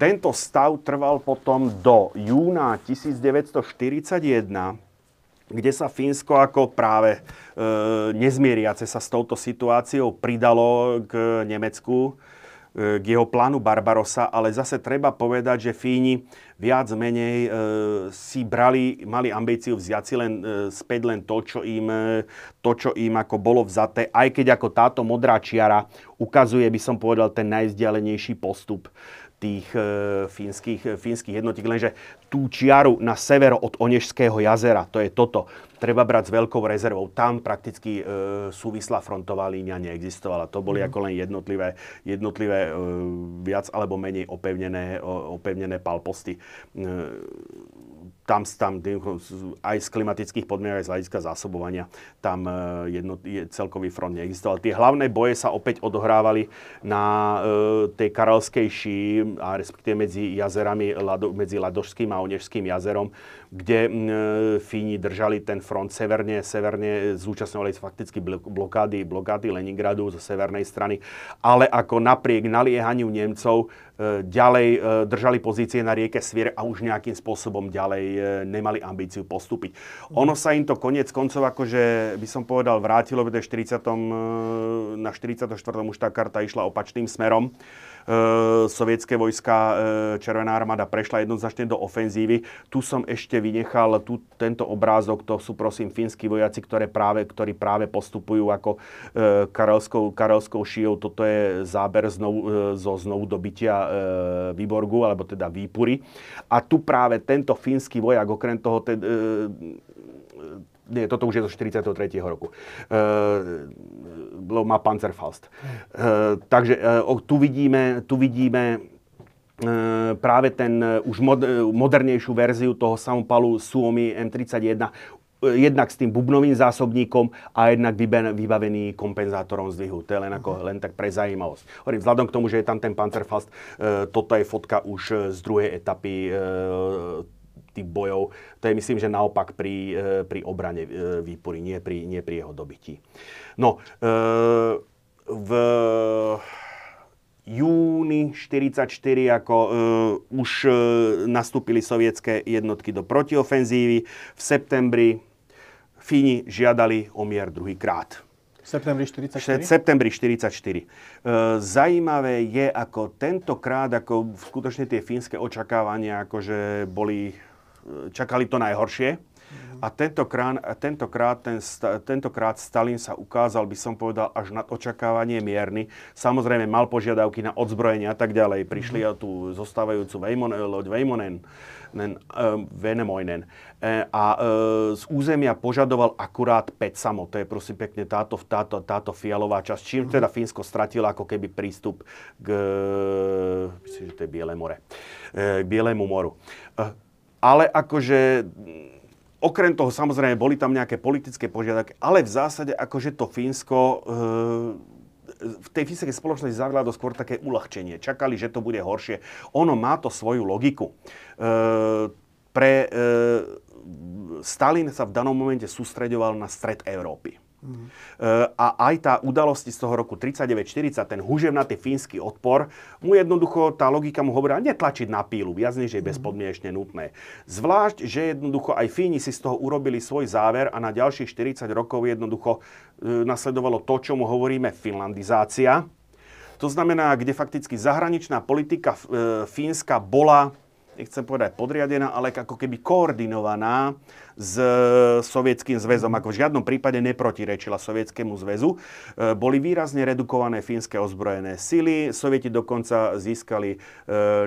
Tento stav trval potom do júna 1941, kde sa Fínsko ako práve e, nezmieriace sa s touto situáciou pridalo k Nemecku, e, k jeho plánu Barbarosa, ale zase treba povedať, že Fíni viac menej e, si brali, mali ambíciu vziať si len e, späť len to, čo im, e, to, čo im ako bolo vzaté, aj keď ako táto modrá čiara ukazuje, by som povedal, ten najzdialenejší postup tých e, fínskych, e, fínskych jednotiek, lenže tú čiaru na severo od Onežského jazera, to je toto, treba brať s veľkou rezervou. Tam prakticky e, súvislá frontová línia neexistovala. To boli mm. ako len jednotlivé, jednotlivé e, viac alebo menej opevnené, opevnené palposty. E, tam, tam aj z klimatických podmienok, aj z hľadiska zásobovania, tam e, jedno, je, celkový front neexistoval. Tie hlavné boje sa opäť odohrávali na e, tej Karelskej ší, a respektíve medzi jazerami, Lado, medzi Ladožským a Onežským jazerom, kde e, Fíni držali ten front severne, severne zúčastňovali fakticky blokády, blokády Leningradu zo severnej strany, ale ako napriek naliehaniu Nemcov e, ďalej e, držali pozície na rieke Svier a už nejakým spôsobom ďalej e, nemali ambíciu postúpiť. Ono sa im to konec koncov, akože by som povedal, vrátilo, pretože 40, e, na 44. už tá karta išla opačným smerom. E, sovietské vojska, e, Červená armáda prešla jednoznačne do ofenzívy. Tu som ešte vynechal tu, tento obrázok, to sú prosím fínsky vojaci, ktoré práve, ktorí práve postupujú ako e, karelskou, karelskou šijou. Toto je záber znovu, zo znovu dobytia Výborgu, alebo teda Výpury. A tu práve tento fínsky vojak, okrem toho, te, nie, toto už je zo 43. roku. E, má Panzerfaust. E, takže e, tu vidíme, tu vidíme práve ten už mod, modernejšiu verziu toho Samopalu Suomi M31 jednak s tým bubnovým zásobníkom a jednak vybavený kompenzátorom zdvihu. To je len, ako, len tak pre zaujímavosť. Hovorím, vzhľadom k tomu, že je tam ten Panzerfaust, e, toto je fotka už z druhej etapy e, tých bojov. To je myslím, že naopak pri, e, pri obrane e, výpory, nie pri, nie pri jeho dobití. No, e, v júni 44 ako uh, už uh, nastúpili sovietské jednotky do protiofenzívy. V septembri Fíni žiadali o mier druhýkrát. V septembri 44? V septembri 44. Uh, zaujímavé je, ako tentokrát, ako skutočne tie fínske očakávania, akože boli čakali to najhoršie. A tentokrát, tentokrát, ten, tentokrát Stalin sa ukázal, by som povedal, až nad očakávanie mierny. Samozrejme mal požiadavky na odzbrojenie a tak ďalej. Prišli mm-hmm. tú zostávajúcu Vejmon, loď Vejmonen, nen, uh, Venemoinen. E, a e, z územia požadoval akurát 5 samo. To je prosím pekne táto, táto, táto fialová časť. Čím teda Fínsko stratilo ako keby prístup k, myslím, že to je Biele more, e, k Bielému moru. E, ale akože okrem toho samozrejme boli tam nejaké politické požiadavky, ale v zásade akože to Fínsko e, v tej fínskej spoločnosti zavládlo skôr také uľahčenie. Čakali, že to bude horšie. Ono má to svoju logiku. E, pre e, Stalin sa v danom momente sústreďoval na stred Európy. Mm. A aj tá udalosti z toho roku 39-40, ten huževnatý fínsky odpor, mu jednoducho tá logika mu hovorila netlačiť na pílu, viac než je mhm. bezpodmienečne nutné. Zvlášť, že jednoducho aj Fíni si z toho urobili svoj záver a na ďalších 40 rokov jednoducho e, nasledovalo to, čo mu hovoríme finlandizácia. To znamená, kde fakticky zahraničná politika e, Fínska bola nechcem povedať podriadená, ale ako keby koordinovaná s Sovietským zväzom, ako v žiadnom prípade neprotirečila Sovietskému zväzu. E, boli výrazne redukované fínske ozbrojené sily. Sovieti dokonca získali e,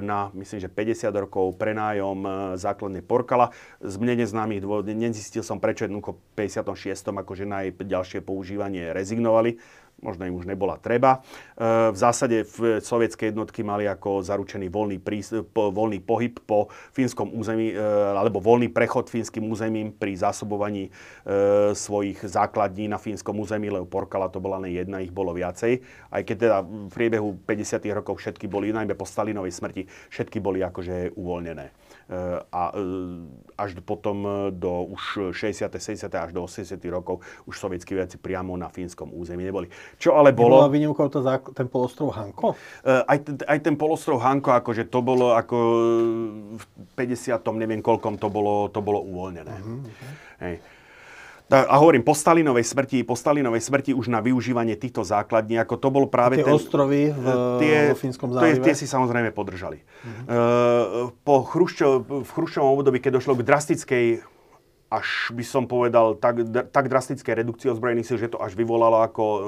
na, myslím, že 50 rokov prenájom e, základne Porkala. Z mne neznámych dôvodov, nezistil som prečo jednoducho 56. akože na jej ďalšie používanie rezignovali možno im už nebola treba. E, v zásade v sovietské jednotky mali ako zaručený voľný, prís, voľný pohyb po fínskom území, e, alebo voľný prechod fínskym územím pri zásobovaní e, svojich základní na fínskom území, lebo Porkala to bola len jedna, ich bolo viacej. Aj keď teda v priebehu 50. rokov všetky boli, najmä po Stalinovej smrti, všetky boli akože uvoľnené a až potom do už 60. 70. až do 80. rokov už sovietskí vojaci priamo na fínskom území neboli. Čo ale bolo... Nebola výnimkou to ten polostrov Hanko? Uh, aj, aj ten polostrov Hanko, akože to bolo ako v 50. neviem koľkom to bolo, to bolo uvoľnené. Uh-huh. Hej. A hovorím, po Stalinovej smrti, po Stalinovej smrti už na využívanie týchto základní, ako to bol práve tie ten... ostrovy v, tie, vo Fínskom zálive? Tie, tie si samozrejme podržali. Uh-huh. Uh, po Chruščov, v Chruščovom období, keď došlo k drastickej až by som povedal, tak, tak drastické redukcie ozbrojených síl, že to až vyvolalo ako, e,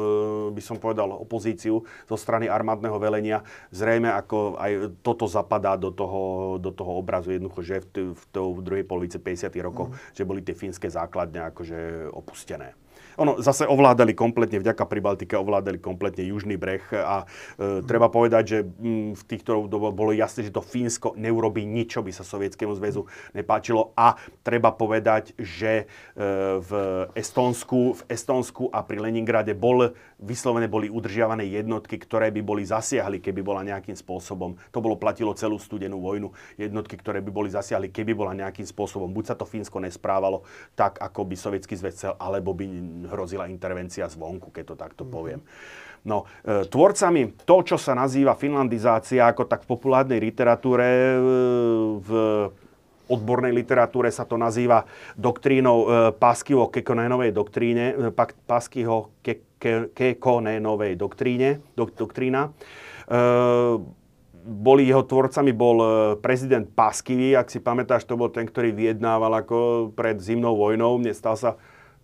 by som povedal, opozíciu zo strany armádneho velenia. Zrejme ako aj toto zapadá do toho, do toho obrazu jednoducho, že v, t- v, t- v druhej polovice 50. rokov, mm. že boli tie fínske základne akože opustené. Ono zase ovládali kompletne, vďaka Pribaltike ovládali kompletne južný breh a e, treba povedať, že m, v týchto doboch bolo jasné, že to Fínsko neurobí nič, čo by sa Sovietskému zväzu nepáčilo. A treba povedať, že e, v Estónsku, v Estónsku a pri Leningrade bol, vyslovene boli udržiavané jednotky, ktoré by boli zasiahli, keby bola nejakým spôsobom, to bolo platilo celú studenú vojnu, jednotky, ktoré by boli zasiahli, keby bola nejakým spôsobom, buď sa to Fínsko nesprávalo tak, ako by Sovietský zväz chcel, alebo by hrozila intervencia zvonku, keď to takto poviem. No, e, tvorcami to, čo sa nazýva finlandizácia, ako tak v populárnej literatúre, e, v odbornej literatúre sa to nazýva doktrínou e, Paskyho Kekonenovej doktríne, e, Paskyho ke, ke, Kekonenovej doktríne, dok, doktrína. E, boli jeho tvorcami bol e, prezident Paskivy, ak si pamätáš, to bol ten, ktorý vyjednával ako pred zimnou vojnou, nestal sa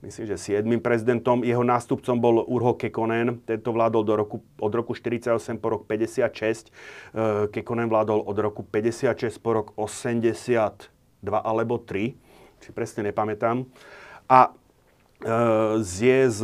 myslím, že 7. prezidentom. Jeho nástupcom bol Urho Kekonen, tento vládol do roku, od roku 48 po rok 56. E, Kekonen vládol od roku 56 po rok 82 alebo 3, si presne nepamätám. A je s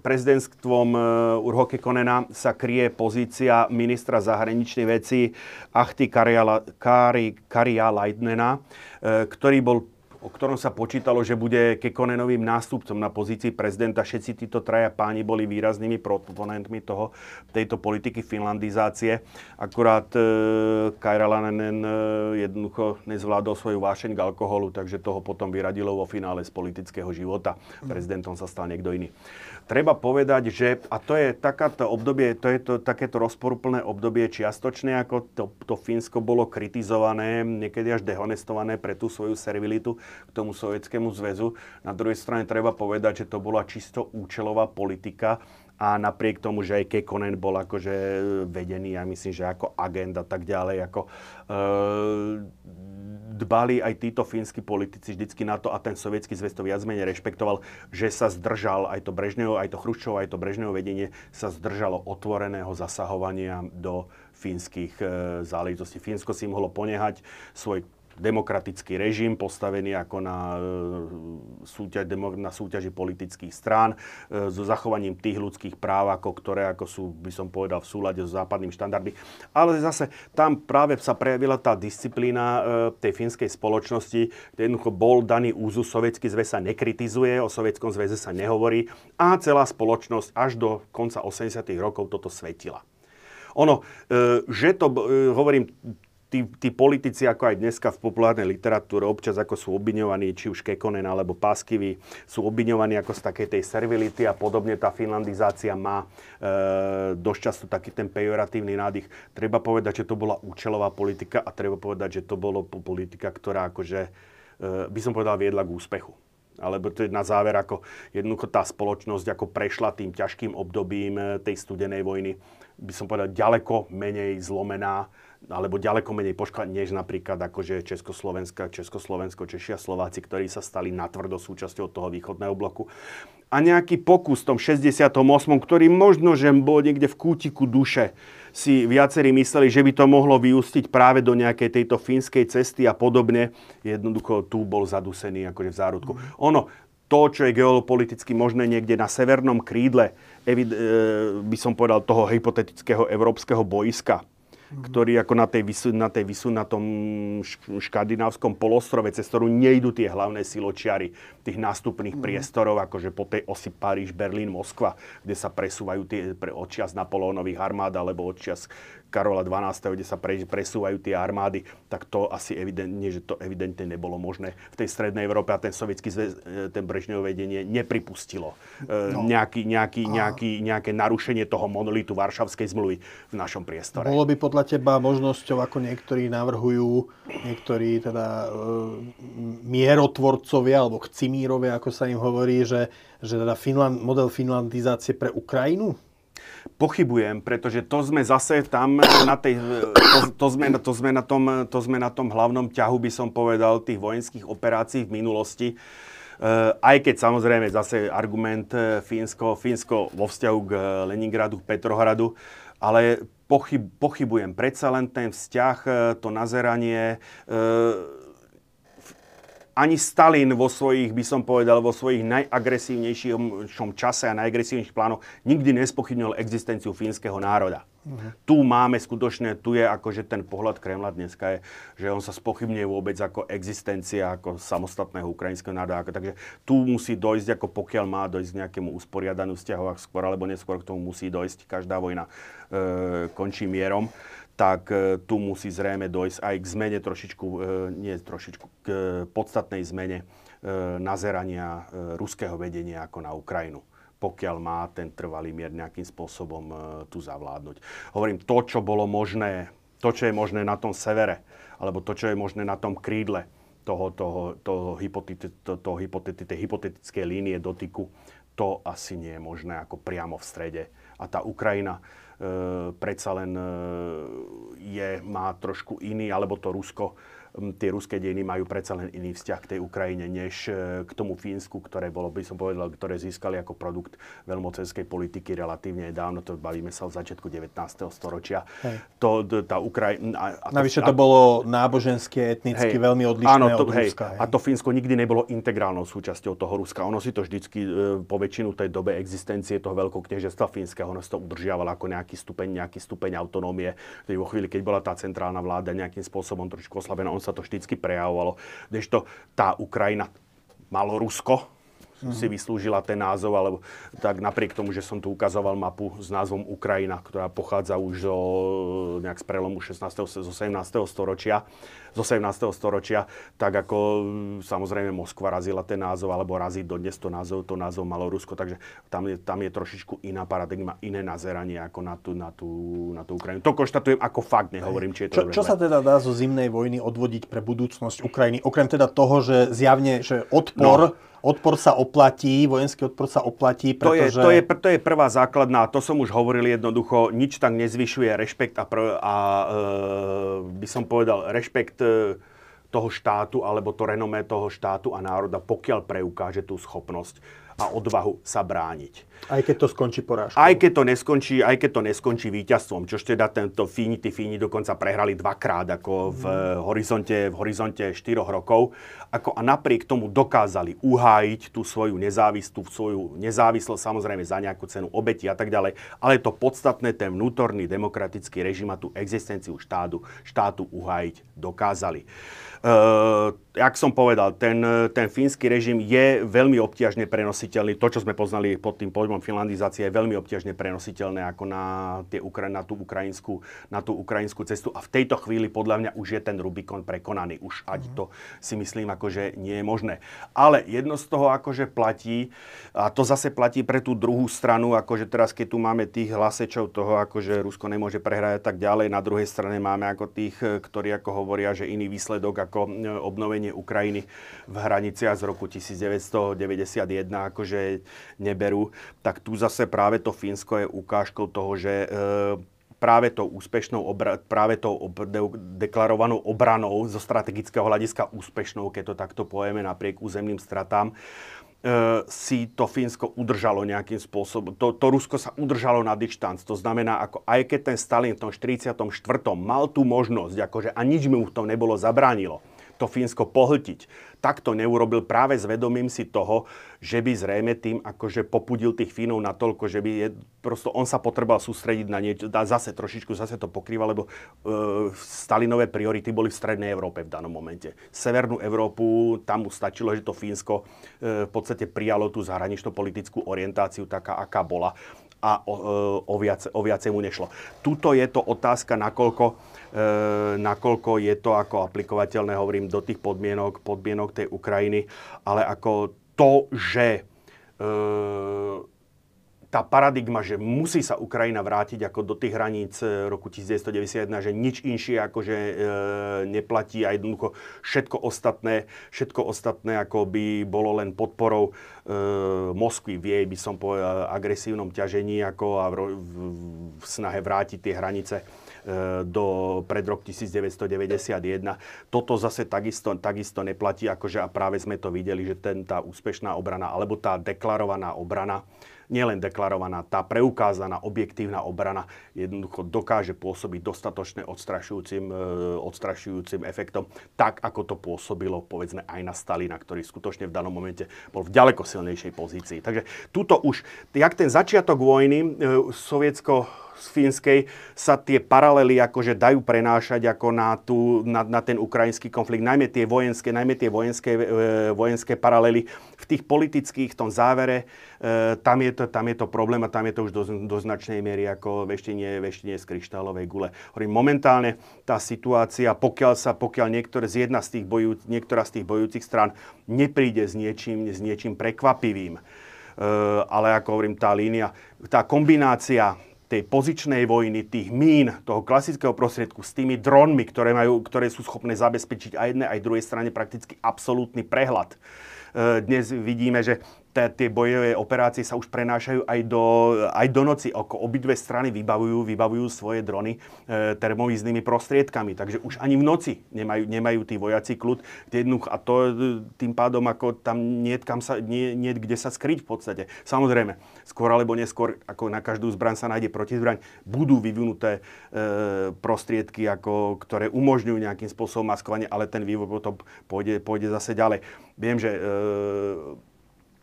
prezidentstvom e, Urho Kekonena sa kryje pozícia ministra zahraničnej veci Ahti Karia Leitnena, e, ktorý bol o ktorom sa počítalo, že bude Kekonenovým nástupcom na pozícii prezidenta. Všetci títo traja páni boli výraznými proponentmi toho, tejto politiky finlandizácie. Akurát e, Kairalainen e, jednoducho nezvládol svoju vášeň k alkoholu, takže toho potom vyradilo vo finále z politického života. Prezidentom sa stal niekto iný treba povedať, že, a to je takáto obdobie, to je to, takéto rozporuplné obdobie čiastočné, ako to, to Fínsko bolo kritizované, niekedy až dehonestované pre tú svoju servilitu k tomu Sovietskému zväzu. Na druhej strane treba povedať, že to bola čisto účelová politika a napriek tomu, že aj Kekonen bol akože vedený, ja myslím, že ako agent a tak ďalej, ako e, dbali aj títo fínsky politici vždycky na to a ten sovietský zväz to viac menej rešpektoval, že sa zdržal aj to Brežneho, aj to Chruščov, aj to Brežneho vedenie sa zdržalo otvoreného zasahovania do fínskych e, záležitostí. Fínsko si mohlo ponehať svoj demokratický režim postavený ako na, e, súťaž, na súťaži politických strán e, so zachovaním tých ľudských práv, ako, ktoré ako sú, by som povedal, v súlade so západným štandardy. Ale zase tam práve sa prejavila tá disciplína e, tej fínskej spoločnosti, kde jednoducho bol daný úzus, sovietský zväz sa nekritizuje, o sovietskom zväze sa nehovorí a celá spoločnosť až do konca 80. rokov toto svetila. Ono, že to, hovorím, tí, tí politici, ako aj dneska v populárnej literatúre, občas ako sú obviňovaní, či už Kekonen alebo Páskyvy, sú obviňovaní ako z takej tej servility a podobne tá finlandizácia má e, dosť často taký ten pejoratívny nádych. Treba povedať, že to bola účelová politika a treba povedať, že to bolo politika, ktorá akože, e, by som povedal, viedla k úspechu alebo to je na záver, ako jednoducho tá spoločnosť ako prešla tým ťažkým obdobím e, tej studenej vojny, by som povedal, ďaleko menej zlomená alebo ďaleko menej poškodení, než napríklad akože Československa, Československo, Češi a Slováci, ktorí sa stali natvrdo súčasťou toho východného bloku. A nejaký pokus v tom 68., ktorý možno, že bol niekde v kútiku duše, si viacerí mysleli, že by to mohlo vyústiť práve do nejakej tejto fínskej cesty a podobne. Jednoducho tu bol zadusený akože v zárodku. Ono, to, čo je geopoliticky možné niekde na severnom krídle, e, by som povedal, toho hypotetického európskeho boiska, ktorý ako na tej, vysu, na tej vysu, na tom škandinávskom polostrove, cez ktorú nejdú tie hlavné siločiary tých nástupných mm. priestorov, akože po tej osi Paríž, Berlín, Moskva, kde sa presúvajú tie pre odčias Napoleónových armád alebo odčias Karola 12., kde sa pre, presúvajú tie armády, tak to asi evidentne, že to evidentne nebolo možné v tej strednej Európe a ten sovietský zväz, e, ten Brežnev vedenie nepripustilo e, no. nejaký, nejaký, a... nejaký, nejaké narušenie toho monolitu Varšavskej zmluvy v našom priestore. Bolo by podľa teba možnosťou, ako niektorí navrhujú, niektorí teda e, mierotvorcovia alebo chcimírovia, ako sa im hovorí, že, že teda Finland, model finlandizácie pre Ukrajinu? Pochybujem, pretože to sme zase tam na tej, to, to, sme, to, sme na tom, to sme na tom hlavnom ťahu, by som povedal, tých vojenských operácií v minulosti. E, aj keď samozrejme zase argument e, Fínsko, Fínsko vo vzťahu k Leningradu, k Petrohradu, ale pochyb, pochybujem. Predsa len ten vzťah, to nazeranie, ani Stalin vo svojich, by som povedal, vo svojich najagresívnejšom čase a najagresívnejších plánoch nikdy nespochybnil existenciu fínskeho národa. Uh-huh. Tu máme skutočne, tu je akože ten pohľad Kremla dneska je, že on sa spochybňuje vôbec ako existencia, ako samostatného ukrajinského národa. Takže tu musí dojsť, ako pokiaľ má dojsť k nejakému usporiadaniu vzťahov, skôr alebo neskôr k tomu musí dojsť. Každá vojna e, končí mierom tak e, tu musí zrejme dojsť aj k zmene trošičku, e, nie trošičku, k podstatnej zmene e, nazerania ruského vedenia ako na Ukrajinu pokiaľ má ten trvalý mier nejakým spôsobom tu zavládnuť. Hovorím, to, čo bolo možné, to, čo je možné na tom severe, alebo to, čo je možné na tom krídle toho, toho, toho, hypoteti, to, toho hypoteti, tej hypotetickej línie dotyku, to asi nie je možné ako priamo v strede. A tá Ukrajina, E, predsa len e, je, má trošku iný, alebo to Rusko tie ruské dejiny majú predsa len iný vzťah k tej Ukrajine, než e, k tomu Fínsku, ktoré bolo, by som povedal, ktoré získali ako produkt veľmocenskej politiky relatívne dávno. To bavíme sa o začiatku 19. storočia. Hej. To, tá Ukrajina... Navyše to, bolo náboženské, etnicky hej, veľmi odlišné áno, to, od hej, Ruska. Hej. A to Fínsko nikdy nebolo integrálnou súčasťou toho Ruska. Ono si to vždycky e, po väčšinu tej dobe existencie toho veľkokniežestva fínskeho, ono si to udržiavalo ako nejaký stupeň, nejaký stupeň autonómie. Vo chvíli, keď bola tá centrálna vláda nejakým spôsobom trošku oslabená, on sa to vždycky prejavovalo. Kdežto tá Ukrajina, malo mm. si vyslúžila ten názov, alebo tak napriek tomu, že som tu ukazoval mapu s názvom Ukrajina, ktorá pochádza už zo, nejak z prelomu 16. z 18. storočia, z 18. storočia, tak ako mm, samozrejme Moskva razila ten názov, alebo razí dodnes to názov, to názov malo Rusko, takže tam je, tam je trošičku iná paradigma, iné nazeranie ako na tú, na tú, na tú Ukrajinu. To konštatujem ako fakt, nehovorím, či je to Čo, čo sa teda dá zo zimnej vojny odvodiť pre budúcnosť Ukrajiny? Okrem teda toho, že zjavne, že odpor no odpor sa oplatí, vojenský odpor sa oplatí, pretože... To je, to je, to je prvá základná, to som už hovoril jednoducho, nič tak nezvyšuje rešpekt a, pr- a e, by som povedal, rešpekt e, toho štátu alebo to renomé toho štátu a národa, pokiaľ preukáže tú schopnosť a odvahu sa brániť. Aj keď to skončí porážkou. Aj keď to neskončí, aj keď to neskončí víťazstvom, čož teda tento Fíni, tí Fíni dokonca prehrali dvakrát ako v mm. horizonte, v horizonte 4 rokov. Ako a napriek tomu dokázali uhájiť tú svoju nezávislú, svoju nezávislosť, samozrejme za nejakú cenu obeti a tak ďalej. Ale to podstatné, ten vnútorný demokratický režim a tú existenciu štátu, štátu uhájiť dokázali. Uh, jak som povedal, ten, ten fínsky režim je veľmi obťažne prenositeľný. To, čo sme poznali pod tým pojmom finlandizácie, je veľmi obťažne prenositeľné ako na, tie, na, tú ukrajinskú, na tú ukrajinskú cestu. A v tejto chvíli podľa mňa už je ten Rubikon prekonaný. Už ať to si myslím, akože nie je možné. Ale jedno z toho akože platí, a to zase platí pre tú druhú stranu, akože teraz, keď tu máme tých hlasečov toho, akože Rusko nemôže prehrať a tak ďalej, na druhej strane máme ako tých, ktorí ako hovoria, že iný výsledok ako e, obnovenie Ukrajiny v hraniciach z roku 1991 akože neberú, tak tu zase práve to Fínsko je ukážkou toho, že e, práve tou úspešnou, obra- práve tou ob- de- deklarovanou obranou zo strategického hľadiska úspešnou, keď to takto pojeme napriek územným stratám, si to Fínsko udržalo nejakým spôsobom. To, to Rusko sa udržalo na dištanc. To znamená, ako aj keď ten Stalin v tom 44. mal tú možnosť, akože a nič mu v tom nebolo zabránilo, to Fínsko pohltiť, takto neurobil práve s vedomím si toho, že by zrejme tým akože popudil tých Fínov natoľko, že by je, prosto on sa potreboval sústrediť na niečo, zase trošičku, zase to pokrýva, lebo e, Stalinové priority boli v Strednej Európe v danom momente. Severnú Európu, tam mu stačilo, že to Fínsko e, v podstate prijalo tú zahranično-politickú orientáciu taká, aká bola a o, e, o, viac, o viacej mu nešlo. Tuto je to otázka, nakoľko, e, nakoľko je to ako aplikovateľné, hovorím, do tých podmienok, podmienok tej Ukrajiny, ale ako to, že e, tá paradigma, že musí sa Ukrajina vrátiť ako do tých hraníc e, roku 1991, že nič inšie akože e, neplatí a jednoducho všetko ostatné, všetko ostatné ako by bolo len podporou e, Moskvy v jej, by som povedal, agresívnom ťažení ako a v, v, v snahe vrátiť tie hranice e, do pred rok 1991. Toto zase takisto, takisto neplatí, akože a práve sme to videli, že ten, tá úspešná obrana, alebo tá deklarovaná obrana, nielen deklarovaná, tá preukázaná objektívna obrana jednoducho dokáže pôsobiť dostatočne odstrašujúcim, e, odstrašujúcim efektom, tak ako to pôsobilo povedzme aj na Stalina, ktorý skutočne v danom momente bol v ďaleko silnejšej pozícii. Takže tuto už, jak ten začiatok vojny e, sovietsko z Fínskej sa tie paralely akože dajú prenášať ako na, tú, na, na ten ukrajinský konflikt, najmä tie vojenské, najmä tie vojenské, e, vojenské paralely. V tých politických, v tom závere, e, tam, je to, tam je to problém a tam je to už do, do značnej miery ako veštenie, veštenie z kryštálovej gule. Hovorím, momentálne tá situácia, pokiaľ sa, pokiaľ niektoré z jedna z tých bojú, niektorá z tých bojúcich strán nepríde s niečím, s niečím prekvapivým, e, ale ako hovorím, tá línia, tá kombinácia tej pozičnej vojny, tých mín, toho klasického prostriedku s tými dronmi, ktoré, majú, ktoré sú schopné zabezpečiť aj jednej, aj druhej strane prakticky absolútny prehľad. E, dnes vidíme, že tie bojové operácie sa už prenášajú aj do, aj do noci. Oko obidve strany vybavujú, vybavujú svoje drony e, termovíznymi prostriedkami. Takže už ani v noci nemajú, nemajú tí vojaci kľud. A to e, tým pádom ako tam nie, kam sa, nie, nie kde sa skryť v podstate. Samozrejme, skôr alebo neskôr, ako na každú zbraň sa nájde protizbraň, budú vyvinuté e, prostriedky, ako, ktoré umožňujú nejakým spôsobom maskovanie, ale ten vývoj potom pôjde, pôjde zase ďalej. Viem, že e,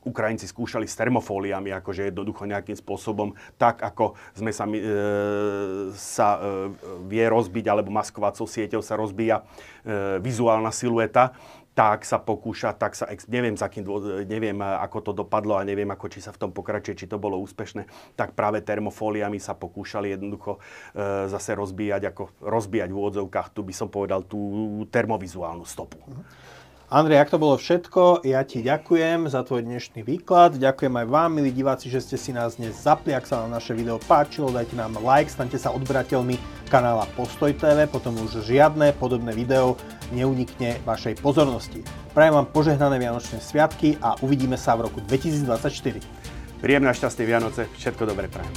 Ukrajinci skúšali s termofóliami, akože jednoducho nejakým spôsobom, tak ako sme sa, e, sa e, vie rozbiť, alebo maskovacou sieťou sa rozbíja e, vizuálna silueta, tak sa pokúša, tak sa, neviem, za kým, neviem, ako to dopadlo a neviem, ako, či sa v tom pokračuje, či to bolo úspešné, tak práve termofóliami sa pokúšali jednoducho e, zase rozbíjať, ako rozbíjať v úvodzovkách, tu by som povedal, tú termovizuálnu stopu. Mhm. Andrej, ak to bolo všetko, ja ti ďakujem za tvoj dnešný výklad. Ďakujem aj vám, milí diváci, že ste si nás dnes zapli. Ak sa vám naše video páčilo, dajte nám like, staňte sa odberateľmi kanála Postoj TV, potom už žiadne podobné video neunikne vašej pozornosti. Prajem vám požehnané Vianočné sviatky a uvidíme sa v roku 2024. Príjemné a šťastné Vianoce, všetko dobré prajem.